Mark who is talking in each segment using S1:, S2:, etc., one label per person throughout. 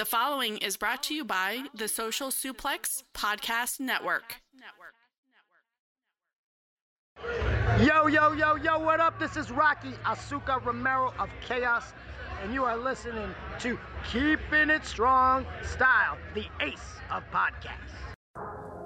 S1: The following is brought to you by the Social Suplex Podcast Network.
S2: Yo, yo, yo, yo, what up? This is Rocky Azucar Romero of Chaos, and you are listening to Keeping It Strong Style, the ace of podcasts.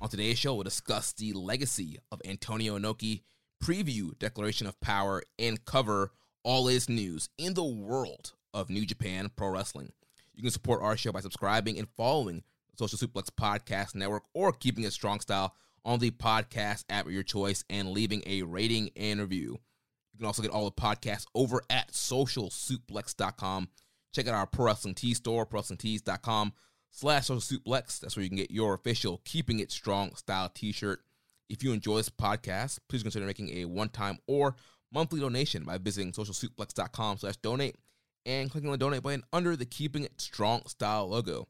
S3: On today's show, we'll discuss the legacy of Antonio Inoki, preview Declaration of Power, and cover all latest news in the world of New Japan Pro Wrestling. You can support our show by subscribing and following Social Suplex Podcast Network or keeping it strong style on the podcast app of your choice and leaving a rating and review. You can also get all the podcasts over at socialsuplex.com. Check out our Pro Wrestling Tee store, prowrestlingtees.com slash social suplex. That's where you can get your official Keeping It Strong style t-shirt. If you enjoy this podcast, please consider making a one-time or monthly donation by visiting socialsuplex.com slash donate and clicking on the donate button under the Keeping It Strong style logo.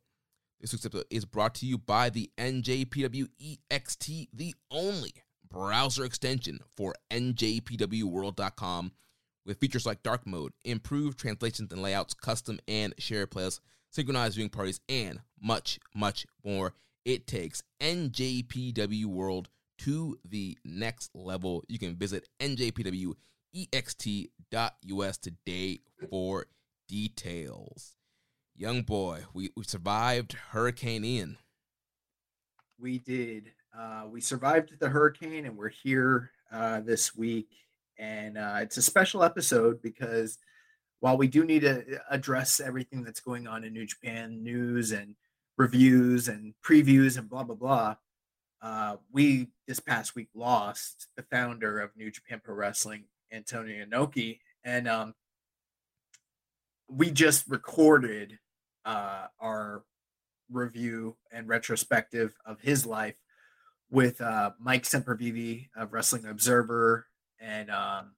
S3: This week's episode is brought to you by the NJPW EXT, the only browser extension for NJPWWorld.com with features like dark mode, improved translations and layouts, custom and share playlists, synchronized viewing parties, and much, much more. It takes NJPW World to the next level. You can visit njpwext.us today for details. Young boy, we, we survived Hurricane Ian.
S4: We did. Uh, we survived the hurricane and we're here uh, this week. And uh, it's a special episode because while we do need to address everything that's going on in New Japan news and reviews and previews and blah, blah, blah, uh, we this past week lost the founder of New Japan Pro Wrestling, Antonio Inoki. And um, we just recorded uh, our review and retrospective of his life with uh, Mike Sempervive of Wrestling Observer and um,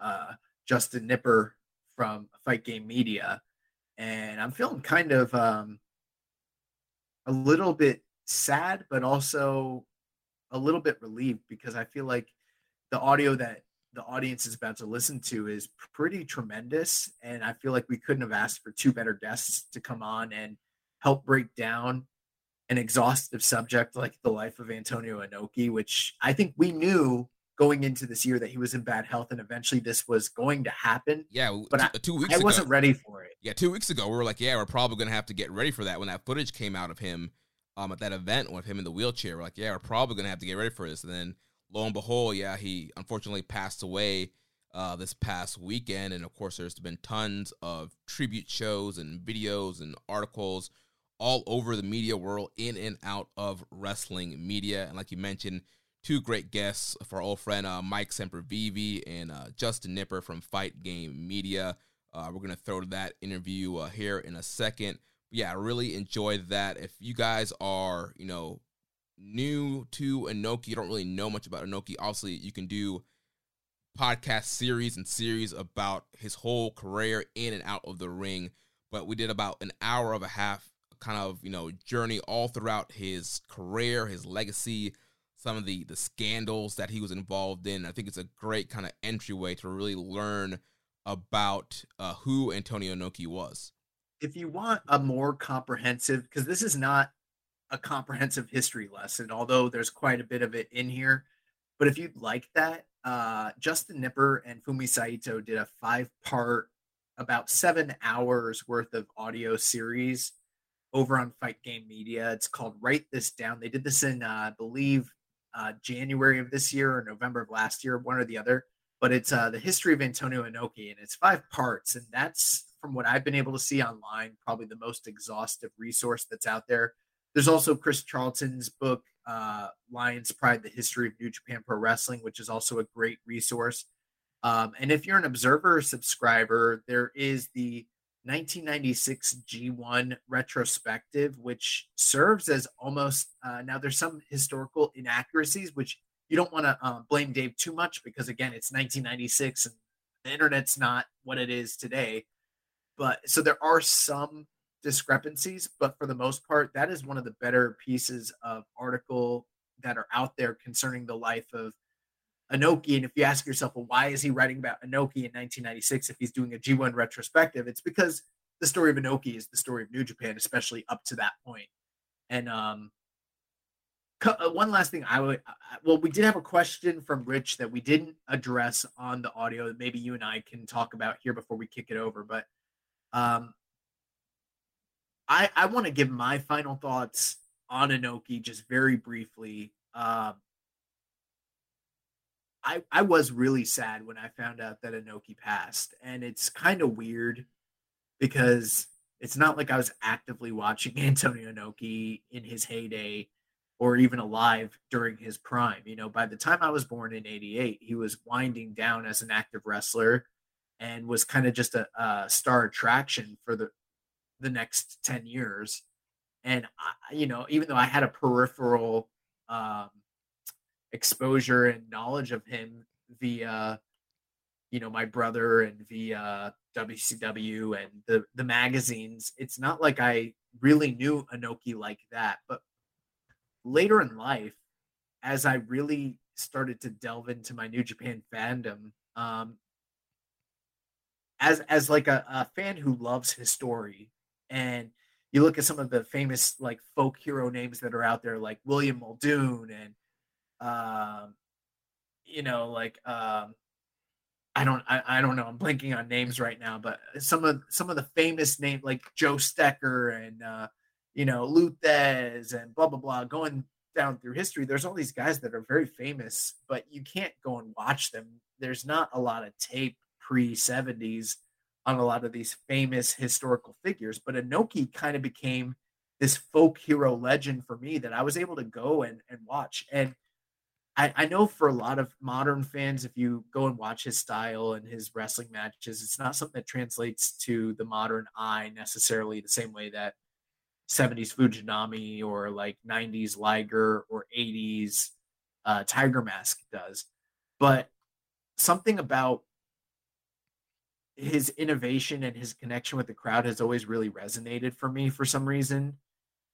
S4: uh, Justin Knipper from Fight Game Media. And I'm feeling kind of um, a little bit sad, but also a little bit relieved because I feel like the audio that the audience is about to listen to is pretty tremendous. And I feel like we couldn't have asked for two better guests to come on and help break down an exhaustive subject like the life of Antonio Inoki, which I think we knew going into this year that he was in bad health and eventually this was going to happen.
S3: Yeah,
S4: but
S3: two,
S4: I,
S3: two weeks
S4: I
S3: ago,
S4: wasn't ready for it.
S3: Yeah, two weeks ago we were like, yeah, we're probably gonna have to get ready for that. When that footage came out of him um, at that event with him in the wheelchair, we're like, yeah, we're probably gonna have to get ready for this. And then lo and behold, yeah, he unfortunately passed away uh, this past weekend. And of course, there's been tons of tribute shows and videos and articles all over the media world, in and out of wrestling media. And like you mentioned, two great guests for our old friend uh, Mike Sempervive and uh, Justin Knipper from Fight Game Media. Uh, we're gonna throw that interview uh, here in a second. But yeah, I really enjoyed that. If you guys are, you know, new to Inoki, you don't really know much about Inoki. Obviously, you can do podcast series and series about his whole career in and out of the ring. But we did about an hour of a half kind of, you know, journey all throughout his career, his legacy, some of the the scandals that he was involved in. I think it's a great kind of entryway to really learn about uh, who Antonio Inoki was.
S4: If you want a more comprehensive, because this is not a comprehensive history lesson, although there's quite a bit of it in here. But if you'd like that, uh, Justin Knipper and Fumi Saito did a five part, about seven hours worth of audio series over on Fight Game Media. It's called Write This Down. They did this in, uh, I believe, uh, January of this year or November of last year, one or the other. But it's uh, the history of Antonio Inoki, and it's five parts. And that's, from what I've been able to see online, probably the most exhaustive resource that's out there. There's also Chris Charlton's book, uh, Lions Pride: The History of New Japan Pro Wrestling, which is also a great resource. Um, and if you're an Observer subscriber, there is the 1996 G1 retrospective, which serves as almost uh, now. There's some historical inaccuracies, which you don't want to uh, blame Dave too much because again, it's 1996 and the internet's not what it is today. But so there are some discrepancies, but for the most part, that is one of the better pieces of article that are out there concerning the life of Inoki. And if you ask yourself, well, why is he writing about Inoki in 1996 if he's doing a G1 retrospective? It's because the story of Inoki is the story of New Japan, especially up to that point. And um, uh, one last thing, I would well, we did have a question from Rich that we didn't address on the audio that maybe you and I can talk about here before we kick it over. But um, I I want to give my final thoughts on Inoki just very briefly. Um, I, I was really sad when I found out that Inoki passed. And it's kind of weird because it's not like I was actively watching Antonio Inoki in his heyday or even alive during his prime. You know, by the time I was born in 88, he was winding down as an active wrestler and was kind of just a, a star attraction for the the next 10 years. And I, you know, even though I had a peripheral um, exposure and knowledge of him via you know my brother and via WCW and the the magazines. It's not like I really knew Inoki like that but later in life as I really started to delve into my New Japan fandom um as as like a, a fan who loves his story and you look at some of the famous like folk hero names that are out there like William Muldoon and um, you know, like um, I don't I, I don't know. I'm blanking on names right now, but some of some of the famous names like Joe Stecher and uh, you know Lou and blah blah blah going down through history. There's all these guys that are very famous, but you can't go and watch them. There's not a lot of tape pre 70s on a lot of these famous historical figures, but Inoki kind of became this folk hero legend for me that I was able to go and, and watch. And I, I know for a lot of modern fans, if you go and watch his style and his wrestling matches, it's not something that translates to the modern eye necessarily the same way that 70s Fujinami or like 90s Liger or 80s uh, Tiger Mask does. But something about his innovation and his connection with the crowd has always really resonated for me for some reason.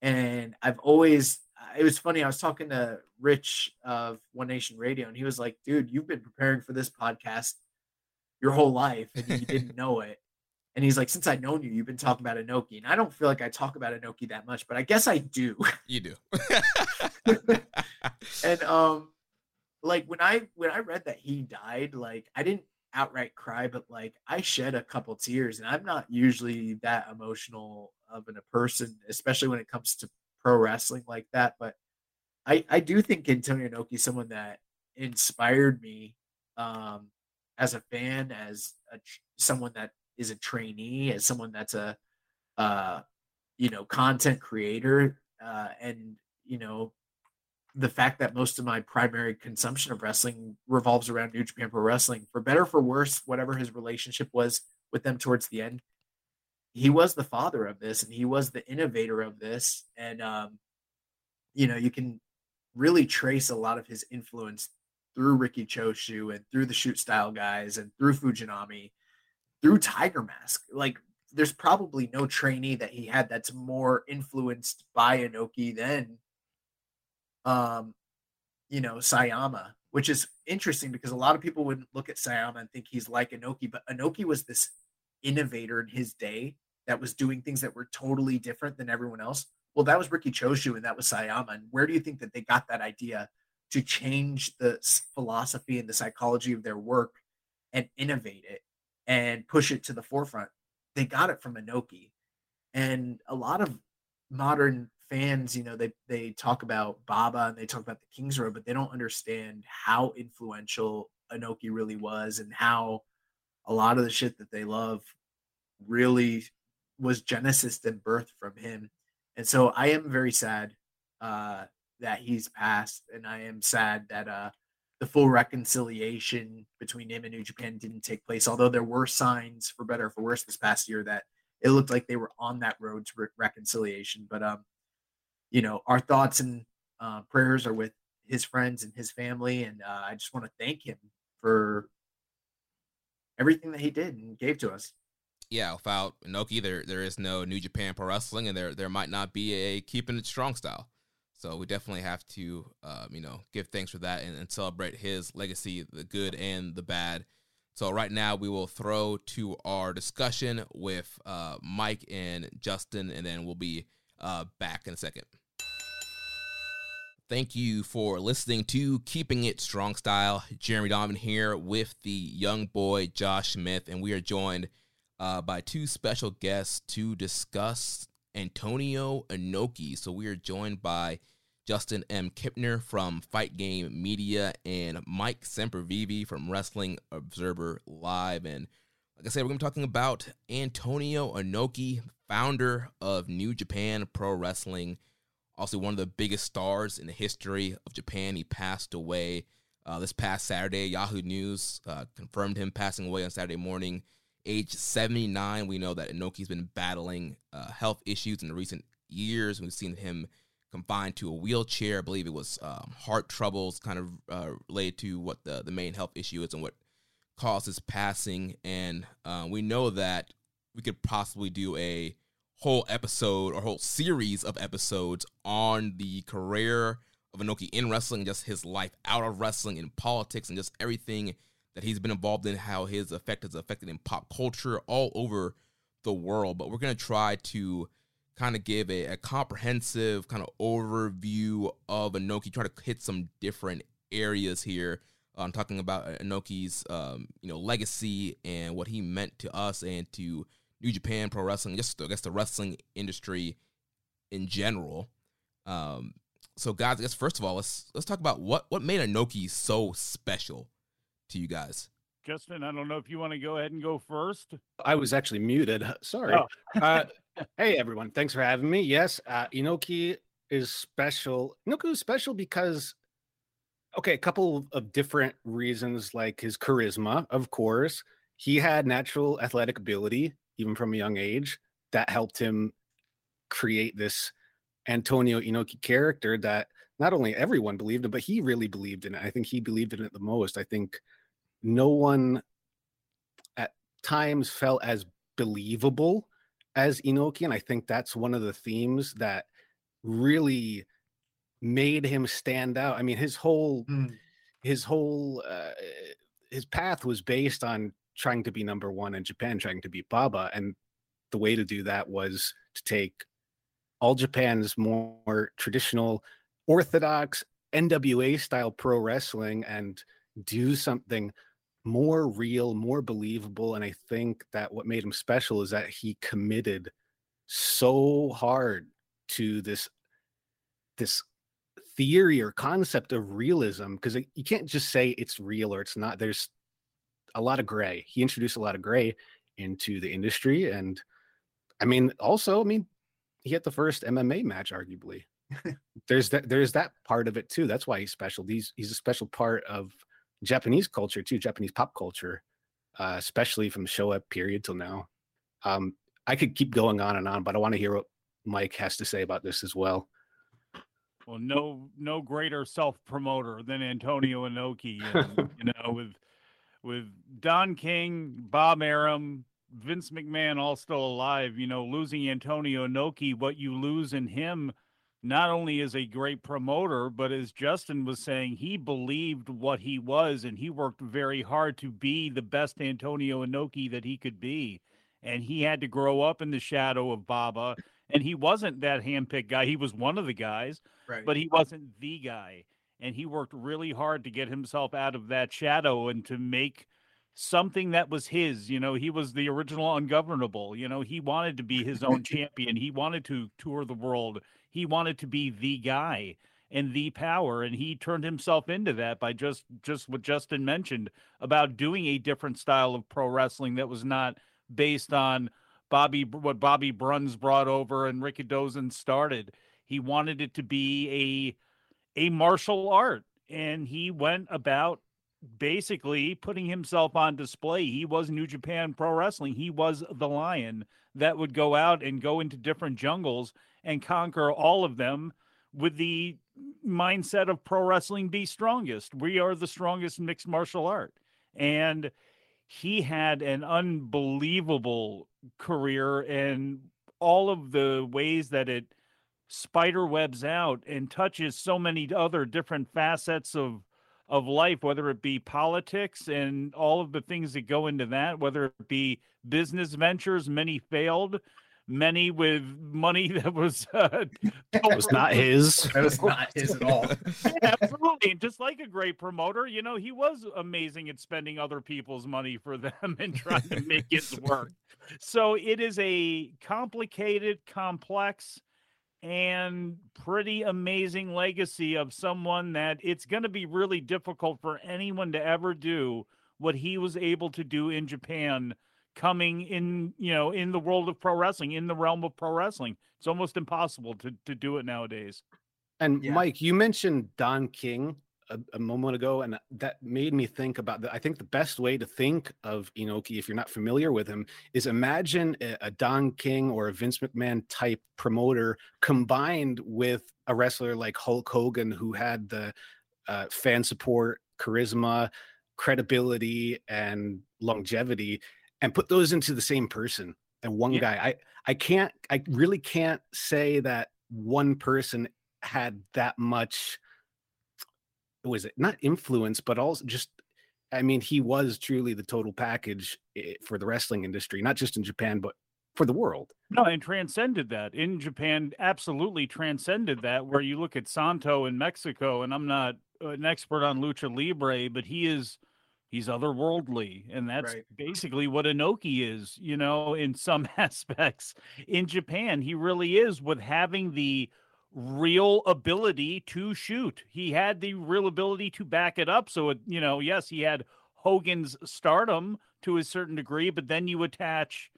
S4: And I've always it was funny. I was talking to Rich of One Nation Radio, and he was like, "Dude, you've been preparing for this podcast your whole life, and you didn't know it." And he's like, "Since I've known you, you've been talking about Inoki." And I don't feel like I talk about Inoki that much, but I guess I do.
S3: You do.
S4: and um, like when I when I read that he died, like I didn't outright cry, but like I shed a couple tears, and I'm not usually that emotional of a person, especially when it comes to pro wrestling like that. But I I do think Antonio Inoki is someone that inspired me um, as a fan, as a, someone that is a trainee, as someone that's a uh, you know content creator, uh, and you know the fact that most of my primary consumption of wrestling revolves around New Japan Pro Wrestling, for better for worse, whatever his relationship was with them towards the end, he was the father of this and he was the innovator of this and um, you know you can really trace a lot of his influence through Riki Choshu and through the shoot style guys and through Fujinami through Tiger Mask. Like there's probably no trainee that he had that's more influenced by Inoki than um you know Sayama which is interesting because a lot of people wouldn't look at Sayama and think he's like Inoki but Inoki was this innovator in his day that was doing things that were totally different than everyone else. Well, that was Riki Choshu and that was Sayama. And where do you think that they got that idea to change the philosophy and the psychology of their work and innovate it and push it to the forefront? They got it from Inoki. And a lot of modern fans, you know, they they talk about Baba and they talk about the King's Road, but they don't understand how influential Inoki really was and how a lot of the shit that they love really was genesis and birth from him. And so I am very sad uh, that he's passed, and I am sad that uh, the full reconciliation between him and New Japan didn't take place. Although there were signs, for better or for worse, this past year that it looked like they were on that road to re- reconciliation. But um, you know, our thoughts and uh, prayers are with his friends and his family, and uh, I just want to thank him for everything that he did and gave to us.
S3: Yeah, without Inoki, there there is no New Japan Pro Wrestling, and there there might not be a keeping it strong style. So we definitely have to, um, you know, give thanks for that and, and, celebrate his legacy, the good and the bad. So right now we will throw to our discussion with uh, Mike and Justin, and then we'll be uh, back in a second. Thank you for listening to Keeping It Strong Style. Jeremy Donovan here with the young boy Josh Smith, and we are joined uh, by two special guests to discuss Antonio Inoki. So we are joined by Justin M. Knipper from Fight Game Media and Mike Sempervive from Wrestling Observer Live. And like I said, we're going to be talking about Antonio Inoki, founder of New Japan Pro Wrestling, also one of the biggest stars in the history of Japan. He passed away uh, this past Saturday. Yahoo News uh, confirmed him passing away on Saturday morning age 79. We know that Inoki's been battling uh, health issues in the recent years. We've seen him confined to a wheelchair. I believe it was um, heart troubles, kind of uh, related to what the, the main health issue is and what caused his passing. And uh, we know that we could possibly do a whole episode or whole series of episodes on the career of Inoki in wrestling, just his life out of wrestling, in politics, and just everything that he's been involved in, how his effect has affected in pop culture all over the world. But we're going to try to kind of give a, a, comprehensive kind of overview of Inoki, try to hit some different areas here. I'm talking about Inoki's, um, you know, legacy and what he meant to us and to New Japan Pro Wrestling, just I guess the wrestling industry in general. Um, so, guys, I guess first of all, let's let's talk about what what made Inoki so special to you guys?
S5: Justin, I don't know if you want to go ahead and go first.
S6: I was actually muted. Sorry. Oh. uh, hey, everyone. Thanks for having me. Yes, uh, Inoki is special. Inoki is special because, okay, a couple of different reasons, like his charisma, of course. He had natural athletic ability, even from a young age, that helped him create this Antonio Inoki character that not only everyone believed in, but he really believed in it. I think he believed in it the most. I think no one at times felt as believable as Inoki. And I think that's one of the themes that really made him stand out. I mean, his whole mm. his whole uh, his path was based on trying to be number one in Japan, trying to beat Baba. And the way to do that was to take all Japan's more traditional, orthodox NWA style pro wrestling and do something more real, more believable. And I think that what made him special is that he committed so hard to this this theory or concept of realism because you can't just say it's real or it's not. There's a lot of gray. He introduced a lot of gray into the industry, and I mean, also, I mean, he had the first MMA match, arguably. there's that. There's that part of it too. That's why he's special. He's he's a special part of Japanese culture too, Japanese pop culture, uh, especially from the Showa period till now. Um, I could keep going on and on, but I want to hear what Mike has to say about this as well.
S5: Well, no, no greater self promoter than Antonio Inoki. And, you know, with with Don King, Bob Arum, Vince McMahon all still alive. You know, losing Antonio Inoki, what you lose in him not only is a great promoter, but as Justin was saying, he believed what he was and he worked very hard to be the best Antonio Inoki that he could be. And he had to grow up in the shadow of Baba. And he wasn't that handpicked guy. He was one of the guys, right. but he wasn't the guy. And he worked really hard to get himself out of that shadow and to make something that was his. You know, he was the original ungovernable. You know, he wanted to be his own champion. He wanted to tour the world. He wanted to be the guy and the power and he turned himself into that by just just what Justin mentioned about doing a different style of pro wrestling that was not based on Bobby what Bobby Bruns brought over and Rikidozan started. He wanted it to be a a martial art and he went about basically putting himself on display. He was New Japan Pro Wrestling. He was the lion that would go out and go into different jungles and conquer all of them with the mindset of pro wrestling be strongest. We are the strongest mixed martial art. And he had an unbelievable career and all of the ways that it spider webs out and touches so many other different facets of of life whether it be politics and all of the things that go into that whether it be business ventures many failed many with money that was uh,
S6: that was not his.
S4: That was not his at all.
S5: Absolutely, and just like a great promoter, you know, he was amazing at spending other people's money for them and trying to make it work. So it is a complicated, complex, and pretty amazing legacy of someone that it's going to be really difficult for anyone to ever do what he was able to do in Japan coming in, you know, in the world of pro wrestling, in the realm of pro wrestling. It's almost impossible to to do it nowadays.
S6: And yeah. Mike, you mentioned Don King a, a, moment ago, and that made me think about that. I think the best way to think of Inoki, if you're not familiar with him, is imagine a, a Don King or a Vince McMahon type promoter combined with a wrestler like Hulk Hogan, who had the uh, fan support, charisma, credibility, and longevity and put those into the same person and one yeah. guy. I I can't I really can't say that one person had that much was it not influence but also just I mean he was truly the total package eh, for the wrestling industry not just in Japan but for the world.
S5: No, and transcended that in Japan. Absolutely transcended that. Where you look at Santo in Mexico, and I'm not an expert on lucha libre, but he is he's otherworldly and that's right. basically what Inoki is you know in some aspects in Japan he really is with having the real ability to shoot. He had the real ability to back it up. So it you know yes he had Hogan's stardom to a certain degree but then you attach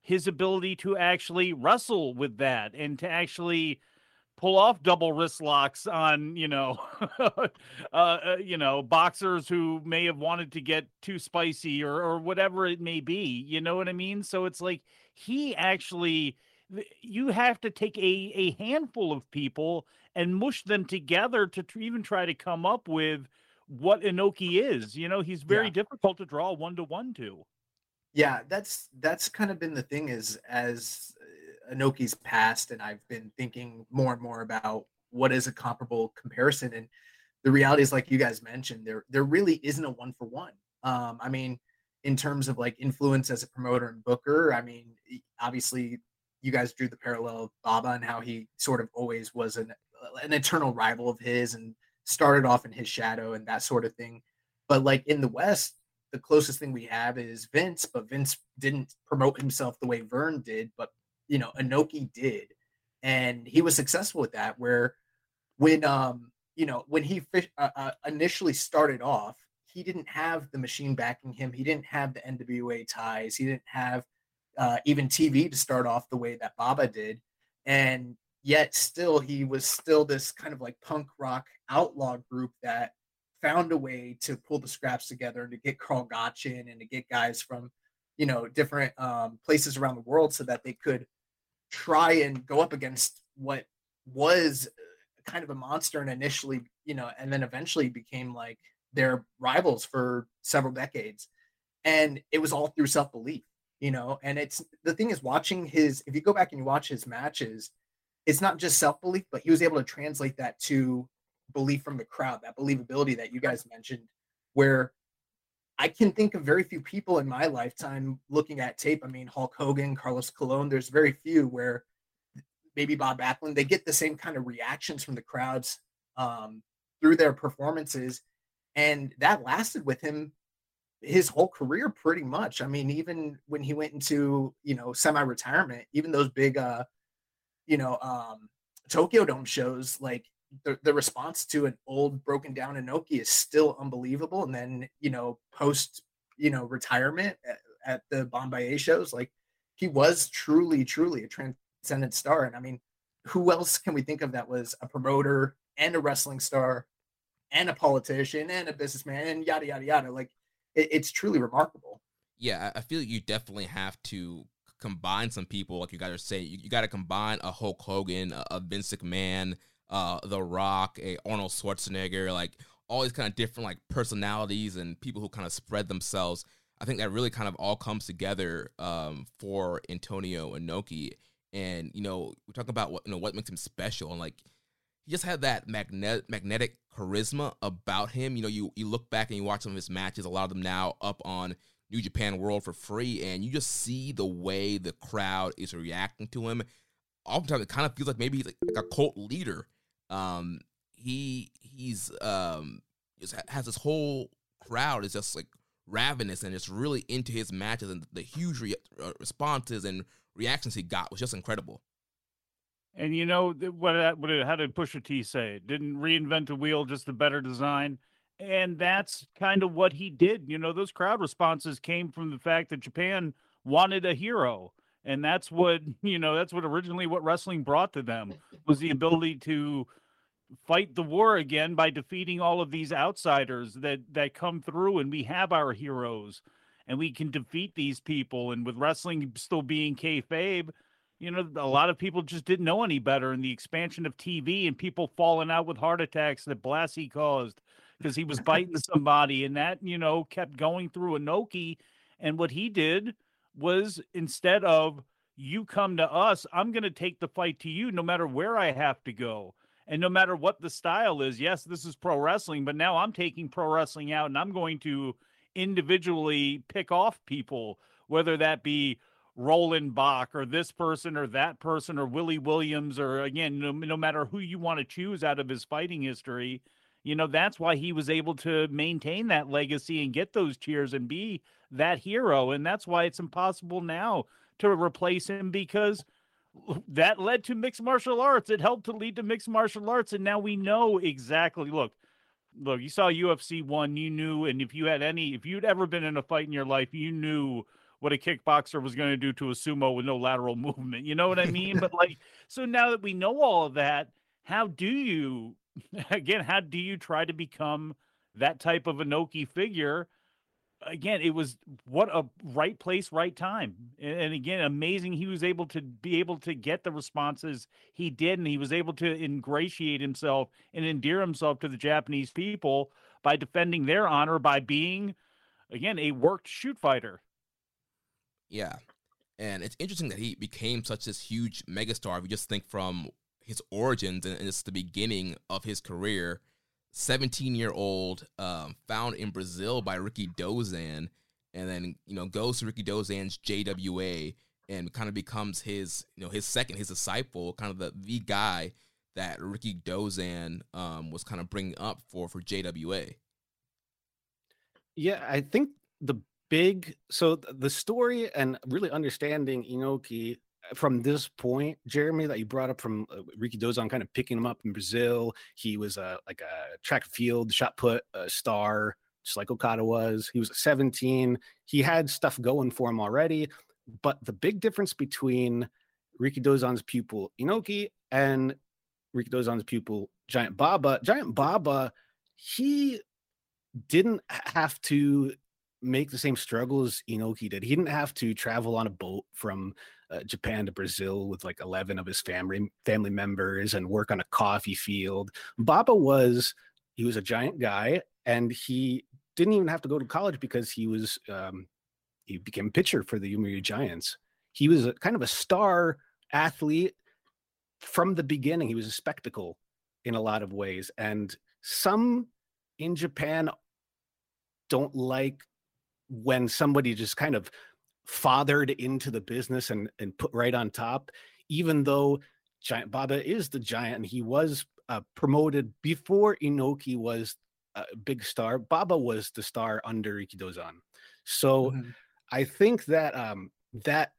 S5: his ability to actually wrestle with that and to actually pull off double wrist locks on you know uh, uh, you know boxers who may have wanted to get too spicy or or whatever it may be. You know what i mean? So it's like he actually you have to take a a handful of people and mush them together to even try to come up with what Inoki is you know he's very yeah. difficult to draw one to one to
S4: yeah that's that's kind of been the thing is as Inoki's passed, and I've been thinking more and more about what is a comparable comparison. And the reality is, like you guys mentioned, there there really isn't a one for one. Um, I mean, in terms of like influence as a promoter and booker, I mean, obviously you guys drew the parallel of Baba and how he sort of always was an an eternal rival of his and started off in his shadow and that sort of thing. But like in the West, the closest thing we have is Vince, but Vince didn't promote himself the way Vern did, but you know Inoki did, and he was successful with that. Where when um you know when he uh, uh, initially started off, he didn't have the machine backing him. He didn't have the NWA ties. He didn't have uh, even TV to start off the way that Baba did, and yet still he was still this kind of like punk rock outlaw group that found a way to pull the scraps together and to get Karl Gotch in and to get guys from you know different um, places around the world so that they could try and go up against what was kind of a monster and initially you know and then eventually became like their rivals for several decades. And it was all through self-belief you know and it's the thing is watching his if you go back and you watch his matches it's not just self-belief but he was able to translate that to belief from the crowd that believability that you guys mentioned where I can think of very few people in my lifetime looking at tape. I mean, Hulk Hogan, Carlos Colon, there's very few where maybe Bob Backlund, they get the same kind of reactions from the crowds um, through their performances. And that lasted with him his whole career pretty much. I mean, even when he went into, you know, semi-retirement, even those big uh, you know, um Tokyo Dome shows, like the, the response to an old broken down Inoki is still unbelievable. And then, you know, post, you know, retirement at, at the Bom-Ba-Ye shows, like he was truly, truly a transcendent star. And I mean, who else can we think of that was a promoter and a wrestling star and a politician and a businessman and yada yada yada? Like it, it's truly remarkable.
S3: Yeah, I feel like you definitely have to combine some people, like you got to say, you, you got to combine a Hulk Hogan, a, a Vince McMahon, uh, The Rock, a Arnold Schwarzenegger, like all these kind of different like personalities and people who kind of spread themselves. I think that really kind of all comes together um, for Antonio Inoki. And you know, we talk about what you know what makes him special, and like he just had that magnet magnetic charisma about him. You know, you you look back and you watch some of his matches, a lot of them now up on New Japan World for free, and you just see the way the crowd is reacting to him. Oftentimes, it kind of feels like maybe he's like, like a cult leader. Um, he he's um has this whole crowd is just like ravenous and just really into his matches, and the huge re- responses and reactions he got was just incredible.
S5: And you know what? That what? How did Pusha T say? Didn't reinvent the wheel, just a better design. And that's kind of what he did. You know, those crowd responses came from the fact that Japan wanted a hero. And that's what, you know, that's what originally what wrestling brought to them was the ability to fight the war again by defeating all of these outsiders that that come through and we have our heroes and we can defeat these people and with wrestling still being kayfabe you know a lot of people just didn't know any better and the expansion of TV and people falling out with heart attacks that Blassie caused because he was biting somebody, and that you know kept going through Inoki. And what he did was instead of you come to us, I'm going to take the fight to you, no matter where I have to go. And no matter what the style is, yes, this is pro wrestling, but now I'm taking pro wrestling out and I'm going to individually pick off people, whether that be Roland Bock or this person or that person or Willie Williams or again, no, no matter who you want to choose out of his fighting history, you know, that's why he was able to maintain that legacy and get those cheers and be that hero. And that's why it's impossible now to replace him because that led to mixed martial arts. It helped to lead to mixed martial arts. And now we know exactly. Look, look, you saw UFC one, you knew, and if you had any, if you'd ever been in a fight in your life, you knew what a kickboxer was going to do to a sumo with no lateral movement. You know what I mean? but like, so now that we know all of that, how do you again, how do you try to become that type of Inoki figure? Again, it was what a right place, right time. And again, amazing he was able to be able to get the responses he did, and he was able to ingratiate himself and endear himself to the Japanese people by defending their honor by being, again, a worked shoot fighter.
S3: Yeah. And it's interesting that he became such this huge megastar. If you just think from his origins and it's the beginning of his career. 17 year old, um, found in Brazil by Rikidozan, and then you know goes to Rikidozan's JWA and kind of becomes his you know his second his disciple, kind of the the guy that Rikidozan um, was kind of bringing up for for JWA.
S6: Yeah, I think the big so the story and really understanding Inoki from this point, Jeremy, that you brought up from uh, Rikidozan, kind of picking him up in Brazil. He was a like a track field shot put uh, star, just like Okada was. He was 17. He had stuff going for him already. But the big difference between Rikidozan's pupil Inoki and Rikidozan's pupil Giant Baba, Giant Baba, he didn't have to make the same struggles Inoki did. He didn't have to travel on a boat from uh, Japan to Brazil with like 11 of his family family members and work on a coffee field. Baba was he was a giant guy and he didn't even have to go to college because he was um, he became a pitcher for the Yomiuri Giants. He was a, kind of a star athlete from the beginning. He was a spectacle in a lot of ways, and some in Japan don't like when somebody just kind of fathered into the business and and put right on top even though giant baba is the giant and he was uh, promoted before inoki was a big star baba was the star under rikidozan So mm-hmm. I think that um that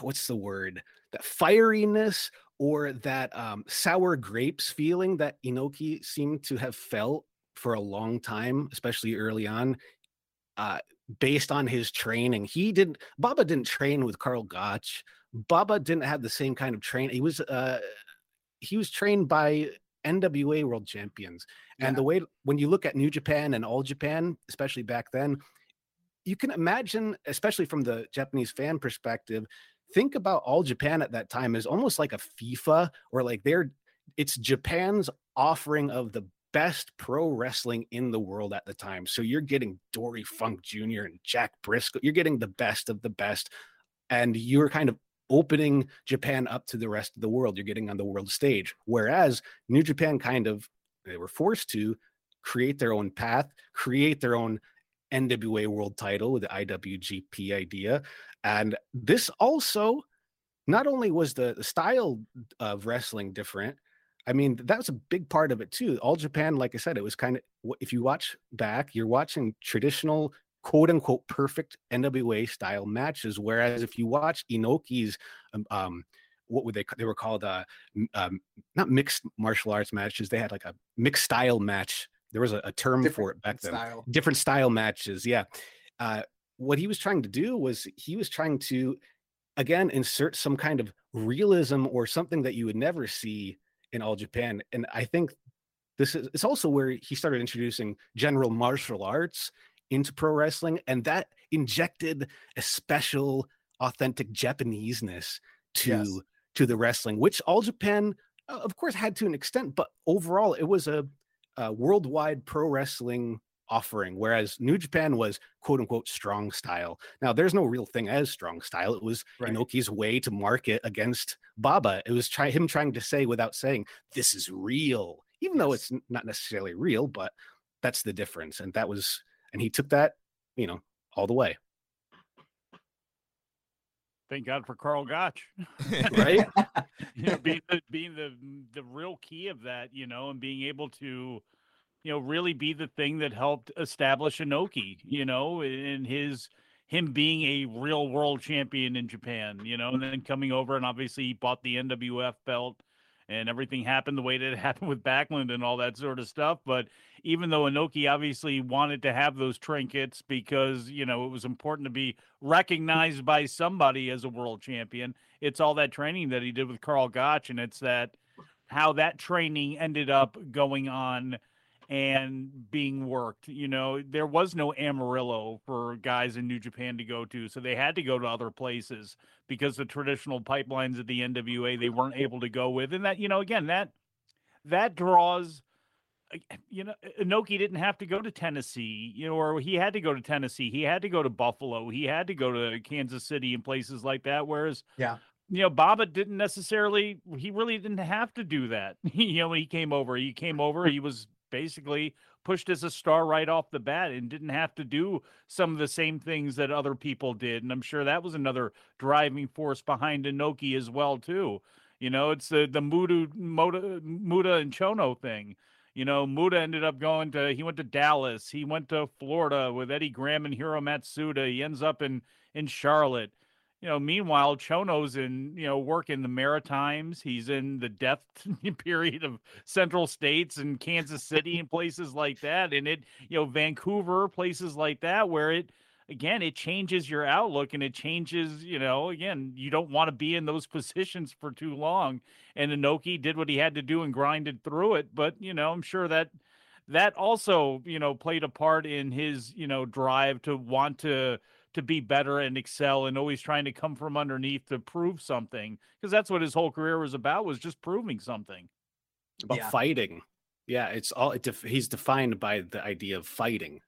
S6: what's the word that fieriness or that um, sour grapes feeling that Inoki seemed to have felt for a long time, especially early on, uh, based on his training. He didn't. Baba didn't train with Karl Gotch. Baba didn't have the same kind of train. He was uh, he was trained by NWA world champions. And the way when you look at New Japan and All Japan, especially back then, you can imagine, especially from the Japanese fan perspective, think about All Japan at that time as almost like a FIFA or like they're it's Japan's offering of the best pro wrestling in the world at the time. So you're getting Dory Funk Jr. and Jack Briscoe. You're getting the best of the best. And you're kind of opening Japan up to the rest of the world. You're getting on the world stage. Whereas New Japan kind of they were forced to create their own path, create their own NWA world title with the IWGP idea. And this also not only was the, the style of wrestling different, I mean, that was a big part of it too. All Japan, like I said, it was kind of if you watch back, you're watching traditional quote unquote perfect NWA style matches. Whereas if you watch Inoki's, um, um what would they they were called uh, um, not mixed martial arts matches. They had like a mixed style match. There was a, a term different for it back then. Style. Different style matches. Yeah. Uh, what he was trying to do was he was trying to again insert some kind of realism or something that you would never see in all Japan. And I think this is it's also where he started introducing general martial arts into pro wrestling, and that injected a special, authentic Japaneseness to yes. to the wrestling, which all Japan, uh, of course, had to an extent, but overall, it was a, a worldwide pro wrestling offering, whereas New Japan was quote unquote strong style. Now, there's no real thing as strong style. It was right. Inoki's way to market against Baba. It was try him trying to say without saying, this is real, even though it's not necessarily real, but that's the difference. And that was, and he took that, you know, all the way.
S5: Thank God for Karl Gotch,
S6: right?
S5: you know, being the being the the real key of that, you know, and being able to you know, really be the thing that helped establish Inoki, you know, in his him being a real world champion in Japan, you know, and then coming over and obviously he bought the NWF belt and everything happened the way that it happened with Backlund and all that sort of stuff. But even though Inoki obviously wanted to have those trinkets because, you know, it was important to be recognized by somebody as a world champion, it's all that training that he did with Karl Gotch. And it's that how that training ended up going on and being worked. You know, there was no Amarillo for guys in New Japan to go to, so they had to go to other places because the traditional pipelines of the NWA they weren't able to go with, and that you know again that that draws. You know, Inoki didn't have to go to Tennessee, you know, or he had to go to Tennessee. He had to go to Buffalo. He had to go to Kansas City and places like that. Whereas,
S4: yeah,
S5: you know, Baba didn't necessarily, he really didn't have to do that. you know, when he came over, he came over, he was basically pushed as a star right off the bat and didn't have to do some of the same things that other people did. And I'm sure that was another driving force behind Inoki as well too. You know, it's the the Muto Muto, Muto and Chono thing. You know, Muto ended up going to he went to Dallas, he went to Florida with Eddie Graham and Hiro Matsuda. He ends up in in Charlotte you know, meanwhile, Chono's in, you know, work in the Maritimes. He's in the death period of Central States and Kansas City and places like that. And it, you know, Vancouver, places like that, where it, again, it changes your outlook and it changes, you know, again, you don't want to be in those positions for too long. And Inoki did what he had to do and grinded through it. But, you know, I'm sure that that also, you know, played a part in his, you know, drive to want to, to be better and excel and always trying to come from underneath to prove something because that's what his whole career was about was just proving something.
S6: About yeah. fighting. Yeah it's all it def- he's defined by the idea of fighting.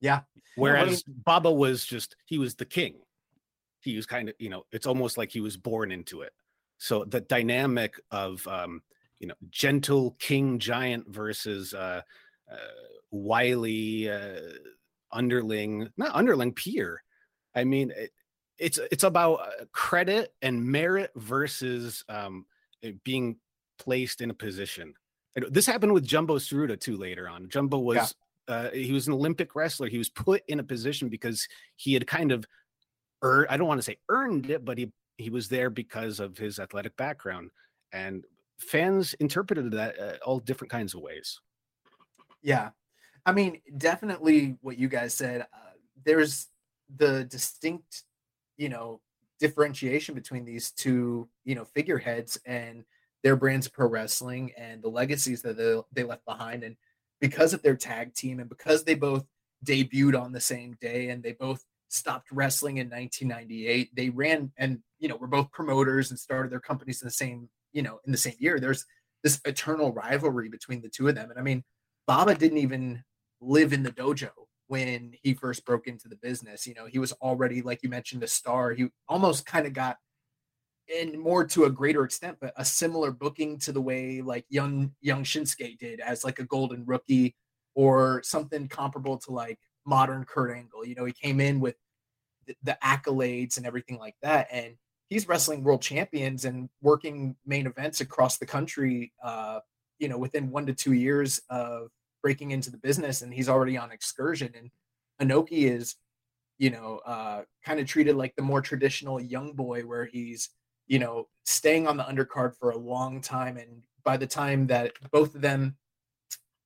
S4: Yeah.
S6: Whereas baba was just he was the king. He was kind of you know it's almost like he was born into it. So the dynamic of um you know gentle king giant versus uh, uh wily uh underling, not underling peer. I mean, it, it's it's about uh, credit and merit versus um, being placed in a position. This happened with Jumbo Tsuruta too later on. Jumbo was yeah. uh, he was an Olympic wrestler. He was put in a position because he had kind of earned, I don't want to say earned it, but he, he was there because of his athletic background. And fans interpreted that uh, all different kinds of ways.
S4: Yeah. I mean, definitely what you guys said. Uh, there's the distinct, you know, differentiation between these two, you know, figureheads and their brands of pro wrestling and the legacies that they, they left behind. And because of their tag team and because they both debuted on the same day and they both stopped wrestling in 1998, they ran and, you know, were both promoters and started their companies in the same, you know, in the same year. There's this eternal rivalry between the two of them. And I mean, Baba didn't even live in the dojo when he first broke into the business. You know, he was already, like you mentioned, a star. He almost kind of got, and more to a greater extent, but a similar booking to the way like young young Shinsuke did as like a golden rookie or something comparable to like modern Kurt Angle. You know, he came in with the, the accolades and everything like that, and he's wrestling world champions and working main events across the country. Uh, you know, within one to two years of breaking into the business and he's already on excursion. And Inoki is you know uh kind of treated like the more traditional young boy where he's you know staying on the undercard for a long time. And by the time that both of them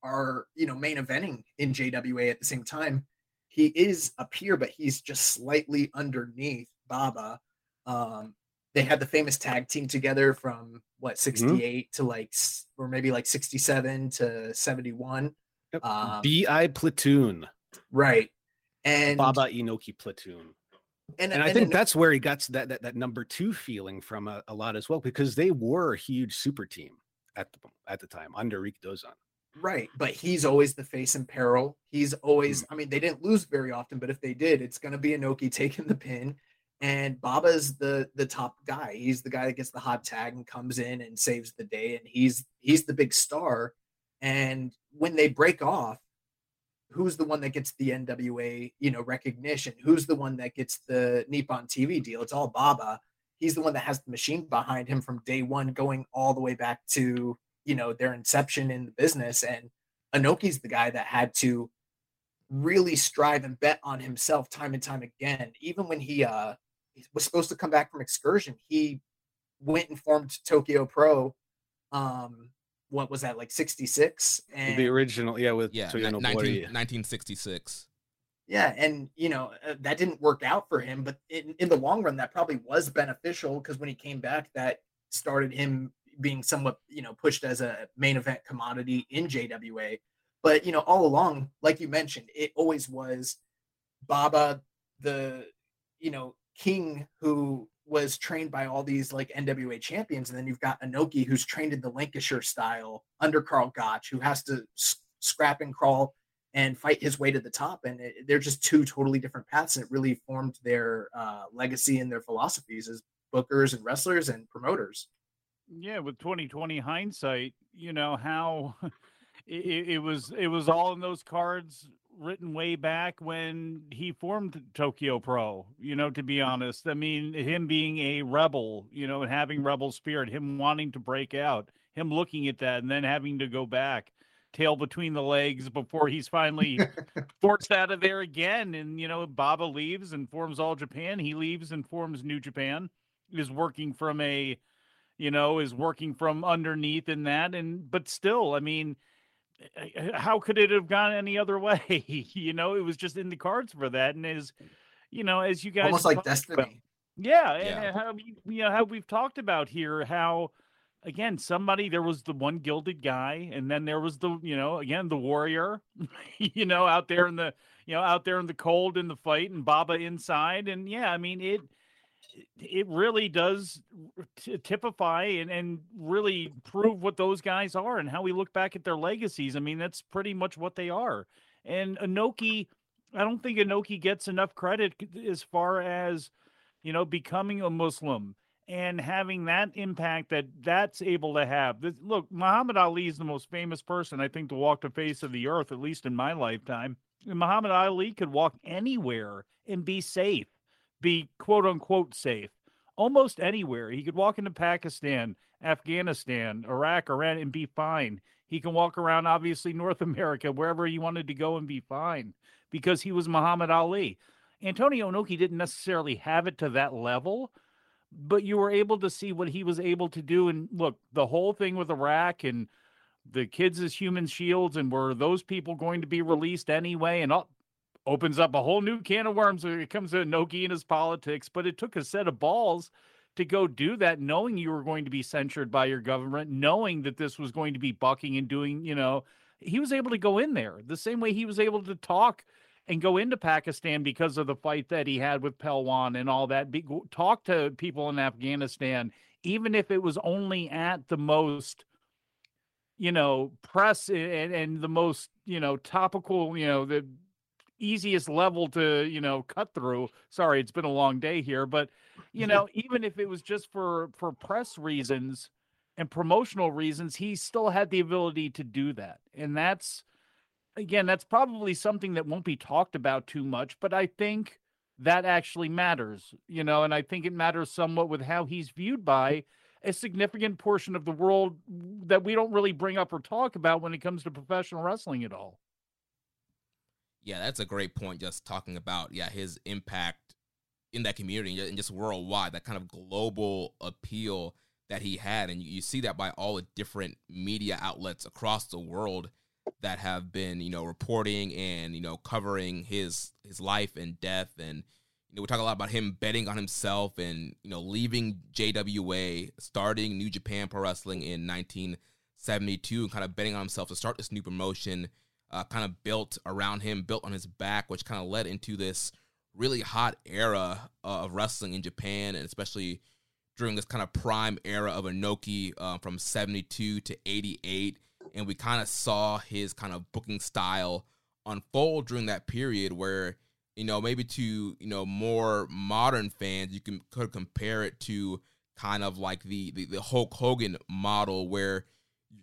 S4: are you know main eventing in JWA at the same time he is a peer but he's just slightly underneath Baba. Um they had the famous tag team together from what 68 mm-hmm. to like or maybe like 67 to 71
S6: Yep. Um, Bi platoon.
S4: Right. And
S6: Baba Inoki platoon. And, and I and, think that's where he got that, that that number two feeling from a, a, lot as well, because they were a huge super team at the at the time under Rikidozan.
S4: Right, but he's always the face in peril. He's always, mm-hmm. I mean, they didn't lose very often, but if they did, it's going to be Inoki taking the pin, and Baba's the the top guy. He's the guy that gets the hot tag and comes in and saves the day, and he's he's the big star. And when they break off, who's the one that gets the NWA, you know, recognition? Who's the one that gets the Nippon TV deal? It's all Baba. He's the one that has the machine behind him from day one, going all the way back to you know their inception in the business. And Inoki's the guy that had to really strive and bet on himself time and time again. Even when he uh was supposed to come back from excursion, he went and formed Tokyo Pro um what was that like 66
S6: and the original yeah with
S3: yeah 19, 1966
S4: yeah and you know uh, that didn't work out for him but in, in the long run that probably was beneficial because when he came back that started him being somewhat you know pushed as a main event commodity in jwa but you know all along like you mentioned it always was baba the you know king who was trained by all these like NWA champions, and then you've got Inoki who's trained in the Lancashire style under Karl Gotch, who has to s- scrap and crawl and fight his way to the top. And it, they're just two totally different paths, and it really formed their uh, legacy and their philosophies as bookers and wrestlers and promoters.
S5: Yeah, with 2020 hindsight, you know how it, it was it was all in those cards written way back when he formed Tokyo Pro, you know, to be mm-hmm. honest. I mean, him being a rebel, you know, and having mm-hmm. rebel spirit, him wanting to break out, him looking at that and then having to go back, tail between the legs before he's finally forced out of there again. And, you know, Baba leaves and forms All Japan. He leaves and forms New Japan, is working from a, you know, is working from underneath in that. And, but still, I mean, how could it have gone any other way? you know, it was just in the cards for that, and as you know, as you guys
S4: almost like destiny.
S5: About, yeah, yeah, and how you know how we've talked about here how again somebody there was the one gilded guy, and then there was the you know again the warrior, you know out there in the you know out there in the cold in the fight, and Baba inside, and yeah, I mean it it really does t- typify and, and really prove what those guys are and how we look back at their legacies. I mean, that's pretty much what they are. And Inoki, I don't think Inoki gets enough credit as far as, you know, becoming a Muslim and having that impact that that's able to have. This, look, Muhammad Ali is the most famous person, I think, to walk the face of the earth, at least in my lifetime. And Muhammad Ali could walk anywhere and be safe be quote unquote safe almost anywhere. He could walk into Pakistan Afghanistan, Iraq, Iran, and be fine. He can walk around, obviously, North America, wherever he wanted to go and be fine because he was Muhammad Ali. Antonio Inoki didn't necessarily have it to that level, but you were able to see what he was able to do. And look, the whole thing with Iraq and the kids as human shields, and were those people going to be released anyway? And opens up a whole new can of worms when it comes to Inoki and his politics. But it took a set of balls to go do that, knowing you were going to be censured by your government, knowing that this was going to be bucking and doing, you know, he was able to go in there the same way he was able to talk and go into Pakistan because of the fight that he had with Pelwan and all that. Be, talk to people in Afghanistan, even if it was only at the most, you know, press and, and the most, you know, topical, you know, the easiest level to, you know, cut through. Sorry, it's been a long day here, but you know, even if it was just for for press reasons and promotional reasons, he still had the ability to do that. And that's again, that's probably something that won't be talked about too much, but I think that actually matters, you know, and I think it matters somewhat with how he's viewed by a significant portion of the world that we don't really bring up or talk about when it comes to professional wrestling at all.
S3: Yeah, that's a great point. Just talking about, yeah, his impact in that community and just worldwide, that kind of global appeal that he had. And you see that by all the different media outlets across the world that have been you know reporting and you know covering his his life and death and you know we talk a lot about him betting on himself and you know leaving JWA starting New Japan Pro Wrestling in 1972 and kind of betting on himself to start this new promotion uh, kind of built around him built on his back which kind of led into this really hot era of wrestling in Japan and especially during this kind of prime era of Inoki uh, from 72 to 88 and we kind of saw his kind of booking style unfold during that period where you know maybe to you know more modern fans you can could compare it to kind of like the, the the Hulk Hogan model where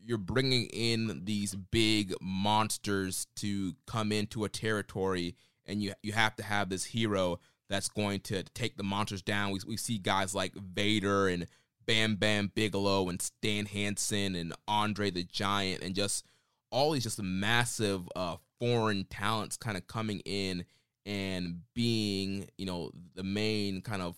S3: you're bringing in these big monsters to come into a territory and you you have to have this hero that's going to take the monsters down. We, we see guys like Vader and Bam Bam Bigelow and Stan Hansen and Andre the Giant and just all these just massive uh, foreign talents kind of coming in and being, you know, the main kind of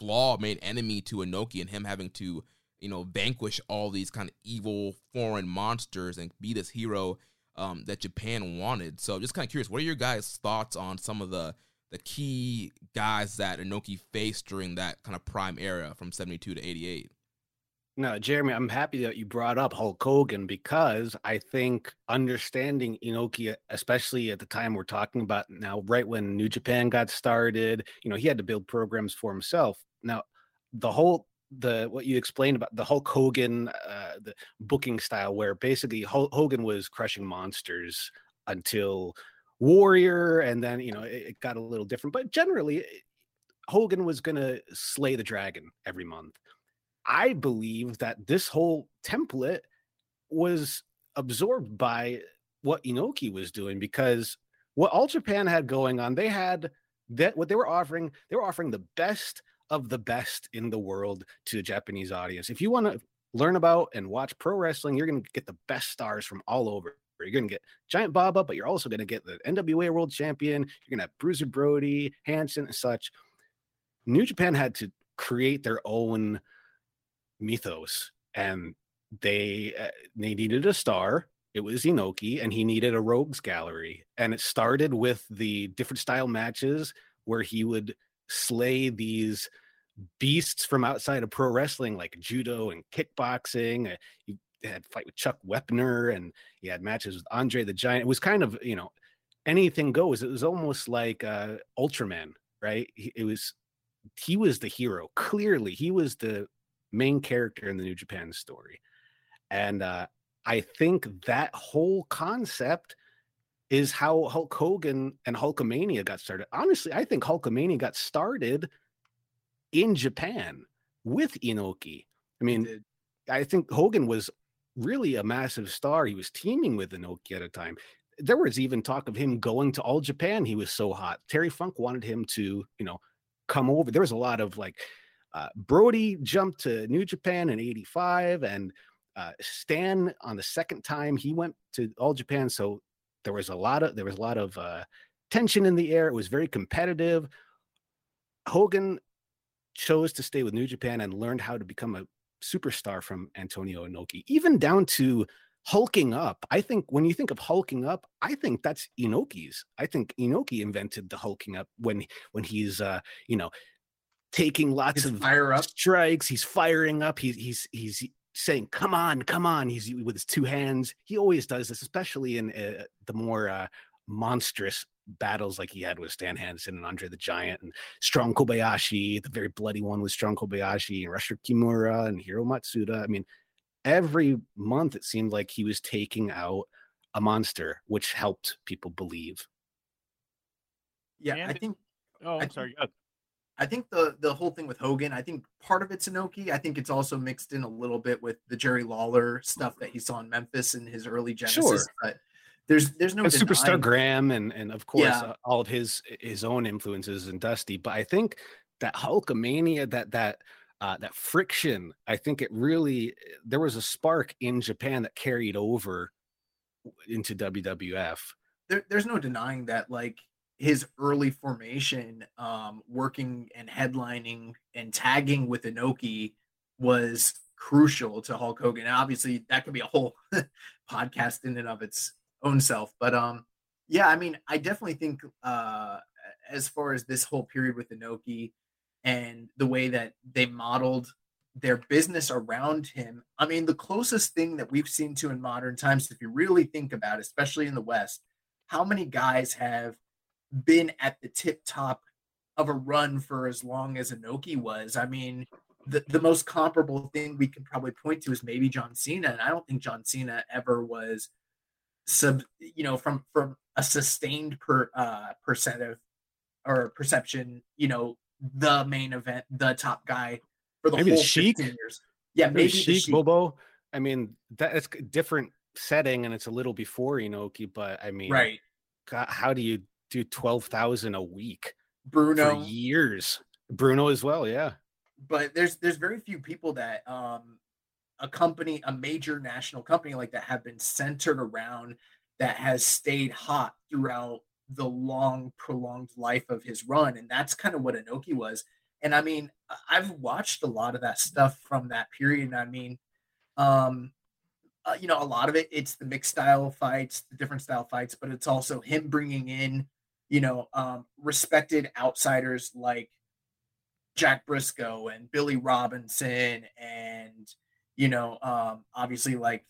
S3: flaw, main enemy to Inoki and him having to, you know, vanquish all these kind of evil foreign monsters and be this hero um, that Japan wanted. So just kind of curious, what are your guys' thoughts on some of the the key guys that Inoki faced during that kind of prime era from 72 to 88.
S6: No, Jeremy, I'm happy that you brought up Hulk Hogan because I think understanding Inoki, especially at the time we're talking about now, right when New Japan got started, you know, he had to build programs for himself. Now, the whole the what you explained about the Hulk Hogan uh, the booking style, where basically Hogan was crushing monsters until warrior, and then you know it, it got a little different. But generally, eh, Hogan was going to slay the dragon every month. I believe that this whole template was absorbed by what Inoki was doing because what All Japan had going on, they had that what they were offering, they were offering the best of the best in the world to the Japanese audience. If you want to learn about and watch pro wrestling, you're going to get the best stars from all over. You're going to get Giant Baba, but you're also going to get the NWA World Champion. You're going to have Bruiser Brody, Hansen, and such. New Japan had to create their own mythos, and they uh, they needed a star. It was Inoki, and he needed a rogues gallery. And it started with the different style matches where he would slay these beasts from outside of pro wrestling, like judo and kickboxing. Uh, he had fight with Chuck Wepner and he had matches with Andre the Giant. It was kind of, you know, anything goes. It was almost like uh Ultraman, right? It was he was the hero. Clearly, he was the main character in the New Japan story. And uh I think that whole concept is how Hulk Hogan and Hulkamania got started. Honestly, I think Hulkamania got started in Japan with Inoki. I mean, I think Hogan was really a massive star. He was teaming with Inoki at a time. There was even talk of him going to All Japan. He was so hot. Terry Funk wanted him to, you know, come over. There was a lot of like uh, Brody jumped to New Japan in '85, and uh, Stan on the second time he went to All Japan. So there was a lot of there was a lot of uh, tension in the air. It was very competitive. Hogan chose to stay with New Japan and learned how to become a superstar from Antonio Inoki, even down to hulking up. I think when you think of hulking up, I think that's Inoki's. I think Inoki invented the hulking up when when he's uh, you know, taking lots
S4: His
S6: of
S4: fire up.
S6: strikes. He's firing up. He's he's he's saying, "Come on, come on!" He's with his two hands. He always does this, especially in uh, the more uh, monstrous battles like he had with Stan Hansen and Andre the Giant and Strong Kobayashi. The very bloody one with Strong Kobayashi and Rusher Kimura and Hiro Matsuda. I mean, every month it seemed like he was taking out a monster, which helped people believe.
S4: Yeah, I think
S5: Oh,
S4: I
S5: I'm sorry.
S4: I think the the whole thing with Hogan, I think part of it's Inoki. I think it's also mixed in a little bit with the Jerry Lawler stuff that he saw in Memphis in his early Genesis.
S6: Sure.
S4: But there's there's no
S6: Superstar Graham and and of course
S4: Yeah.
S6: uh, all of his his own influences and Dusty. But I think that Hulkamania, that that uh, that friction, I think it really there was a spark in Japan that carried over into WWF.
S4: there, there's no denying that like his early formation um working and headlining and tagging with Inoki was crucial to Hulk Hogan. Obviously that could be a whole podcast in and of its own self. But um yeah, I mean, I definitely think uh as far as this whole period with Inoki and the way that they modeled their business around him. I mean, the closest thing that we've seen to in modern times, if you really think about it, especially in the West, how many guys have been at the tip top of a run for as long as Inoki was? I mean, the, the most comparable thing we could probably point to is maybe John Cena. And I don't think John Cena ever was sub, you know, from from a sustained per uh percent of or perception, you know, the main event, the top guy for the
S6: Maybe the
S4: whole
S6: Sheik?
S4: 15 years. Yeah,
S6: Maybe
S4: maybe the
S6: Sheik,
S4: Sheik.
S6: Bobo. I mean, that's a different setting and it's a little before Inoki, but I mean,
S4: Right.
S6: God, how do you do twelve thousand a week
S4: Bruno.
S6: for years? Bruno as well, yeah.
S4: but there's there's very few people that um a company a major national company like that have been centered around that has stayed hot throughout the long prolonged life of his run and that's kind of what Inoki was and I mean I've watched a lot of that stuff from that period and I mean um uh, you know a lot of it it's the mixed style fights the different style fights but it's also him bringing in you know um respected outsiders like Jack Briscoe and Billy Robinson and you know um obviously like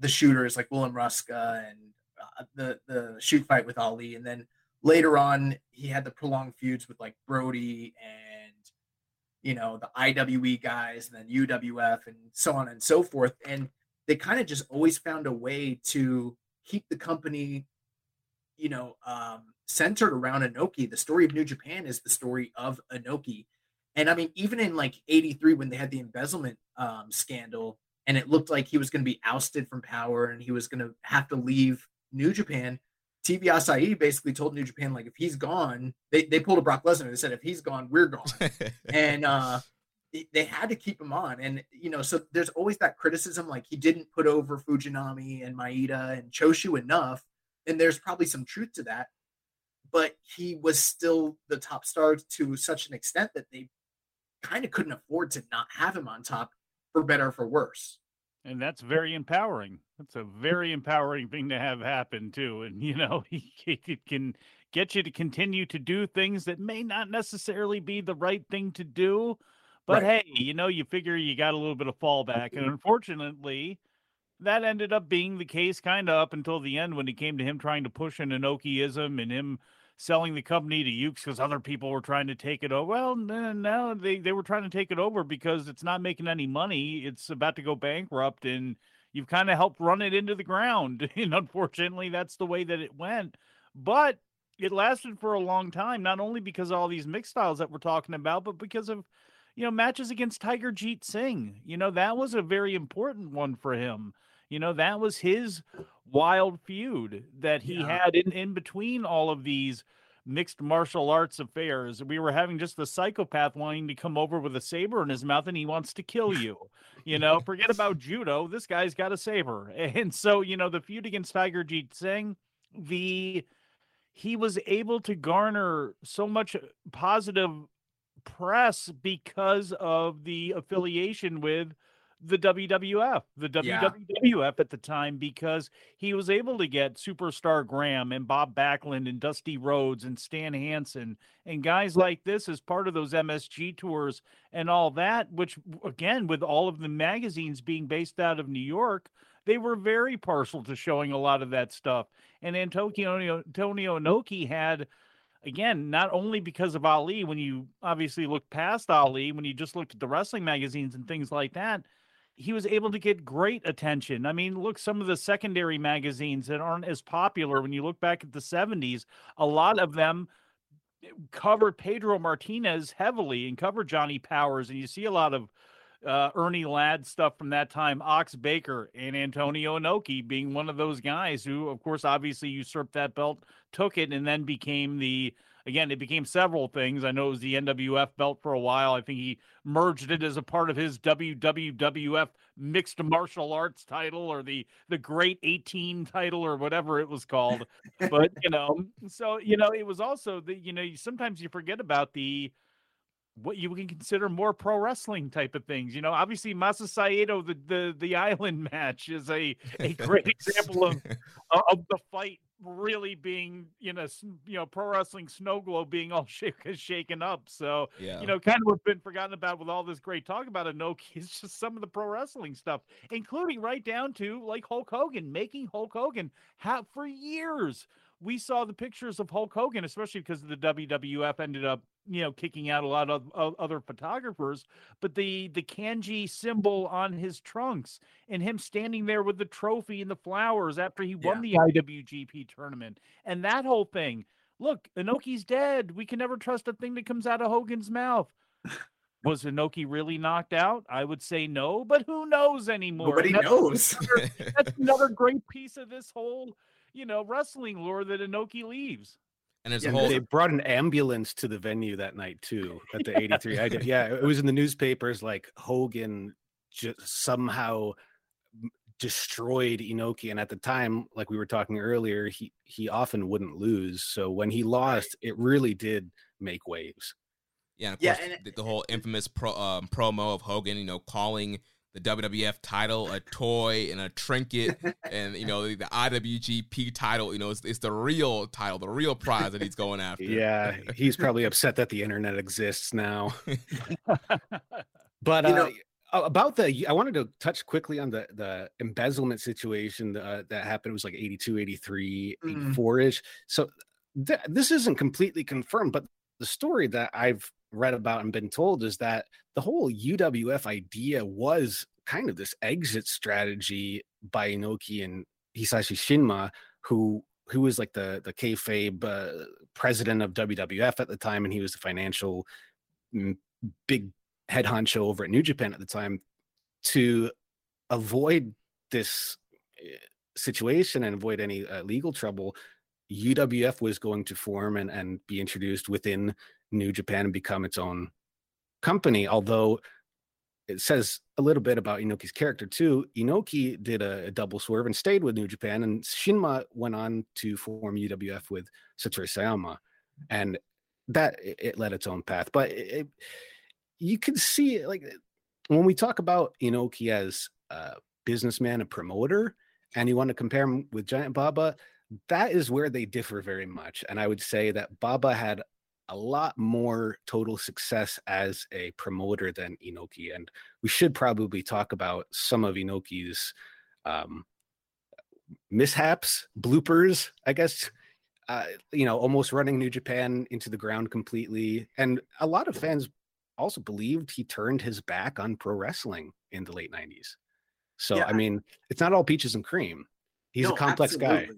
S4: the shooters like Willem Ruska and uh, the the shoot fight with Ali. And then later on he had the prolonged feuds with like Brody and you know the IWE guys and then UWF and so on and so forth. And they kind of just always found a way to keep the company you know um centered around Inoki. the story of New Japan is the story of Inoki. and I mean, even in like 83, when they had the embezzlement um, scandal, and it looked like he was going to be ousted from power and he was going to have to leave New Japan, TV Asahi basically told New Japan, like, if he's gone, they, they pulled a Brock Lesnar. They said, if he's gone, we're gone. and uh, they- they had to keep him on. And, you know, so there's always that criticism, like, he didn't put over Fujinami and Maeda and Choshu enough. And there's probably some truth to that. But he was still the top star to such an extent that they kind of couldn't afford to not have him on top for better or for worse.
S5: and that's very empowering. That's a very empowering thing to have happen too. And you know, he, it can get you to continue to do things that may not necessarily be the right thing to do. But
S4: Right.
S5: hey, you know, you figure you got a little bit of fallback, and unfortunately, that ended up being the case kind of up until the end when it came to him trying to push an Inokiism and him selling the company to Yuke's because other people were trying to take it over. Well, no, no, they, they were trying to take it over because it's not making any money. It's about to go bankrupt and you've kind of helped run it into the ground. And unfortunately, that's the way that it went. But it lasted for a long time, not only because of all these mixed styles that we're talking about, but because of you know matches against Tiger Jeet Singh. You know, that was a very important one for him. You know, that was his wild feud that he
S4: Yeah.
S5: had in, in between all of these mixed martial arts affairs. We were having just the psychopath wanting to come over with a saber in his mouth and he wants to kill you. You know, forget about judo. This guy's got a saber. And so, you know, the feud against Tiger Jeet Singh, the he was able to garner so much positive press because of the affiliation with the WWF, the yeah. WWF at the time, because he was able to get Superstar Graham and Bob Backlund and Dusty Rhodes and Stan Hansen and guys like this as part of those MSG tours and all that, which again, with all of the magazines being based out of New York, they were very partial to showing a lot of that stuff. And Antonio, Antonio Inoki had again, not only because of Ali, when you obviously look past Ali, when you just looked at the wrestling magazines and things like that, he was able to get great attention. I mean, look, some of the secondary magazines that aren't as popular when you look back at the 70s, a lot of them eh, covered Pedro Martinez heavily and covered Johnny Powers. And you see a lot of uh, Ernie Ladd stuff from that time, Ox Baker and Antonio Inoki being one of those guys who, of course, obviously usurped that belt, took it, and then became the again, it became several things. I know it was the NWF belt for a while. I think he merged it as a part of his WWWF mixed martial arts title or the the Great 18 title or whatever it was called. but, you know, so, you know, it was also the, you know, sometimes you forget about the, what you can consider more pro wrestling type of things. You know, obviously Masa Saito, the the the island match is a a great example of uh, of the fight really being you know you know pro wrestling snow globe being all shaken shaken up so yeah. you know kind of what's been forgotten about with all this great talk about Inoki is just some of the pro wrestling stuff including right down to like Hulk Hogan making Hulk Hogan have for years we saw the pictures of Hulk Hogan especially because the WWF ended up you know kicking out a lot of, of, other photographers but the the kanji symbol on his trunks and him standing there with the trophy and the flowers after he won yeah. the IWGP tournament and that whole thing look Inoki's dead we can never trust a thing that comes out of Hogan's mouth was Inoki really knocked out? I would say no, but who knows anymore?
S4: Nobody that's knows.
S5: Another, that's another great piece of this whole, you know, wrestling lore that Inoki leaves.
S6: And it's yeah, whole... they brought an ambulance to the venue that night too at the 83. I did, yeah, it was in the newspapers like Hogan just somehow destroyed Inoki. And at the time, like we were talking earlier, he he often wouldn't lose. So when he lost, it really did make waves.
S3: Yeah, and of course, and the, the, whole infamous pro, um, promo of Hogan, you know, calling the WWF title a toy and a trinket, and you know the, the IWGP title. You know, it's, it's, the real title, the real prize that he's going after.
S6: Yeah, he's probably upset that the internet exists now. but you know, uh, about the, I wanted to touch quickly on the the embezzlement situation uh, that happened. It was like 82, 83, mm-hmm. 84 ish. So th- this isn't completely confirmed, but the story that I've read about and been told is that the whole UWF idea was kind of this exit strategy by Inoki and Hisashi Shinma, who who was like the the kayfabe uh, president of WWF at the time, and he was the financial mm, big head honcho over at New Japan at the time, to avoid this eh, situation and avoid any uh, legal trouble. UWF was going to form and, and be introduced within New Japan and become its own company. Although it says a little bit about Inoki's character too. Inoki did a, a, double swerve and stayed with New Japan, and Shinma went on to form UWF with Satoru Sayama, and that it, it led its own path. But it, you can see like when we talk about Inoki as a businessman, a promoter, and you want to compare him with Giant Baba, that is where they differ very much. And I would say that Baba had a lot more total success as a promoter than Inoki. And we should probably talk about some of Inoki's um, mishaps, bloopers, I guess. Uh, you know, almost running New Japan into the ground completely. And a lot of fans also believed he turned his back on pro wrestling in the late 90s. So, yeah. I mean, it's not all peaches and cream. He's no, a complex absolutely. guy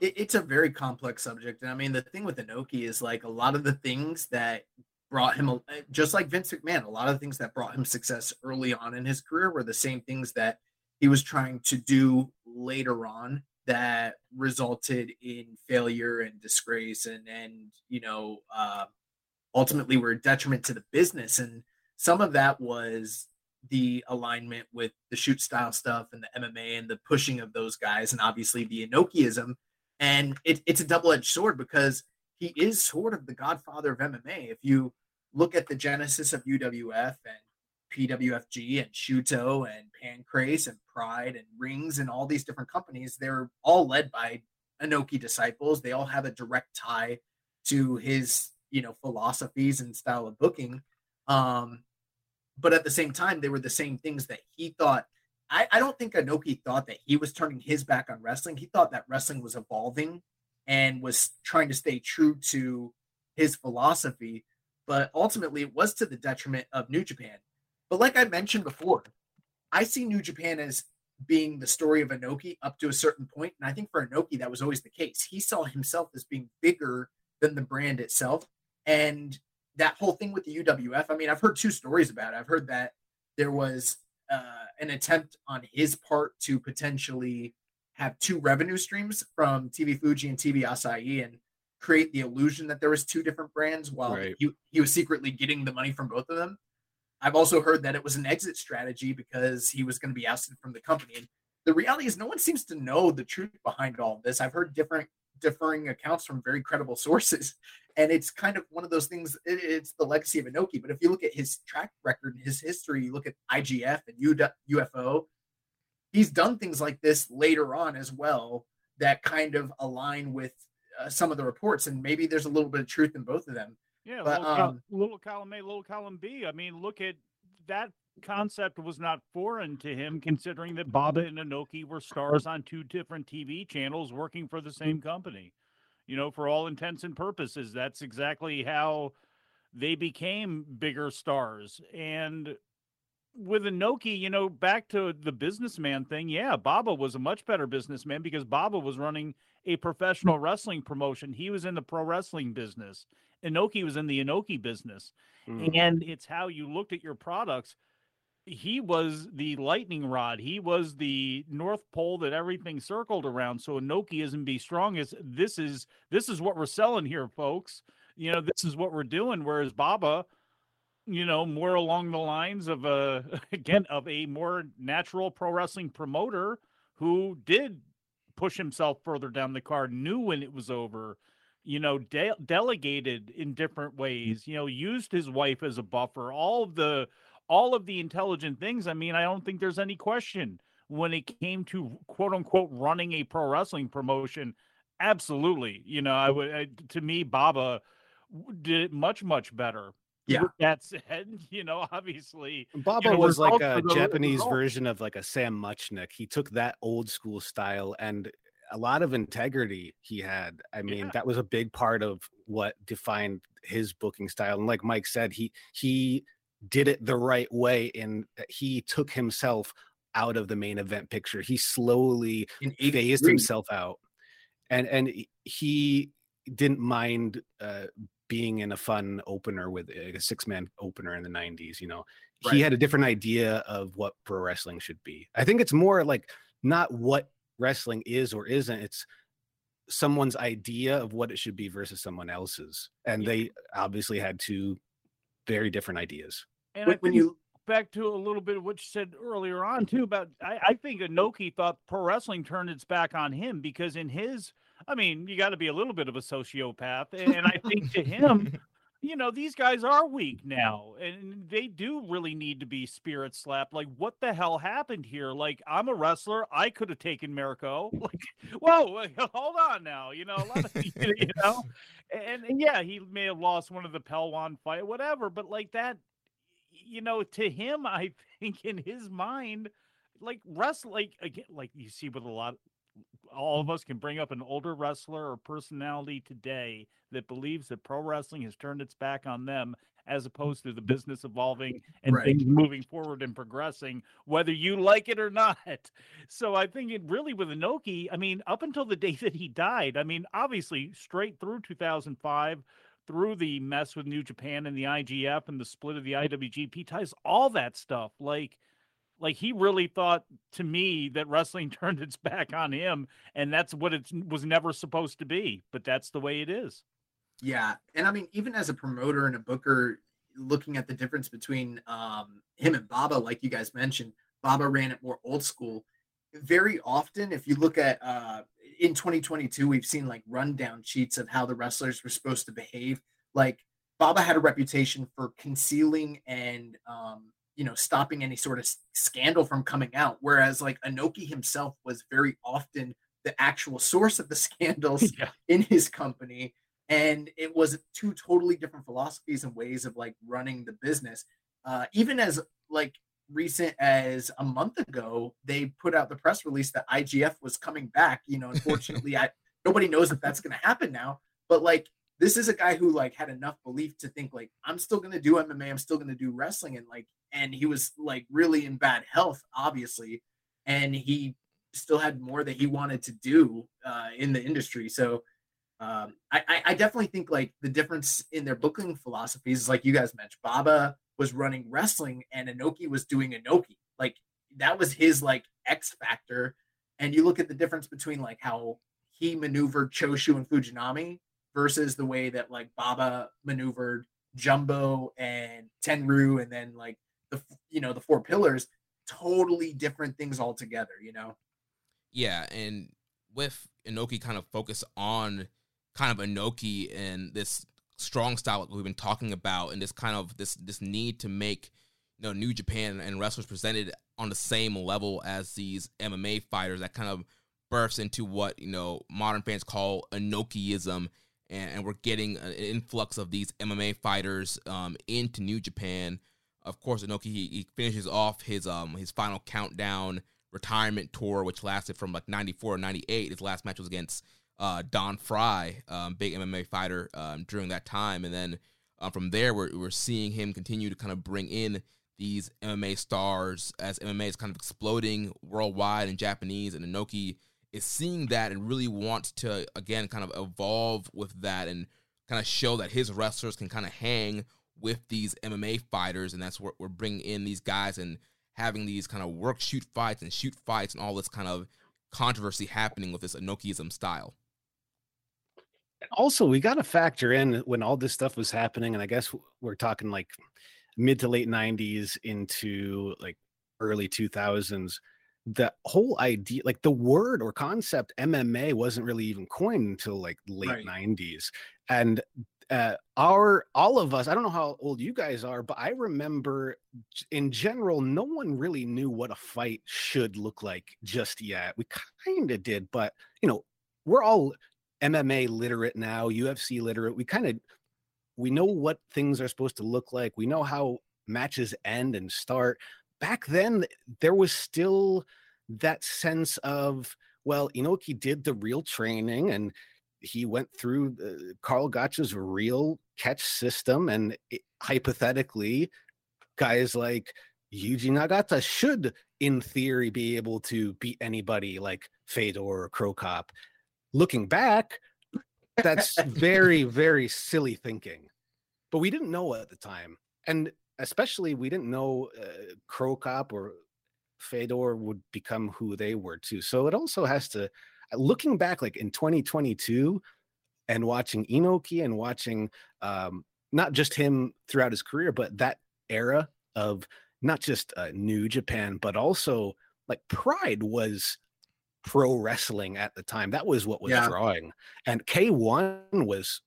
S4: it, it's a very complex subject. And I mean, the thing with Inoki is like a lot of the things that brought him, eh, just like Vince McMahon, a lot of the things that brought him success early on in his career were the same things that he was trying to do later on that resulted in failure and disgrace and and you know uh, ultimately were a detriment to the business and some of that was the alignment with the shoot style stuff and the MMA and the pushing of those guys and obviously the Inokiism and it, it's a double-edged sword because he is sort of the godfather of MMA if you look at the genesis of UWF and PWFG and Shooto and Pancrase and Pride and Rings and all these different companies, they're all led by Inoki disciples. They all have a direct tie to his, you know, philosophies and style of booking. Um, but at the same time, they were the same things that he thought. I, I don't think Inoki thought that he was turning his back on wrestling. He thought that wrestling was evolving and was trying to stay true to his philosophy. But ultimately, it was to the detriment of New Japan but like I mentioned before, I see New Japan as being the story of Inoki up to a certain point. And I think for Inoki that was always the case. He saw himself as being bigger than the brand itself. And that whole thing with the UWF, I mean, I've heard two stories about it. I've heard that there was uh, an attempt on his part to potentially have two revenue streams from TV Fuji and TV Asahi and create the illusion that there was two different brands while right. he, he was secretly getting the money from both of them. I've also heard that it was an exit strategy because he was going to be ousted from the company. And the reality is, no one seems to know the truth behind all of this. I've heard different differing accounts from very credible sources, and it's kind of one of those things. It, it's the legacy of Inoki. But if you look at his track record, and his history, you look at IGF and UFO, he's done things like this later on as well that kind of align with uh, some of the reports, and maybe there's a little bit of truth in both of them.
S5: Yeah, but, little, um, little column A, little column B. I mean, look at that concept was not foreign to him, considering that Baba and Inoki were stars on two different TV channels working for the same company. You know, for all intents and purposes, that's exactly how they became bigger stars. And with Inoki, you know, back to the businessman thing, yeah, Baba was a much better businessman because Baba was running a professional wrestling promotion. He was in the pro wrestling business. Inoki was in the Inoki business. Mm. And it's how you looked at your products. He was the lightning rod. He was the North Pole that everything circled around. So Inoki isn't be strongest. This is this is what we're selling here, folks. You know, this is what we're doing. Whereas Baba, you know, more along the lines of a again of a more natural pro wrestling promoter who did push himself further down the card, knew when it was over, you know, de- delegated in different mm. ways, you know, used his wife as a buffer, all of the all of the intelligent things. I mean, I don't think there's any question when it came to quote unquote running a pro wrestling promotion. Absolutely. You know, I would, I, to me, Baba did it much, much better.
S4: Yeah.
S5: That said, you know, obviously,
S6: Baba
S5: you know,
S6: was like a Japanese version of like a Sam Muchnick. He took that old school style and a lot of integrity he had. I mean, yeah. that was a big part of what defined his booking style. And like Mike said, he he did it the right way and he took himself out of the main event picture. He slowly phased himself out. And and he didn't mind uh, being in a fun opener with a six man opener in the 90s, you know. Right. He had a different idea of what pro wrestling should be. I think it's more like not what wrestling is or isn't. It's someone's idea of what it should be versus someone else's. And yeah. they obviously had two very different ideas.
S5: And when, when you back to a little bit of what you said earlier on too about I, I think Inoki thought pro wrestling turned its back on him because in his I mean, you got to be a little bit of a sociopath. And I think to him, you know, these guys are weak now and they do really need to be spirit slapped. Like, what the hell happened here? Like, I'm a wrestler. I could have taken Mariko. Like, whoa, hold on now. You know, a lot of, you know, and, and yeah, he may have lost one of the Pelwan fight, whatever, but like that, you know, to him, I think in his mind, like wrestling, like again, like you see with a lot, all of us can bring up an older wrestler or personality today that believes that pro wrestling has turned its back on them as mm. opposed to the business evolving and right. things moving forward and progressing, whether you like it or not. So I think it really with Inoki, I mean, up until the day that he died, I mean, obviously straight through 2005, through the mess with New Japan and the IGF and the split of the IWGP ties, all that stuff, like like he really thought to me that wrestling turned its back on him, and that's what it was never supposed to be. But that's the way it is.
S4: Yeah, and I mean, even as a promoter and a booker, looking at the difference between um, him and Baba, like you guys mentioned, Baba ran it more old school. Very often, if you look at uh, in 2022, we've seen like rundown sheets of how the wrestlers were supposed to behave. Like Baba had a reputation for concealing and um, you know stopping any sort of scandal from coming out, whereas like Inoki himself was very often the actual source of the scandals yeah. in his company and it was two totally different philosophies and ways of like running the business uh, even as like recent as a month ago they put out the press release that igf was coming back you know unfortunately i nobody knows if that's going to happen now but like this is a guy who like had enough belief to think like i'm still going to do mma i'm still going to do wrestling and like and he was like really in bad health obviously and he still had more that he wanted to do uh, in the industry so um, I, I definitely think like the difference in their booking philosophies is like you guys mentioned. Baba was running wrestling and Inoki was doing Inoki. Like that was his like X factor. And you look at the difference between like how he maneuvered Choshu and Fujinami versus the way that like Baba maneuvered Jumbo and Tenryu and then like the you know the four pillars totally different things altogether you know
S3: yeah and with Inoki kind of focus on kind of Inoki and this strong style that we've been talking about, and this kind of this this need to make you know New Japan and wrestlers presented on the same level as these MMA fighters that kind of bursts into what you know modern fans call Inokiism, and, and we're getting an influx of these MMA fighters um, into New Japan. Of course, Inoki he, he finishes off his um his final countdown retirement tour, which lasted from like '94 to '98. His last match was against uh, Don Frye, um, big MMA fighter um, during that time, and then uh, from there we're we're seeing him continue to kind of bring in these MMA stars as MMA is kind of exploding worldwide in Japanese, and Inoki is seeing that and really wants to again kind of evolve with that and kind of show that his wrestlers can kind of hang with these MMA fighters, and that's what we're bringing in these guys and having these kind of work shoot fights and shoot fights and all this kind of controversy happening with this Inokiism style
S6: also we got to factor in when all this stuff was happening and i guess we're talking like mid to late 90s into like early 2000s the whole idea like the word or concept mma wasn't really even coined until like late right. 90s and uh, our all of us i don't know how old you guys are but i remember in general no one really knew what a fight should look like just yet we kind of did but you know we're all MMA literate now, UFC literate. We kind of we know what things are supposed to look like. We know how matches end and start. Back then, there was still that sense of well, Inoki did the real training and he went through the, Karl Gotch's real catch system, and it, hypothetically, guys like Yuji Nagata should, in theory, be able to beat anybody like Fedor or Cro Cop looking back, that's very, very silly thinking. But we didn't know at the time. And especially, we didn't know uh, Cro Cop or Fedor would become who they were too. So it also has to, looking back, like in 2022 and watching Inoki and watching um, not just him throughout his career, but that era of not just uh, New Japan, but also like Pride was pro wrestling at the time. That was what was yeah. drawing. And K1 was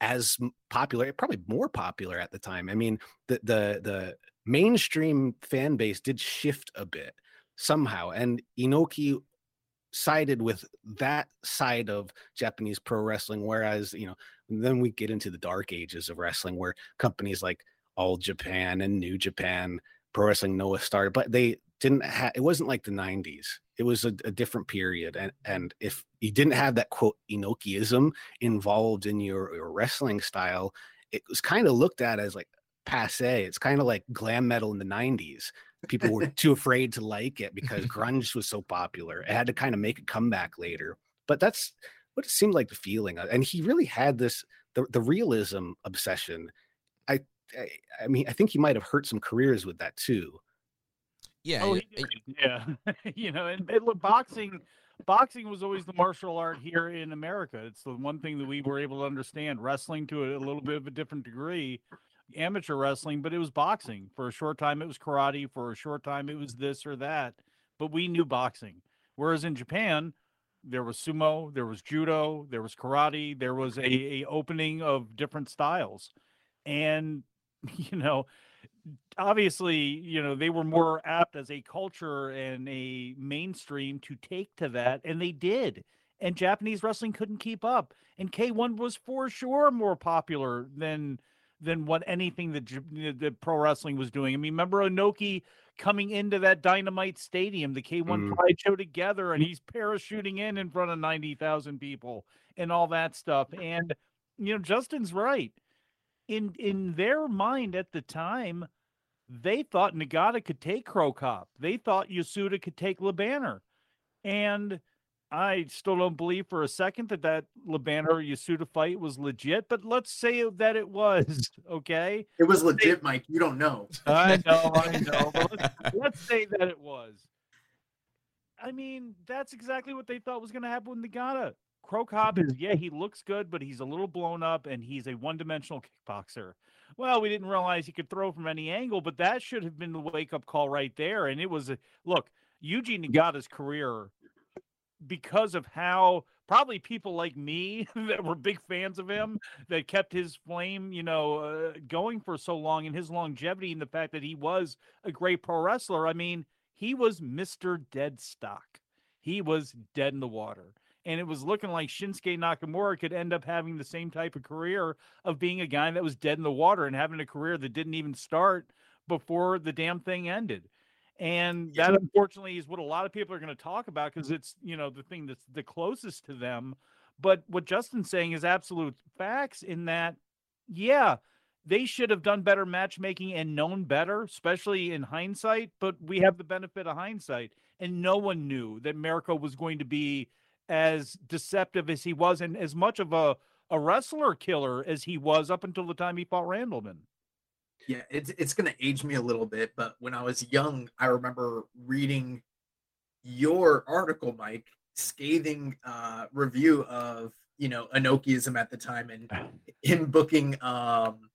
S6: as popular, probably more popular at the time. I mean, the the the mainstream fan base did shift a bit somehow, and Inoki sided with that side of Japanese pro wrestling, whereas you know then we get into the dark ages of wrestling, where companies like All Japan and New Japan Pro Wrestling Noah started, but they didn't have. It wasn't like the '90s it was a, a, different period and and if you didn't have that quote Inokiism involved in your, your wrestling style it was kind of looked at as like passe. It's kind of like glam metal in the 90s people were too afraid to like it because grunge was so popular. It had to kind of make a comeback later. But that's what it seemed like the feeling and he really had this the, the realism obsession. I, I i mean i think he might have hurt some careers with that too
S3: Yeah,
S5: Oh,
S3: yeah,
S5: he did. yeah. you know, and, and look, boxing, boxing was always the martial art here in America. It's the one thing that we were able to understand. Wrestling to a, a little bit of a different degree, amateur wrestling, but it was boxing. For a short time, it was karate. For a short time, it was this or that. But we knew boxing. Whereas in Japan, there was sumo, there was judo, there was karate, there was a, a opening of different styles, and you know obviously, you know, they were more apt as a culture and a mainstream to take to that, and they did. And Japanese wrestling couldn't keep up. And K1 was for sure more popular than than what anything that, that pro wrestling was doing. I mean, remember Inoki coming into that Dynamite Stadium, the K1
S6: Mm.
S5: Pride show together, and he's parachuting in in front of 90,000 people and all that stuff. And, you know, Justin's right. In in their mind at the time, they thought Nagata could take Cro Cop. They thought Yasuda could take Le Banner. And I still don't believe for a second that that Le Banner Yasuda fight was legit, but let's say that it was, okay?
S4: It was legit, Mike. You don't know.
S5: I know, I know. Let's, let's say that it was. I mean, that's exactly what they thought was going to happen with Nagata. Cro Cop is, yeah, he looks good, but he's a little blown up and he's a one dimensional kickboxer. Well, we didn't realize he could throw from any angle, but that should have been the wake up call right there. And it was a look, Yuji Nagata's career, because of how probably people like me that were big fans of him that kept his flame, you know, uh, going for so long and his longevity and the fact that he was a great pro wrestler. I mean, he was Mr. Dead Stock. He was dead in the water. And it was looking like Shinsuke Nakamura could end up having the same type of career of being a guy that was dead in the water and having a career that didn't even start before the damn thing ended. And that unfortunately is what a lot of people are going to talk about because it's, you know, the thing that's the closest to them. But what Justin's saying is absolute facts in that, yeah, they should have done better matchmaking and known better, especially in hindsight. But we have the benefit of hindsight. And no one knew that Mirko was going to be as deceptive as he was and as much of a, a wrestler killer as he was up until the time he fought Randleman.
S4: Yeah, it's it's gonna age me a little bit, but when I was young, I remember reading your article, Mike, scathing uh review of you know Inokiism at the time and him booking um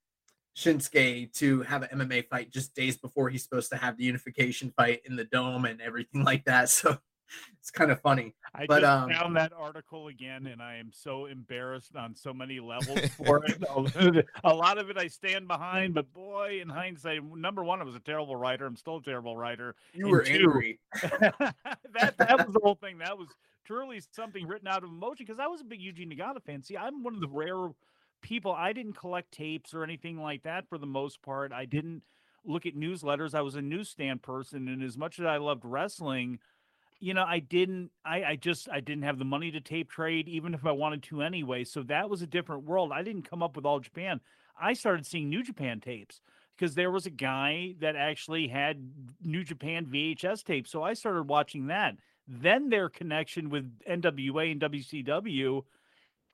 S4: Shinsuke to have an MMA fight just days before he's supposed to have the unification fight in the dome and everything like that. So it's kind of funny.
S5: I
S4: But,
S5: just
S4: um,
S5: found that article again, and I am so embarrassed on so many levels for it. a lot of it I stand behind, but boy, in hindsight, number one, I was a terrible writer. I'm still a terrible writer.
S4: You
S5: And
S4: were
S5: two,
S4: angry.
S5: that that was the whole thing. That was truly something written out of emotion because I was a big Yuji Nagata fan. See, I'm one of the rare people. I didn't collect tapes or anything like that for the most part. I didn't look at newsletters. I was a newsstand person, and as much as I loved wrestling, you know, I didn't. I I just I didn't have the money to tape trade, even if I wanted to anyway. So that was a different world. I didn't come up with all Japan. I started seeing New Japan tapes because there was a guy that actually had New Japan VHS tapes. So I started watching that. Then their connection with NWA and WCW.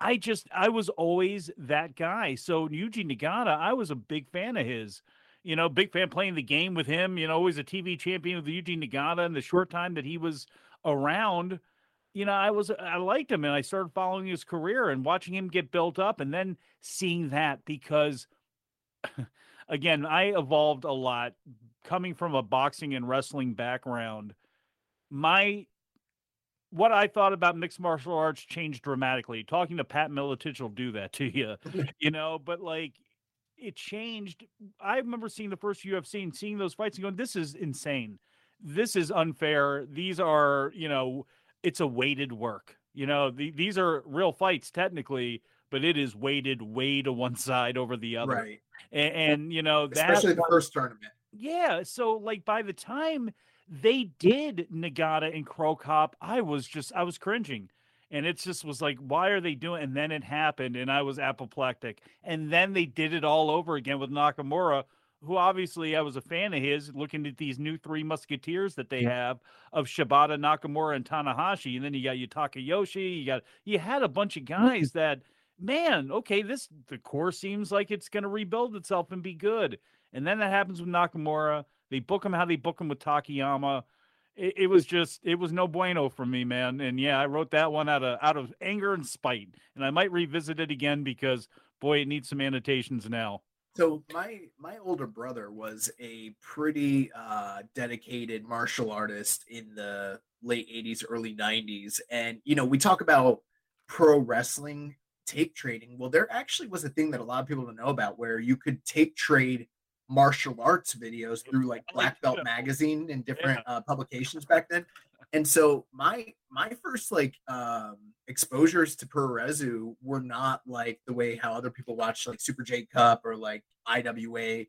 S5: I just I was always that guy. So Yuji Nagata, I was a big fan of his. You know, big fan playing the game with him. You know, always a TV champion with Yuji Nagata. In the short time that he was around, you know, I was I liked him, and I started following his career and watching him get built up, and then seeing that because, again, I evolved a lot coming from a boxing and wrestling background. My what I thought about mixed martial arts changed dramatically. Talking to Pat Miletich will do that to you, you know, but like it changed. I remember seeing the first UFC and seeing those fights and going, this is insane. This is unfair. These are, you know, it's a weighted work. You know, the, these are real fights technically, but it is weighted way to one side over the other.
S4: Right.
S5: And, and you know, that
S4: Especially the first tournament.
S5: yeah. So like by the time they did Nagata and Cro Cop, I was just I was cringing. And it just was like, why are they doing? And then it happened, and I was apoplectic. And then they did it all over again with Nakamura, who obviously I was a fan of his, looking at these new three musketeers that they mm-hmm. have of Shibata, Nakamura, and Tanahashi. And then you got Yutaka Yoshie. You got you had a bunch of guys mm-hmm. that, man, okay, this the core seems like it's gonna rebuild itself and be good. And then that happens with Nakamura. They book him how they book him with Takayama. It, it, was just it was no bueno for me, man. And yeah, I wrote that one out of out of anger and spite, and I might revisit it again because boy, it needs some annotations now.
S4: So my my older brother was a pretty uh, dedicated martial artist in the late 80s, early 90s. And you know, we talk about pro wrestling tape trading. Well, there actually was a thing that a lot of people don't know about where you could tape trade martial arts videos through like Black Belt magazine and different yeah. uh, publications back then. And so my my first like um exposures to Puroresu were not like the way how other people watch like Super J Cup or like IWA.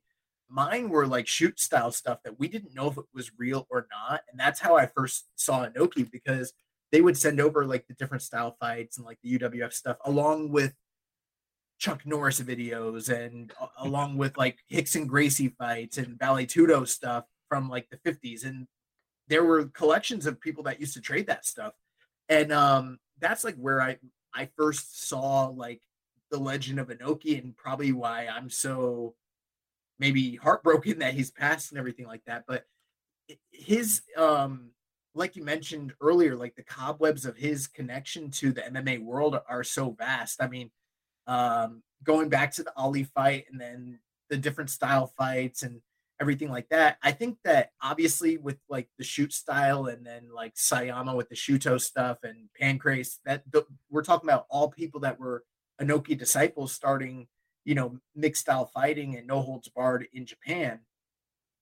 S4: Mine were like shoot style stuff that we didn't know if it was real or not. And that's how I first saw Inoki because they would send over like the different style fights and like the UWF stuff along with Chuck Norris videos and uh, along with like Rickson Gracie fights and Vale Tudo stuff from like the 50s. And there were collections of people that used to trade that stuff. And um that's like where I I first saw like the legend of Inoki and probably why I'm so maybe heartbroken that he's passed and everything like that. But his um like you mentioned earlier, like the cobwebs of his connection to the MMA world are so vast. I mean, um, going back to the Ali fight and then the different style fights and everything like that. I think that obviously with like the shoot style and then like Sayama with the Shooto stuff and Pancrase, that the, we're talking about all people that were Inoki disciples starting, you know, mixed style fighting and no holds barred in Japan.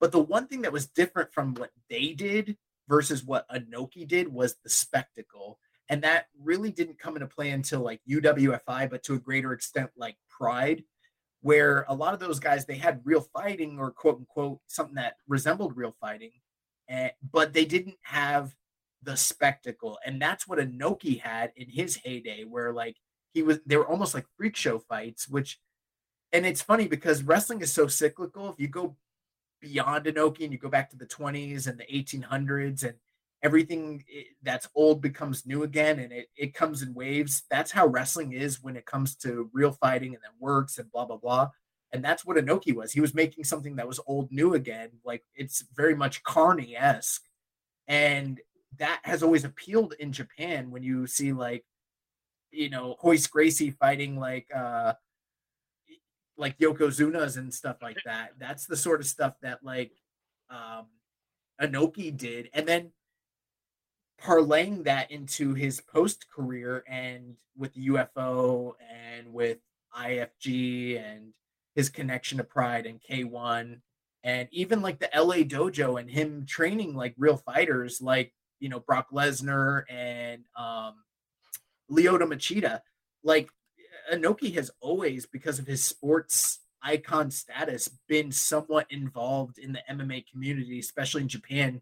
S4: But the one thing that was different from what they did versus what Inoki did was the spectacle. And that really didn't come into play until like UWFI, but to a greater extent, like Pride, where a lot of those guys they had real fighting or quote unquote something that resembled real fighting, and, but they didn't have the spectacle. And that's what Inoki had in his heyday, where like he was they were almost like freak show fights, which and it's funny because wrestling is so cyclical. If you go beyond Inoki and you go back to the 20s and the 1800s and everything that's old becomes new again and it, it comes in waves. That's how wrestling is when it comes to real fighting and then works and blah, blah, blah. And that's what Inoki was. He was making something that was old new again. Like it's very much Carney esque. And that has always appealed in Japan when you see like, you know, Royce Gracie fighting like, uh, like Yokozunas and stuff like that. That's the sort of stuff that like um Inoki did. And then parlaying that into his post career and with UFO and with IFG and his connection to Pride and K1 and even like the LA dojo and him training like real fighters like you know Brock Lesnar and um Lyoto Machida like Inoki has always because of his sports icon status been somewhat involved in the MMA community especially in Japan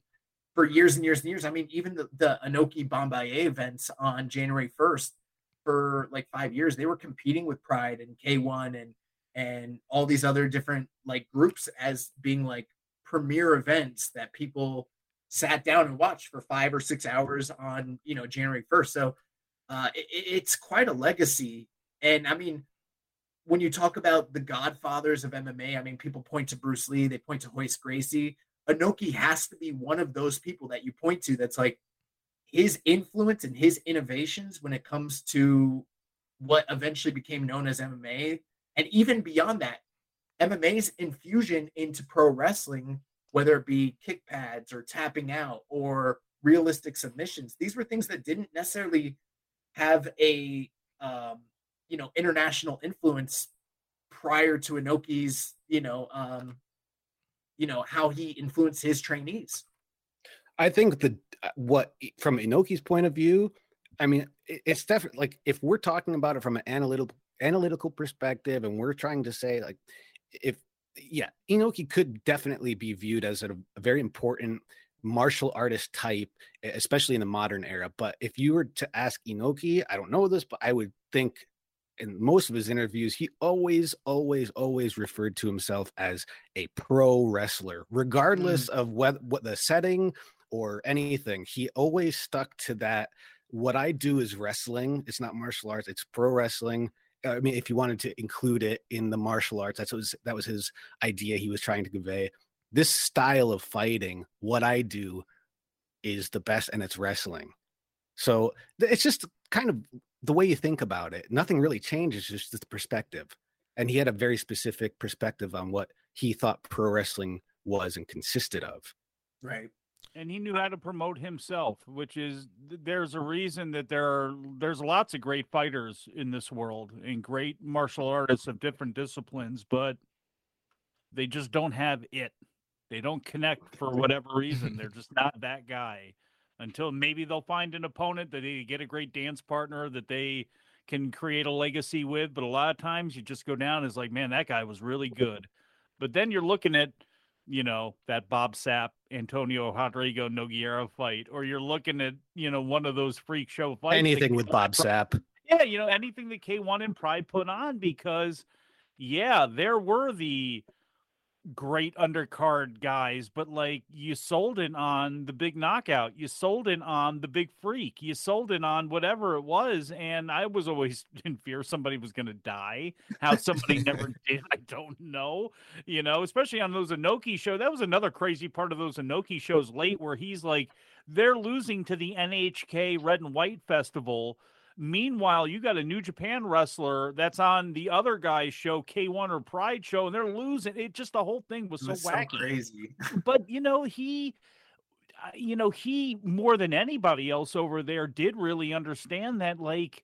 S4: for years and years and years. I mean, even the, the Inoki Bom-Ba-Ye events on January 1st for like five years, they were competing with Pride and K1 and and all these other different like groups as being like premier events that people sat down and watched for five or six hours on you know January 1st. So uh, it, it's quite a legacy. And I mean, when you talk about the godfathers of MMA, I mean, people point to Bruce Lee, they point to Royce Gracie. Inoki has to be one of those people that you point to that's like his influence and his innovations when it comes to what eventually became known as MMA. And even beyond that, MMA's infusion into pro wrestling, whether it be kick pads or tapping out or realistic submissions, these were things that didn't necessarily have a um, you know international influence prior to Inoki's you know um, you know how he influenced his trainees.
S6: I think the uh, what from Inoki's point of view, I mean, it's definitely like if we're talking about it from an analytical analytical perspective, and we're trying to say like if yeah, Inoki could definitely be viewed as a, a very important martial artist type, especially in the modern era. But if you were to ask Inoki, I don't know this, but I would think in most of his interviews, he always, always, always referred to himself as a pro wrestler, regardless mm. of what what the setting or anything. He always stuck to that. What I do is wrestling. It's not martial arts. It's pro wrestling. I mean, if you wanted to include it in the martial arts, that's what was that was his idea. He was trying to convey. this style of fighting, what I do is the best and it's wrestling. So it's just kind of the way you think about it. Nothing really changes, just the perspective. And he had a very specific perspective on what he thought pro wrestling was and consisted of.
S4: Right.
S5: And he knew how to promote himself, which is there's a reason that there are there's lots of great fighters in this world and great martial artists of different disciplines, but they just don't have it. They don't connect for whatever reason. They're just not that guy until maybe they'll find an opponent that they get a great dance partner that they can create a legacy with. But a lot of times you just go down as like, man, that guy was really good. But then you're looking at, you know, that Bob Sapp, Antonio Rodrigo Nogueira fight, or you're looking at, you know, one of those freak show fights.
S6: Anything with Bob Sapp.
S5: Yeah, you know, anything that K1 and Pride put on because, yeah, there were the great undercard guys, but like you sold it on the big knockout, you sold it on the big freak, you sold it on whatever it was, and I was always in fear somebody was going to die. How somebody never did, I don't know. You know, especially on those Inoki show. That was another crazy part of those Inoki shows late, where he's like, they're losing to the NHK Red and White Festival Meanwhile, you got a New Japan wrestler that's on the other guy's show, K1 or Pride show, and they're losing. It just the whole thing was so
S4: That's so
S5: wacky.
S4: crazy.
S5: but you know, he uh, you know, he more than anybody else over there did really understand that like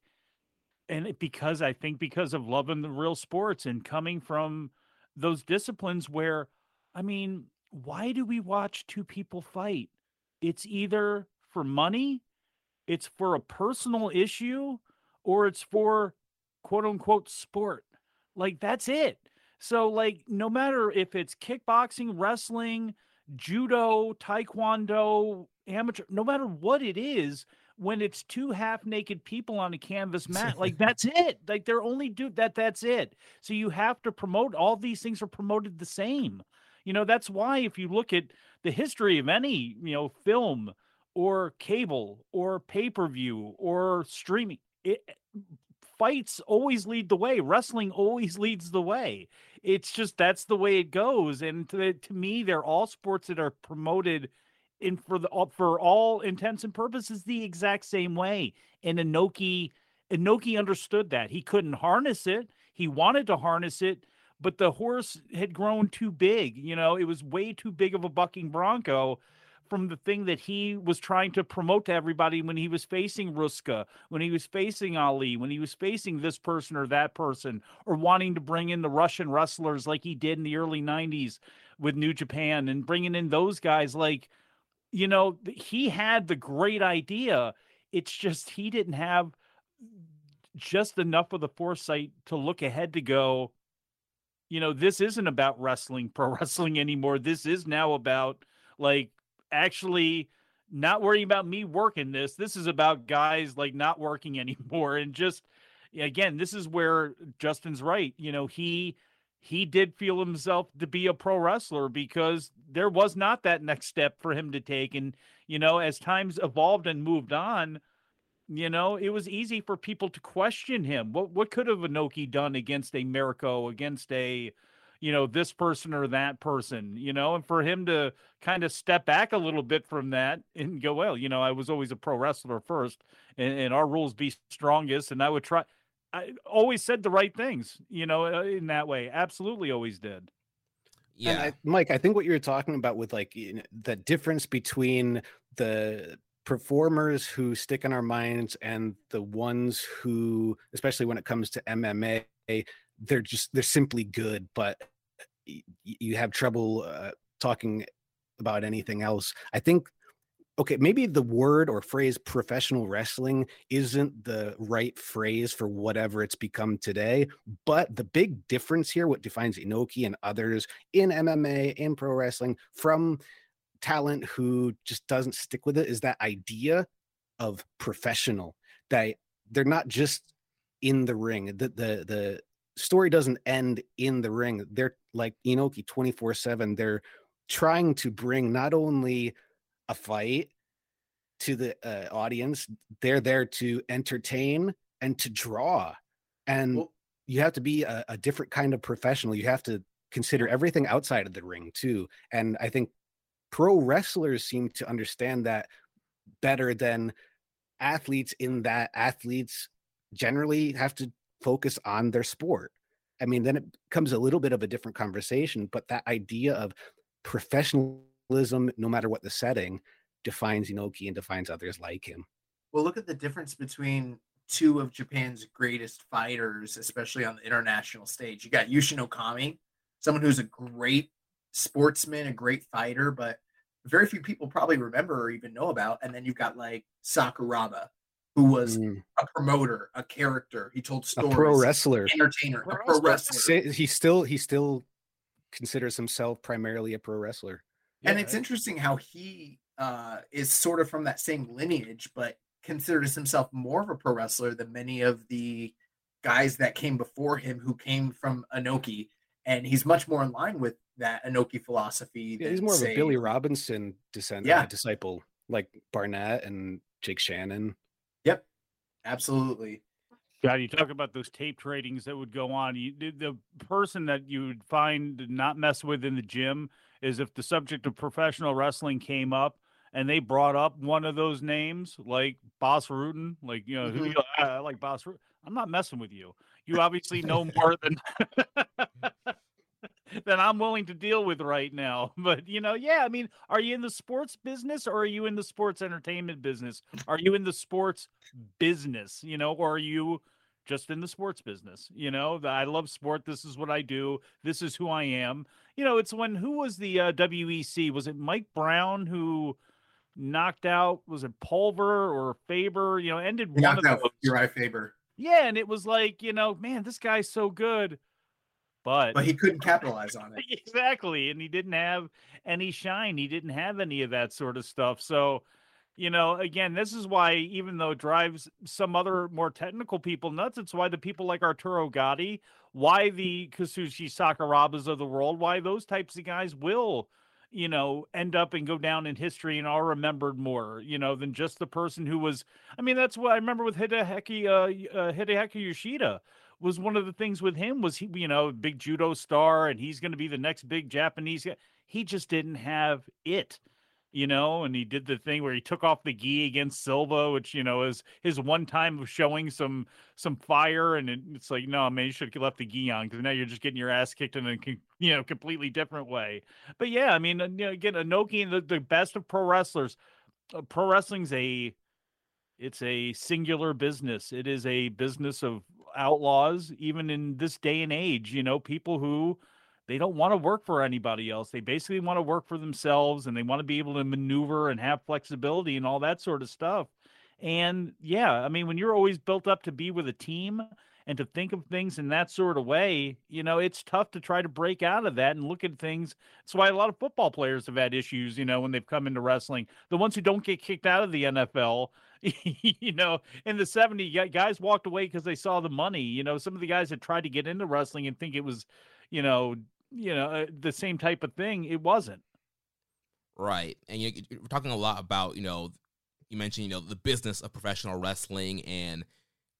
S5: and it, because I think because of loving the real sports and coming from those disciplines where I mean, why do we watch two people fight? It's either for money it's for a personal issue or it's for quote unquote sport. Like that's it. So like no matter if it's kickboxing, wrestling, judo, taekwondo, amateur, no matter what it is, when it's two half naked people on a canvas mat, like that's it. Like they're only do that. That's it. So you have to promote. All these things are promoted the same. You know that's why if you look at the history of any you know film, or cable or pay-per-view or streaming. It, eh, fights always lead the way. Wrestling always leads the way. It's just that's the way it goes and to, eh, to me they're all sports that are promoted in for the for all intents and purposes the exact same way. And Inoki Inoki understood that. He couldn't harness it. He wanted to harness it but the horse had grown too big you know? It was way too big of a bucking bronco from the thing that he was trying to promote to everybody when he was facing Ruska, when he was facing Ali, when he was facing this person or that person, or wanting to bring in the Russian wrestlers like he did in the early 90s with New Japan and bringing in those guys. Like, you know, he had the great idea. It's just he didn't have just enough of the foresight to look ahead to go, you know, this isn't about wrestling, pro wrestling anymore. This is now about like actually not worrying about me working this. This is about guys like not working anymore. And just again, this is where Justin's right. You know, he he did feel himself to be a pro wrestler because there was not that next step for him to take. And, you know, as times evolved and moved on, you know, it was easy for people to question him. What what could have Inoki done against a Mirko, against a you know, this person or that person, you know, and for him to kind of step back a little bit from that and go, well, you know, I was always a pro wrestler first and, and our rules be strongest. And I would try, I always said the right things, you know, uh, in that way. Absolutely always did.
S6: Yeah. I, Mike, I think what you were talking about with like you know, the difference between the performers who stick in our minds and the ones who, especially when it comes to MMA, they're just they're simply good, but you have trouble uh, talking about anything else. I think okay, maybe the word or phrase professional wrestling isn't the right phrase for whatever it's become today. But the big difference here, what defines Inoki and others in MMA, in pro wrestling, from talent who just doesn't stick with it, is that idea of professional. That they're not just in the ring. The the the story doesn't end in the ring. They're like Inoki 24 7. They're trying to bring not only a fight to the uh, audience, they're there to entertain and to draw. And well, you have to be a, a, different kind of professional. You have to consider everything outside of the ring too. And I think pro wrestlers seem to understand that better than athletes in that athletes generally have to focus on their sport. I mean, then it becomes a little bit of a different conversation, but that idea of professionalism, no matter what the setting, defines Inoki and defines others like him.
S4: Well, look at the difference between two of Japan's greatest fighters, especially on the international stage. You got Yushin Okami, someone who's a great sportsman, a great fighter, but very few people probably remember or even know about. And then you've got like Sakuraba, who was mm. a promoter, a character. He told stories,
S6: a pro wrestler,
S4: entertainer, pro a pro wrestler.
S6: He still he still considers himself primarily a pro wrestler.
S4: And yeah, it's right? interesting how he uh, is sort of from that same lineage, but considers himself more of a pro wrestler than many of the guys that came before him who came from Inoki. And he's much more in line with that Inoki philosophy.
S6: Yeah, he's more say, of a Billy Robinson descendant, yeah. disciple, like Barnett and Jake Shannon.
S4: Yep, absolutely.
S5: God, you talk about those tape tradings that would go on. You, the, person that you would find not mess with in the gym is if the subject of professional wrestling came up and they brought up one of those names, like Bas Rutten, like you know, mm-hmm. you, I like Bas Rutten. I'm not messing with you. You obviously know more than than I'm willing to deal with right now. But you know, yeah, I mean, are you in the sports business or are you in the sports entertainment business? Are you in the sports business, you know, or are you just in the sports business? You know, I love sport. This is what I do. This is who I am. You know, it's when who was the uh, WEC? Was it Mike Brown who knocked out was it Pulver or Faber? You know, ended
S4: one of those. Uri Faber.
S5: Yeah, and it was like, you know, man, this guy's so good but
S4: but he couldn't capitalize on it.
S5: Exactly and he didn't have any shine he didn't have any of that sort of stuff. So you know again this is why even though it drives some other more technical people nuts it's why the people like arturo gatti why the kazushi sakurabas of the world why those types of guys will you know end up and go down in history and are remembered more you know than just the person who was i mean that's what i remember with hideki uh, uh hideki yoshida was one of the things with him was he, you know, big judo star, and he's going to be the next big Japanese. Guy. He just didn't have it, you know, and he did the thing where he took off the gi against Silva, which you know is his one time of showing some some fire, and it, it's like, no, man, you should have left the gi on because now you're just getting your ass kicked in a you know completely different way. But yeah, I mean, you know, again, Inoki, the, the best of pro wrestlers. Uh, pro wrestling's a it's a singular business. It is a business of outlaws, even in this day and age. You know, people who they don't want to work for anybody else. They basically want to work for themselves and they want to be able to maneuver and have flexibility and all that sort of stuff. And yeah, I mean, when you're always built up to be with a team and to think of things in that sort of way, you know, it's tough to try to break out of that and look at things. That's why a lot of football players have had issues, you know, when they've come into wrestling. The ones who don't get kicked out of the NFL, you know, in the 70s, guys walked away because they saw the money. You know, some of the guys that tried to get into wrestling and think it was, you know, you know, uh, the same type of thing. It wasn't.
S3: Right. And you, are talking a lot about, you know, you mentioned, you know, the business of professional wrestling and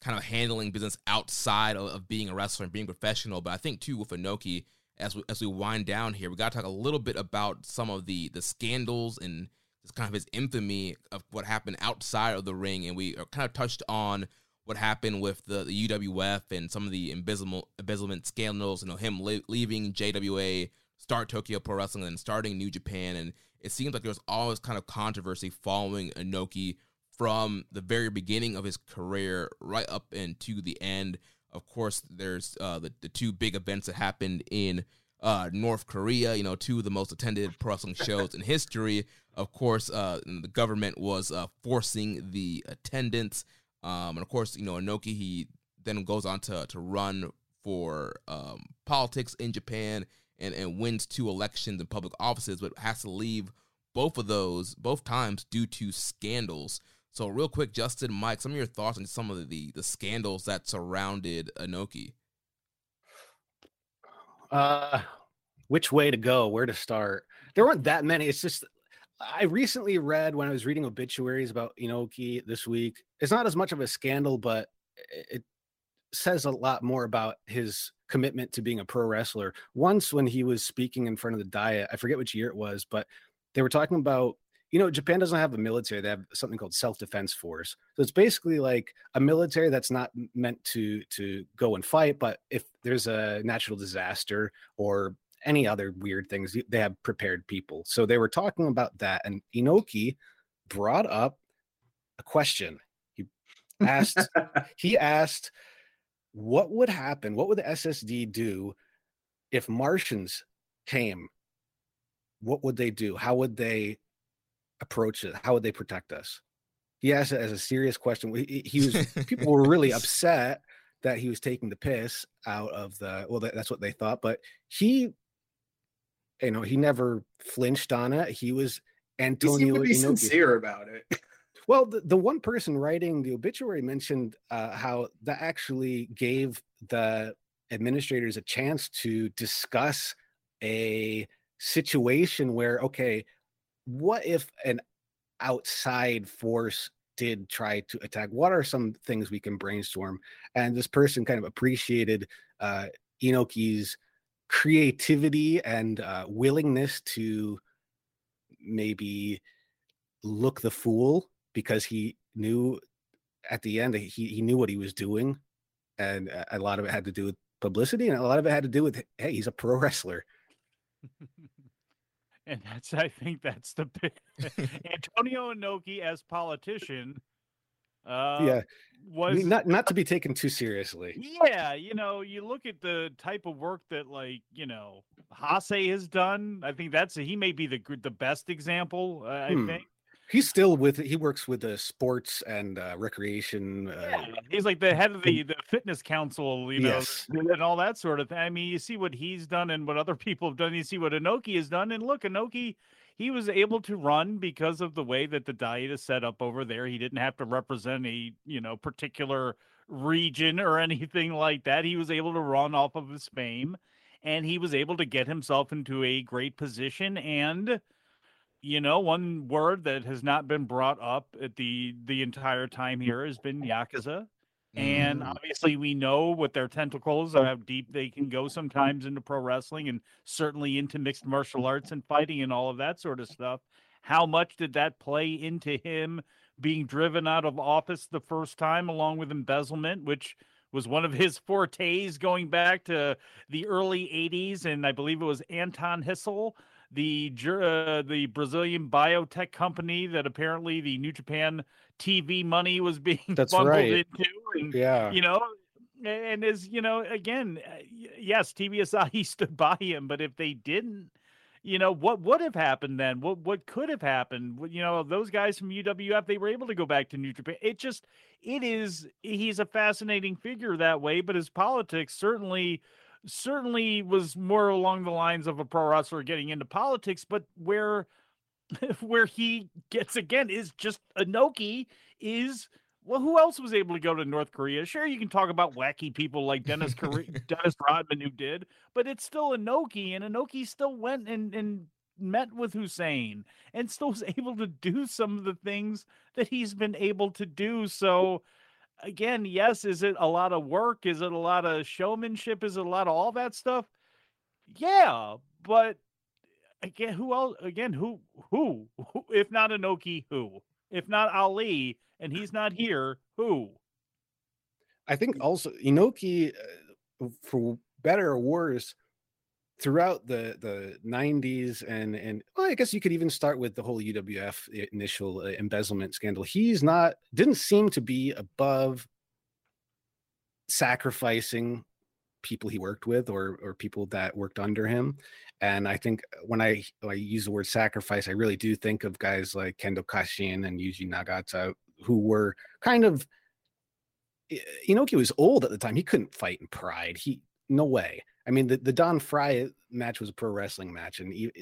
S3: kind of handling business outside of, of being a wrestler and being professional. But I think too with Inoki, as we, as we wind down here, we got to talk a little bit about some of the the scandals and just kind of his infamy of what happened outside of the ring, and we kind of touched on what happened with the, the UWF and some of the embezzlement, scandals. You know, him li- leaving JWA, start Tokyo Pro Wrestling, and starting New Japan, and it seems like there's always kind of controversy following Inoki from the very beginning of his career right up into the end. Of course, there's uh, the the two big events that happened in uh, North Korea, you know, two of the most attended pro wrestling shows in history. Of course, uh, the government was uh, forcing the attendance. Um, and of course, you know, Inoki, he then goes on to, to run for um, politics in Japan and, and wins two elections and public offices, but has to leave both of those, both times, due to scandals. So, real quick, Justin, Mike, some of your thoughts on some of the, the scandals that surrounded Inoki.
S6: Uh, which way to go? Where to start? There weren't that many. It's just I recently read when I was reading obituaries about Inoki this week. It's not as much of a scandal, but it says a lot more about his commitment to being a pro wrestler. Once when he was speaking in front of the diet, I forget which year it was, but they were talking about you know, Japan doesn't have a military; they have something called self-defense force. So it's basically like a military that's not meant to to go and fight, but if there's a natural disaster or any other weird things, they have prepared people. So they were talking about that, and Inoki brought up a question. He asked, he asked, what would happen? What would the SSD do if Martians came? What would they do? How would they approach it? How would they protect us? He asked it as a serious question. He, he was people were really upset that he was taking the piss out of the well that's what they thought but he you know he never flinched on it he was antonio
S4: he be sincere about it
S6: well the, the one person writing the obituary mentioned uh, how that actually gave the administrators a chance to discuss a situation where okay what if an outside force did try to attack? What are some things we can brainstorm? And this person kind of appreciated uh inoki's creativity and uh, willingness to maybe look the fool because he knew at the end he, he knew what he was doing. And a lot of it had to do with publicity and a lot of it had to do with hey he's a pro wrestler
S5: and that's I think that's the big Antonio Inoki as politician.
S6: Uh, yeah, was I mean, not not to be taken too seriously.
S5: Yeah, you know, you look at the type of work that like you know Hase has done. I think that's he may be the the best example. Uh, hmm. I think
S6: he's still with he works with the sports and uh, recreation uh,
S5: yeah, he's like the head of the the fitness council you know yes. and all that sort of thing. I mean you see what he's done and what other people have done you see what Inoki has done and look Inoki he was able to run because of the way that the diet is set up over there. He didn't have to represent a you know particular region or anything like that. He was able to run off of his fame and he was able to get himself into a great position and you know, one word that has not been brought up at the the entire time here has been yakuza. And mm. obviously, we know what their tentacles are, how deep they can go sometimes into pro wrestling and certainly into mixed martial arts and fighting and all of that sort of stuff. How much did that play into him being driven out of office the first time, along with embezzlement, which was one of his fortes going back to the early 80s? And I believe it was Anton Hissel the uh, the Brazilian biotech company that apparently the New Japan TV money was being That's bundled right. into. And,
S6: yeah,
S5: you know, and as you know, again, uh, yes, TV Asahi stood by him, but if they didn't, you know, what would have happened then? What what could have happened? You know, those guys from UWF, they were able to go back to New Japan. It just, it is. He's a fascinating figure that way, but his politics certainly certainly was more along the lines of a pro wrestler getting into politics, but where where he gets again is just Inoki is well, who else was able to go to North Korea? Sure, you can talk about wacky people like Dennis Dennis Rodman who did, but it's still Inoki, and Inoki still went and and met with Hussein and still was able to do some of the things that he's been able to do. So again, yes, is it a lot of work? Is it a lot of showmanship? Is it a lot of all that stuff? Yeah, but again, who else? Again, who, who, who if not Inoki, who? If not Ali, and he's not here, who?
S6: I think also Inoki, uh, for better or worse, throughout the the 90s and and well, I guess you could even start with the whole UWF initial uh, embezzlement scandal. He's not didn't seem to be above sacrificing people he worked with or or people that worked under him. And I think when I when I use the word sacrifice, I really do think of guys like Kendo Kashin and Yuji Nagata who were kind of Inoki was old at the time. He couldn't fight in pride. He no way. I mean, the, the Don Frye match was a pro wrestling match, and he,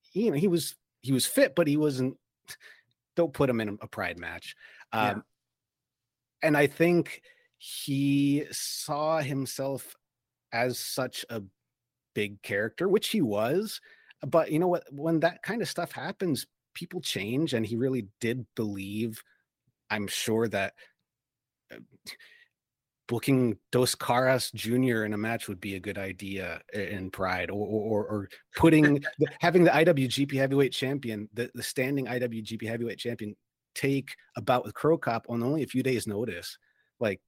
S6: he, you know, he was he was fit, but he wasn't. Don't put him in a pride match. Um, yeah. And I think he saw himself as such a big character, which he was. But you know what? When that kind of stuff happens, people change, and he really did believe. I'm sure that uh, booking Dos Caras Jr. in a match would be a good idea in Pride, or or, or putting having the IWGP Heavyweight Champion, the, the standing IWGP Heavyweight Champion, take a bout with Cro Cop on only a few days' notice. Like,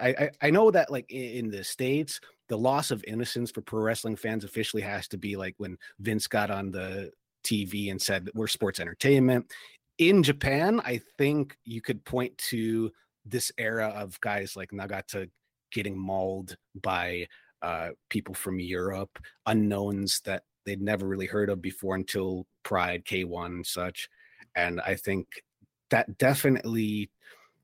S6: I I know that like in the states, the loss of innocence for pro wrestling fans officially has to be like when Vince got on the TV and said we're sports entertainment. In Japan, I think you could point to this era of guys like Nagata getting mauled by uh, people from Europe, unknowns that they'd never really heard of before until Pride, K1, and such. And I think that definitely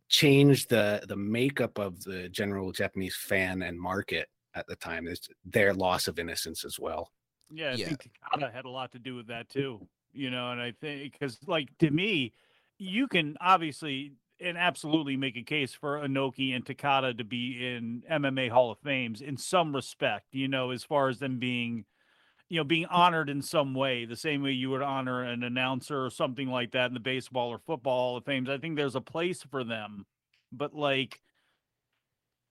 S6: changed the the makeup of the general Japanese fan and market at the time. Is their loss of innocence as well.
S5: Yeah, I yeah. think Takada had a lot to do with that too. You know, and I think because like to me, you can obviously and absolutely make a case for Inoki and Takada to be in MMA Hall of Fames in some respect, you know, as far as them being, you know, being honored in some way, the same way you would honor an announcer or something like that in the baseball or football Hall of Fames. I think there's a place for them. But like,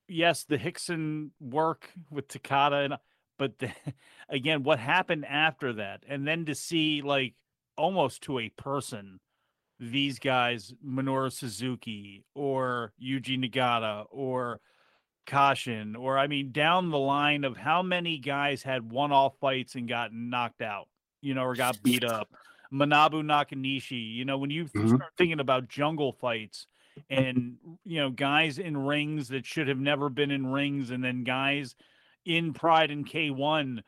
S5: yes, the Rickson work with Takada and but the, again, what happened after that? And then to see like almost to a person these guys, Minoru Suzuki or Yuji Nagata or Kashin, or I mean, down the line of how many guys had one off fights and got knocked out, you know, or got beat up. Manabu Nakanishi, you know, when you mm-hmm. start thinking about jungle fights and, you know, guys in rings that should have never been in rings, and then guys in Pride and K1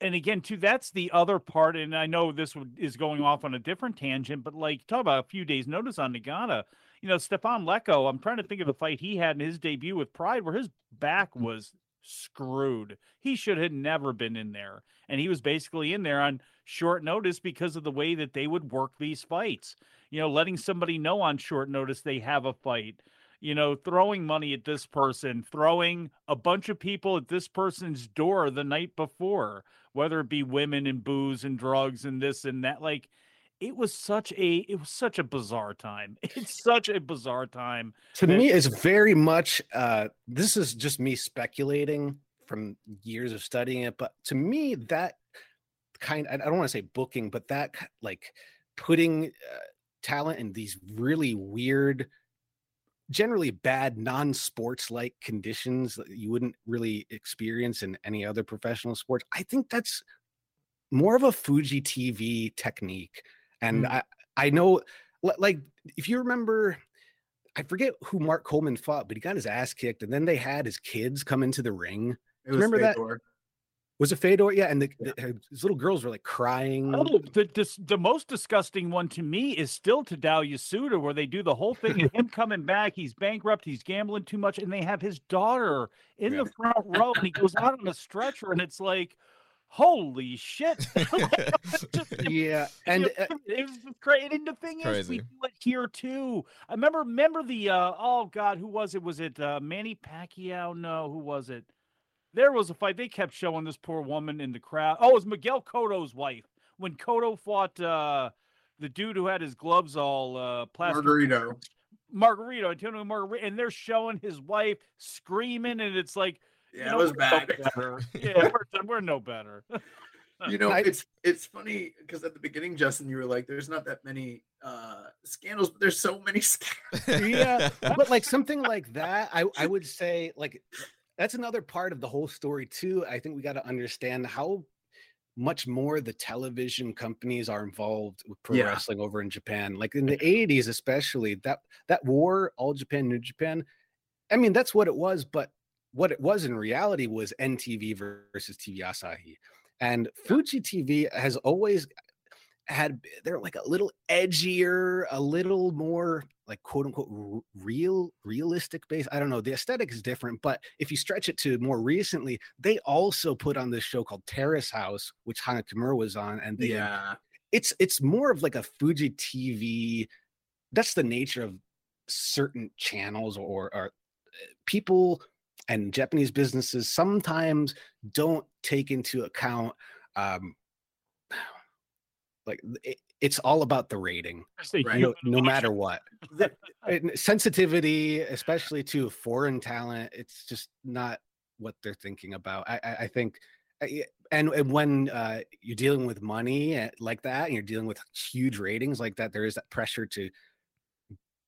S5: and again, too, that's the other part. And I know this is going off on a different tangent, but like talk about a few days' notice on Nagata. You know, Stefan Leko. I'm trying to think of the fight he had in his debut with Pride, where his back mm. was screwed. He should have never been in there, and he was basically in there on short notice because of the way that they would work these fights. You know, letting somebody know on short notice they have a fight you know, throwing money at this person, throwing a bunch of people at this person's door the night before whether it be women and booze and drugs and this and that. Like it was such a it was such a bizarre time. It's such a bizarre time.
S6: To that- me, it's very much uh this is just me speculating from years of studying it, but to me, that kind I don't want to say booking, but that like putting uh, talent in these really weird generally bad non-sports like conditions that you wouldn't really experience in any other professional sports i think that's more of a fuji tv technique and mm. i i know like if you remember i forget who mark coleman fought but he got his ass kicked and then they had his kids come into the ring. Remember that was it Fedor? Yeah, and the, yeah. the, his little girls were like crying.
S5: Oh, the, the the most disgusting one to me is still Tadao Yasuda, where they do the whole thing and him coming back. He's bankrupt. He's gambling too much, and they have his daughter in yeah. the front row, and he goes out on a stretcher, and it's like, holy shit!
S6: yeah, and
S5: uh, it was great. And the thing crazy. is, we do it here too. I remember remember the uh, oh god, who was it? Was it uh, Manny Pacquiao? No, who was it? There was a fight. They kept showing this poor woman in the crowd. Oh, it was Miguel Cotto's wife when Cotto fought uh, the dude who had his gloves all uh, plastic.
S4: Margarito.
S5: Margarito, Antonio Margarito, and they're showing his wife screaming, and it's like,
S4: yeah, you know, it was bad.
S5: No yeah, we're, we're no better.
S4: you know, it's it's funny because at the beginning, Justin, you were like, "There's not that many uh scandals, but there's so many scandals."
S6: yeah, but like something like that, I I would say like that's another part of the whole story too. I think we got to understand how much more the television companies are involved with pro yeah. wrestling over in Japan. Like in the 80s, especially that that war, all Japan, New Japan. I mean, that's what it was, but what it was in reality was NTV versus TV Asahi. And Fuji TV has always had they're like a little edgier, a little more like quote unquote real realistic base. I don't know. The aesthetic is different, but if you stretch it to more recently, they also put on this show called Terrace House, which Hana Kimura was on, and they,
S4: yeah,
S6: it's it's more of like a Fuji TV. That's the nature of certain channels or, or people and Japanese businesses sometimes don't take into account um, like it, it's all about the rating,
S5: Right.
S6: no, no matter what. And sensitivity, especially to foreign talent, it's just not what they're thinking about. I, I, I think, and, and when uh, you're dealing with money eh, like that, and you're dealing with huge ratings like that, there is that pressure to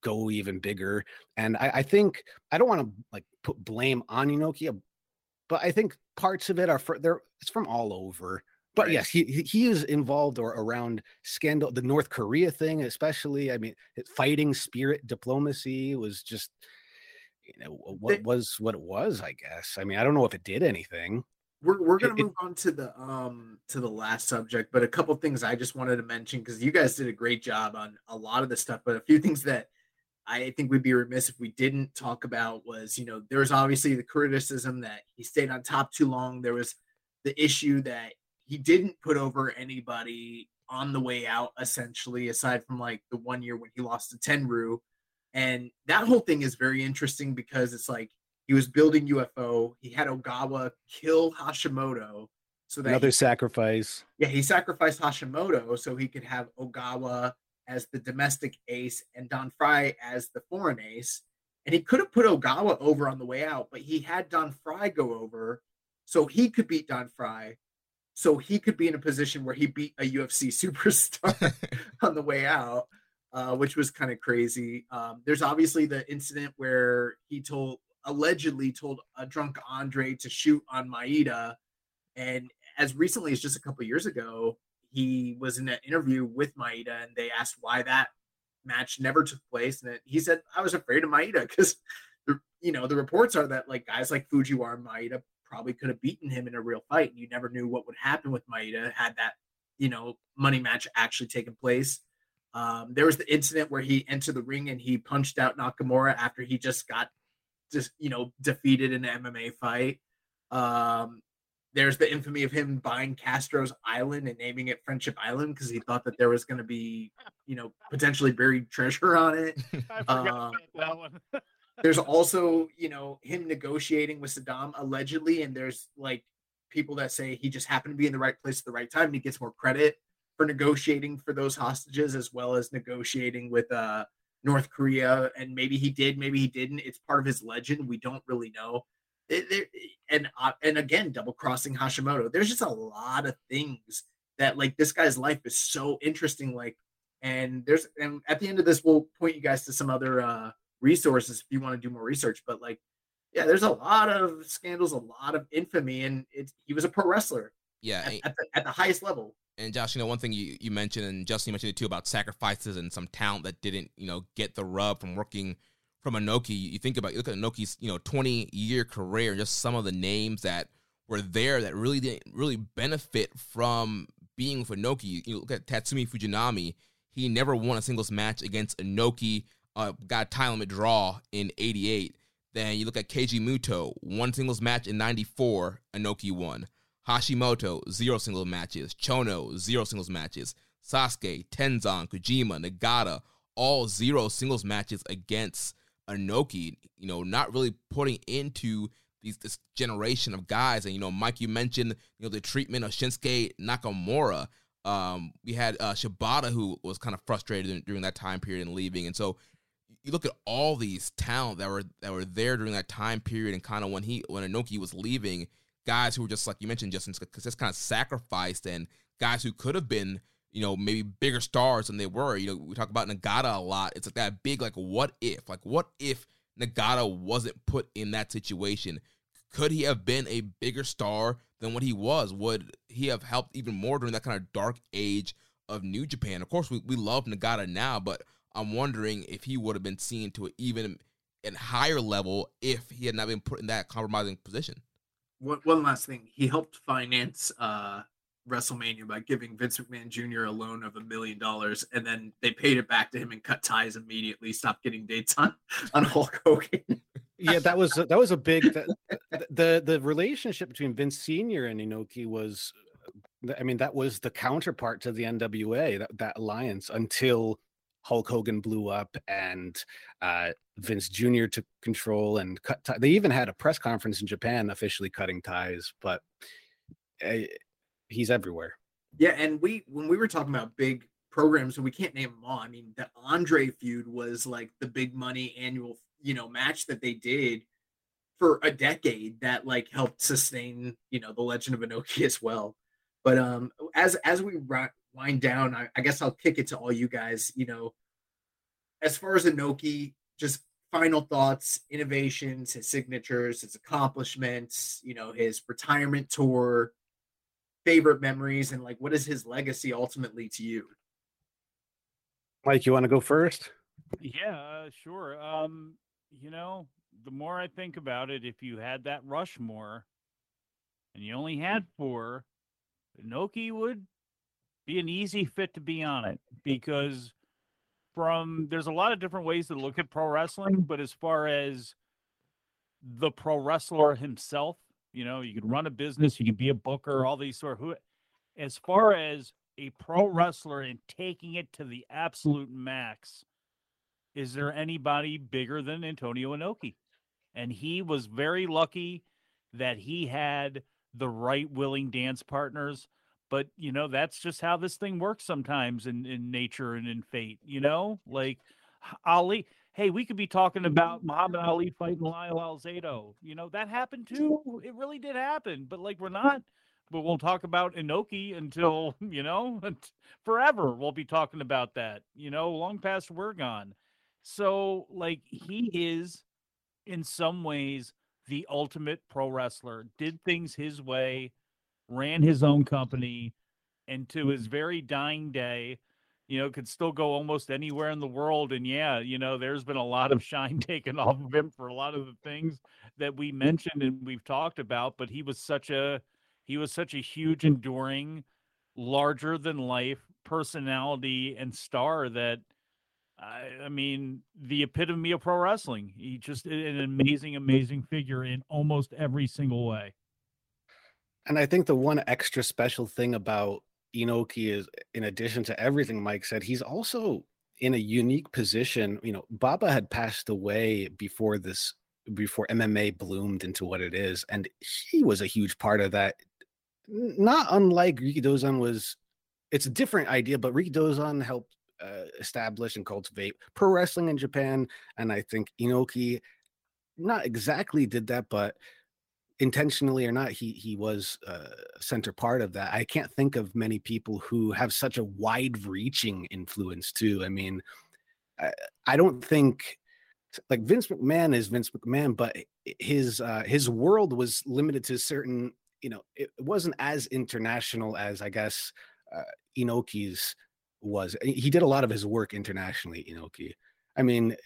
S6: go even bigger. And I, I think I don't want to like put blame on Inoki, but I think parts of it are for there. It's from all over. But
S4: Right.
S6: yes, he he- is involved or around scandal, the North Korea thing, especially. I mean, fighting spirit diplomacy was just, you know, what
S4: They-
S6: was what it was. I guess. I mean, I don't know if it did anything.
S4: We're we're gonna
S6: It- it-
S4: move on to the um to the last subject, but a couple things I just wanted to mention because you guys did a great job on a lot of the stuff, but a few things that I think we'd be remiss if we didn't talk about was you know there was obviously the criticism that he stayed on top too long. There was the issue that he didn't put over anybody on the way out, essentially, aside from like the one year when he lost to Tenryu. And that whole thing is very interesting because it's like he was building UFO. He had Ogawa kill Hashimoto so that
S6: Another
S4: he,
S6: sacrifice.
S4: yeah, he sacrificed Hashimoto so he could have Ogawa as the domestic ace and Don Frye as the foreign ace. And he could have put Ogawa over on the way out, but he had Don Frye go over so he could beat Don Frye. So he could be in a position where he beat a UFC superstar on the way out, uh, which was kind of crazy. Um, there's obviously the incident where he told, allegedly told a drunk Andre to shoot on Maeda. And as recently as just a couple years ago, he was in an interview with Maeda and they asked why that match never took place. And it, he said, I was afraid of Maeda because, you know, the reports are that like guys like Fujiwara and Maeda probably could have beaten him in a real fight. And you never knew what would happen with Maeda had that, you know, money match actually taken place. Um, there was the incident where he entered the ring and he punched out Nakamura after he just got just, you know, defeated in an MMA fight. Um, there's the infamy of him buying Castro's island and naming it Friendship Island because he thought that there was going to be, you know, potentially buried treasure on it.
S5: I forgot
S4: Um,
S5: that one.
S4: There's also, you know, him negotiating with Saddam allegedly, and there's like people that say he just happened to be in the right place at the right time. And he gets more credit for negotiating for those hostages as well as negotiating with uh North Korea. And maybe he did, maybe he didn't. It's part of his legend. We don't really know. It- it- and uh, and again, double crossing Hashimoto. There's just a lot of things that like this guy's life is so interesting. Like, and there's and at the end of this, we'll point you guys to some other uh resources if you want to do more research. But like, yeah, there's a lot of scandals, a lot of infamy, and it's he was a pro wrestler
S3: yeah,
S4: at, at, the, at the highest level.
S3: and Josh, you know, one thing you, you mentioned, and Justin mentioned it too about sacrifices and some talent that didn't, you know, get the rub from working from Inoki. You think about, you look at Inoki's, you know, 20 year career, and just some of the names that were there that really didn't really benefit from being with Inoki. You look at Tatsumi Fujinami, he never won a singles match against Inoki, uh, got time limit draw in 88. Then you look at Keiji Muto, one singles match in 94, Inoki won. Hashimoto, zero singles matches. Chono, zero singles matches. Sasuke, Tenzan, Kojima, Nagata, all zero singles matches against Inoki. You know, not really putting into these this generation of guys. And you know, Mike, you mentioned you know the treatment of Shinsuke Nakamura. Um, we had uh, Shibata who was kind of frustrated during that time period and leaving, and so you look at all these talent that were that were there during that time period, and kind of when he when Inoki was leaving, guys who were just like you mentioned, Justin, just kind of sacrificed, and guys who could have been you know maybe bigger stars than they were. You know, we talk about Nagata a lot. It's like that big like what if, like what if Nagata wasn't put in that situation? Could he have been a bigger star than what he was? Would he have helped even more during that kind of dark age of New Japan? Of course, we, we love Nagata now, but I'm wondering if he would have been seen to an even a higher level if he had not been put in that compromising position.
S4: One, one last thing, he helped finance uh WrestleMania by giving Vince McMahon Jr. a loan of a million dollars, and then they paid it back to him and cut ties immediately. Stopped getting dates on on Hulk Hogan.
S6: yeah, that was that was a big that, the the relationship between Vince Senior and Inoki was, I mean, that was the counterpart to the NWA that that alliance until Hulk Hogan blew up and uh, Vince Jr. took control and cut. T- they even had a press conference in Japan officially cutting ties, but uh, he's everywhere.
S4: Yeah, and we when we were talking about big programs, and we can't name them all. I mean, the Andre feud was like the big money annual, you know, match that they did for a decade that like helped sustain, you know, the Legend of Inoki as well. But um, as as we wind down, I, I guess I'll kick it to all you guys. You know, as far as Inoki, just final thoughts, innovations, his signatures, his accomplishments, you know, his retirement tour, favorite memories, and like what is his legacy ultimately to you?
S6: Mike, you want to go first?
S5: Yeah, uh, sure. Um, you know, the more I think about it, if you had that Rushmore and you only had four, Inoki would be an easy fit to be on it because from there's a lot of different ways to look at pro wrestling, but as far as the pro wrestler himself, you know, you can run a business, you can be a booker, all these sort of who as far as a pro wrestler and taking it to the absolute max, is there anybody bigger than Antonio Inoki? And he was very lucky that he had the right willing dance partners but you know that's just how this thing works sometimes in in nature and in fate you know? Like ali hey we could be talking about muhammad ali fighting lyle alzado you know that happened too it really did happen but like we're not but we'll talk about inoki until you know forever we'll be talking about that you know long past we're gone. So like he is in some ways the ultimate pro wrestler did things his way ran his own company, and to his very dying day, you know, could still go almost anywhere in the world. And yeah, you know, there's been a lot of shine taken off of him for a lot of the things that we mentioned and we've talked about. But he was such a he was such a huge, enduring, larger than life personality and star that I, I mean, the epitome of pro wrestling. He just an amazing, amazing figure in almost every single way.
S6: And I think the one extra special thing about Inoki is, in addition to everything Mike said, he's also in a unique position. You know, Baba had passed away before this, before MMA bloomed into what it is, and he was a huge part of that. Not unlike Rikidozan was, it's a different idea, but Rikidozan helped uh, establish and cultivate pro wrestling in Japan, and I think Inoki not exactly did that, but intentionally or not, he he was a center part of that. I can't think of many people who have such a wide-reaching influence too. I mean, I, I don't think like Vince McMahon is Vince McMahon, but his uh, his world was limited to certain. You know, it wasn't as international as I guess uh, Inoki's was. He did a lot of his work internationally. Inoki. I mean,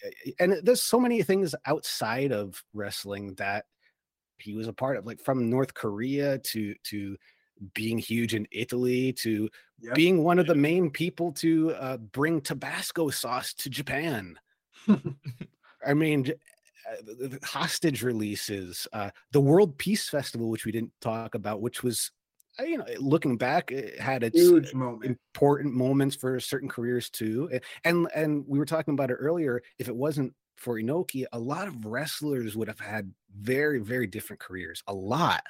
S6: and there's so many things outside of wrestling that he was a part of like from North Korea to to being huge in Italy to yep. being one of the main people to uh, bring Tabasco sauce to Japan. I mean, uh, hostage releases, uh, the World Peace Festival, which we didn't talk about, which was, uh, you know, looking back, it had its
S4: huge moment.
S6: important moments for certain careers too. And and we were talking about it earlier. If it wasn't for Inoki, a lot of wrestlers would have had very, very different careers. A lot.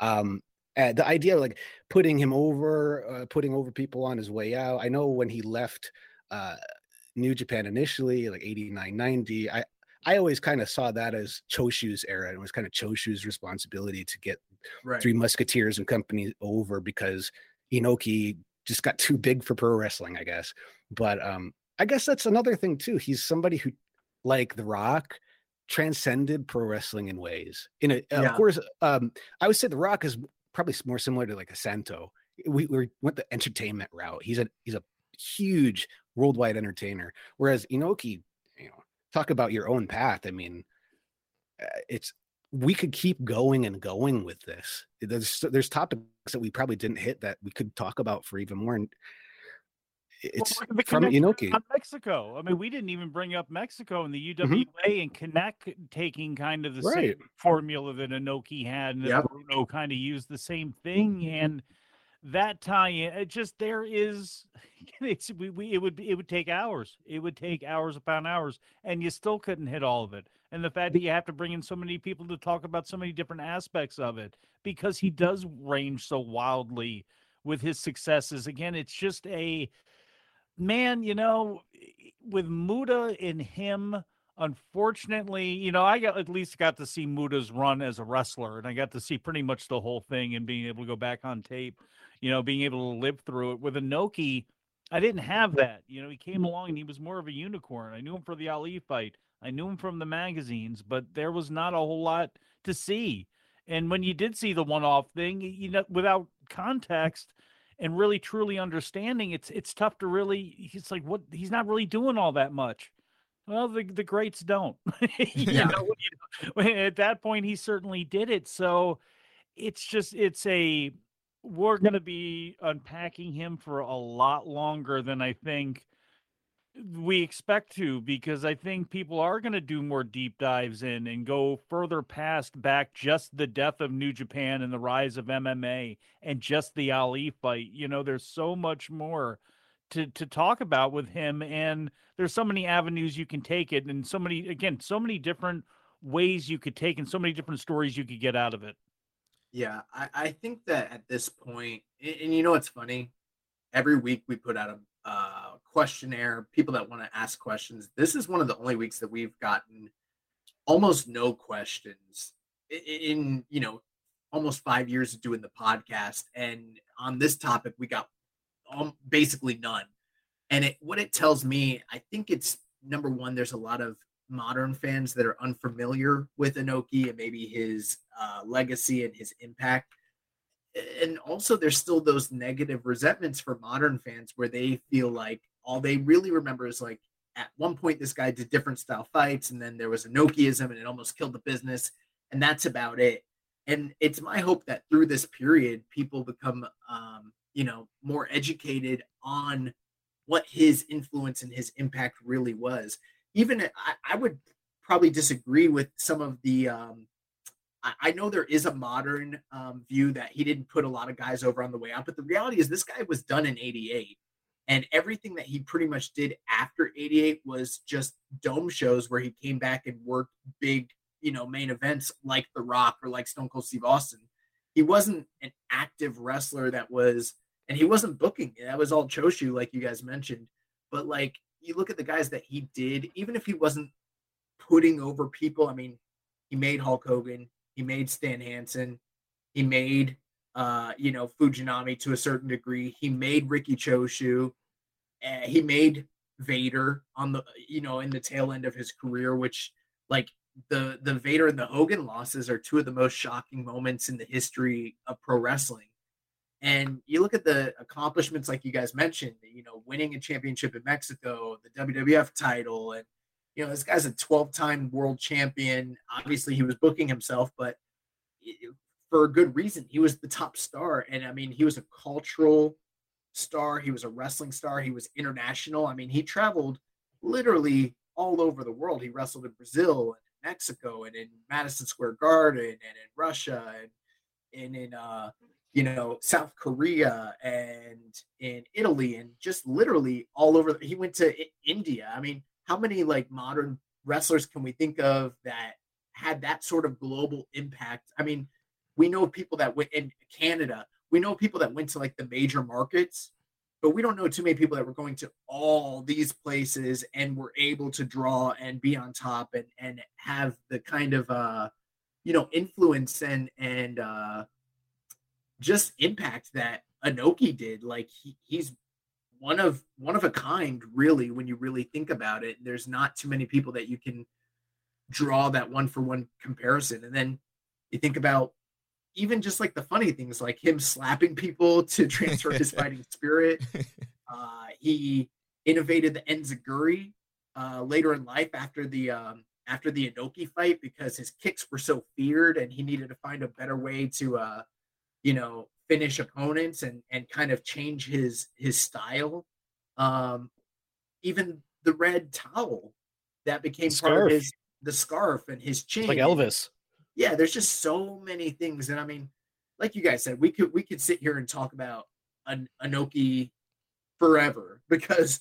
S6: Um, the idea of like putting him over, uh, putting over people on his way out. I know when he left uh, New Japan initially, like 89, 90, I, I always kind of saw that as Choshu's era. And it was kind of Choshu's responsibility to get right. Three Musketeers and company over because Inoki just got too big for pro wrestling, I guess. But um, I guess that's another thing too. He's somebody who like The Rock transcended pro wrestling in ways. In a, yeah. of course, um, I would say The Rock is probably more similar to like a Santo. We, we went the entertainment route. He's a he's a huge worldwide entertainer. Whereas Inoki, you know, talk about your own path. I mean, uh, it's we could keep going and going with this. There's there's topics that we probably didn't hit that we could talk about for even more. It's well, from Inoki.
S5: Mexico. I mean, we didn't even bring up Mexico and the UWA mm-hmm. and Connect taking kind of the right. same formula that Inoki had, and yep. Bruno kind of used the same thing. And that tie-in, it just there is, it's we, we it would be, it would take hours. It would take hours upon hours, and you still couldn't hit all of it. And the fact that you have to bring in so many people to talk about so many different aspects of it, because he does range so wildly with his successes. Again, it's just a man, you know, with Muta and him, unfortunately, you know, I got at least got to see Muta's run as a wrestler, and I got to see pretty much the whole thing and being able to go back on tape, you know, being able to live through it. With Inoki, I didn't have that. You know, he came along and he was more of a unicorn. I knew him for the Ali fight. I knew him from the magazines, but there was not a whole lot to see. And when you did see the one-off thing, you know, without context and really truly understanding, it's it's tough to really. He's like, what? He's not really doing all that much. Well, the the greats don't. you know, you know, at that point, he certainly did it. So it's just it's a we're going to be unpacking him for a lot longer than I think we expect to because I think people are going to do more deep dives in and go further past back just the death of New Japan and the rise of MMA and just the Ali fight. You know, there's so much more to to talk about with him and there's so many avenues you can take it and so many again, so many different ways you could take and so many different stories you could get out of it.
S4: Yeah, I, I think that at this point, and, and you know what's funny? Every week we put out a uh, questionnaire, people that want to ask questions. This is one of the only weeks that we've gotten almost no questions in, you know almost five years of doing the podcast, and on this topic we got um, basically none. And it what it tells me, I think it's number one. There's a lot of modern fans that are unfamiliar with Inoki and maybe his uh, legacy and his impact and also there's still those negative resentments for modern fans where they feel like all they really remember is like at one point this guy did different style fights and then there was a Inokiism and it almost killed the business and that's about it and it's my hope that through this period people become um, you know more educated on what his influence and his impact really was even I, I would probably disagree with some of the um, I know there is a modern um, view that he didn't put a lot of guys over on the way out, but the reality is this guy was done in 88. And everything that he pretty much did after 88 was just dome shows where he came back and worked big, you know, main events like The Rock or like Stone Cold Steve Austin. He wasn't an active wrestler that was, and he wasn't booking. That was all Choshu, like you guys mentioned. But like you look at the guys that he did, even if he wasn't putting over people, I mean, he made Hulk Hogan, he made Stan Hansen. He made uh, you know, Fujinami to a certain degree. He made Riki Choshu. Uh, he made Vader on the you know in the tail end of his career, which like the the Vader and the Hogan losses are two of the most shocking moments in the history of pro wrestling. And you look at the accomplishments, like you guys mentioned, you know, winning a championship in Mexico, the WWF title, and you know, this guy's a 12 time world champion. Obviously, he was booking himself, but for a good reason. He was the top star. And I mean, he was a cultural star, he was a wrestling star, he was international. I mean, he traveled literally all over the world. He wrestled in Brazil and Mexico and in Madison Square Garden and in Russia and, and in, uh, you know, South Korea and in Italy and just literally all over. He went to India. I mean, how many like modern wrestlers can we think of that had that sort of global impact? I mean, we know people that went in Canada, we know people that went to like the major markets, but we don't know too many people that were going to all these places and were able to draw and be on top and and have the kind of uh you know influence and and uh just impact that Inoki did. Like he, he's one of one of a kind really when you really think about it. There's not too many people that you can draw that one for one comparison. And then you think about even just like the funny things like him slapping people to transfer his fighting spirit uh, he innovated the enziguri uh, later in life after the um, after the Inoki fight because his kicks were so feared and he needed to find a better way to uh, you know finish opponents and and kind of change his his style. Um, even the red towel that became part of his the scarf and his chain,
S6: like Elvis.
S4: Yeah, there's just so many things, and I mean, like you guys said, we could we could sit here and talk about an Inoki forever because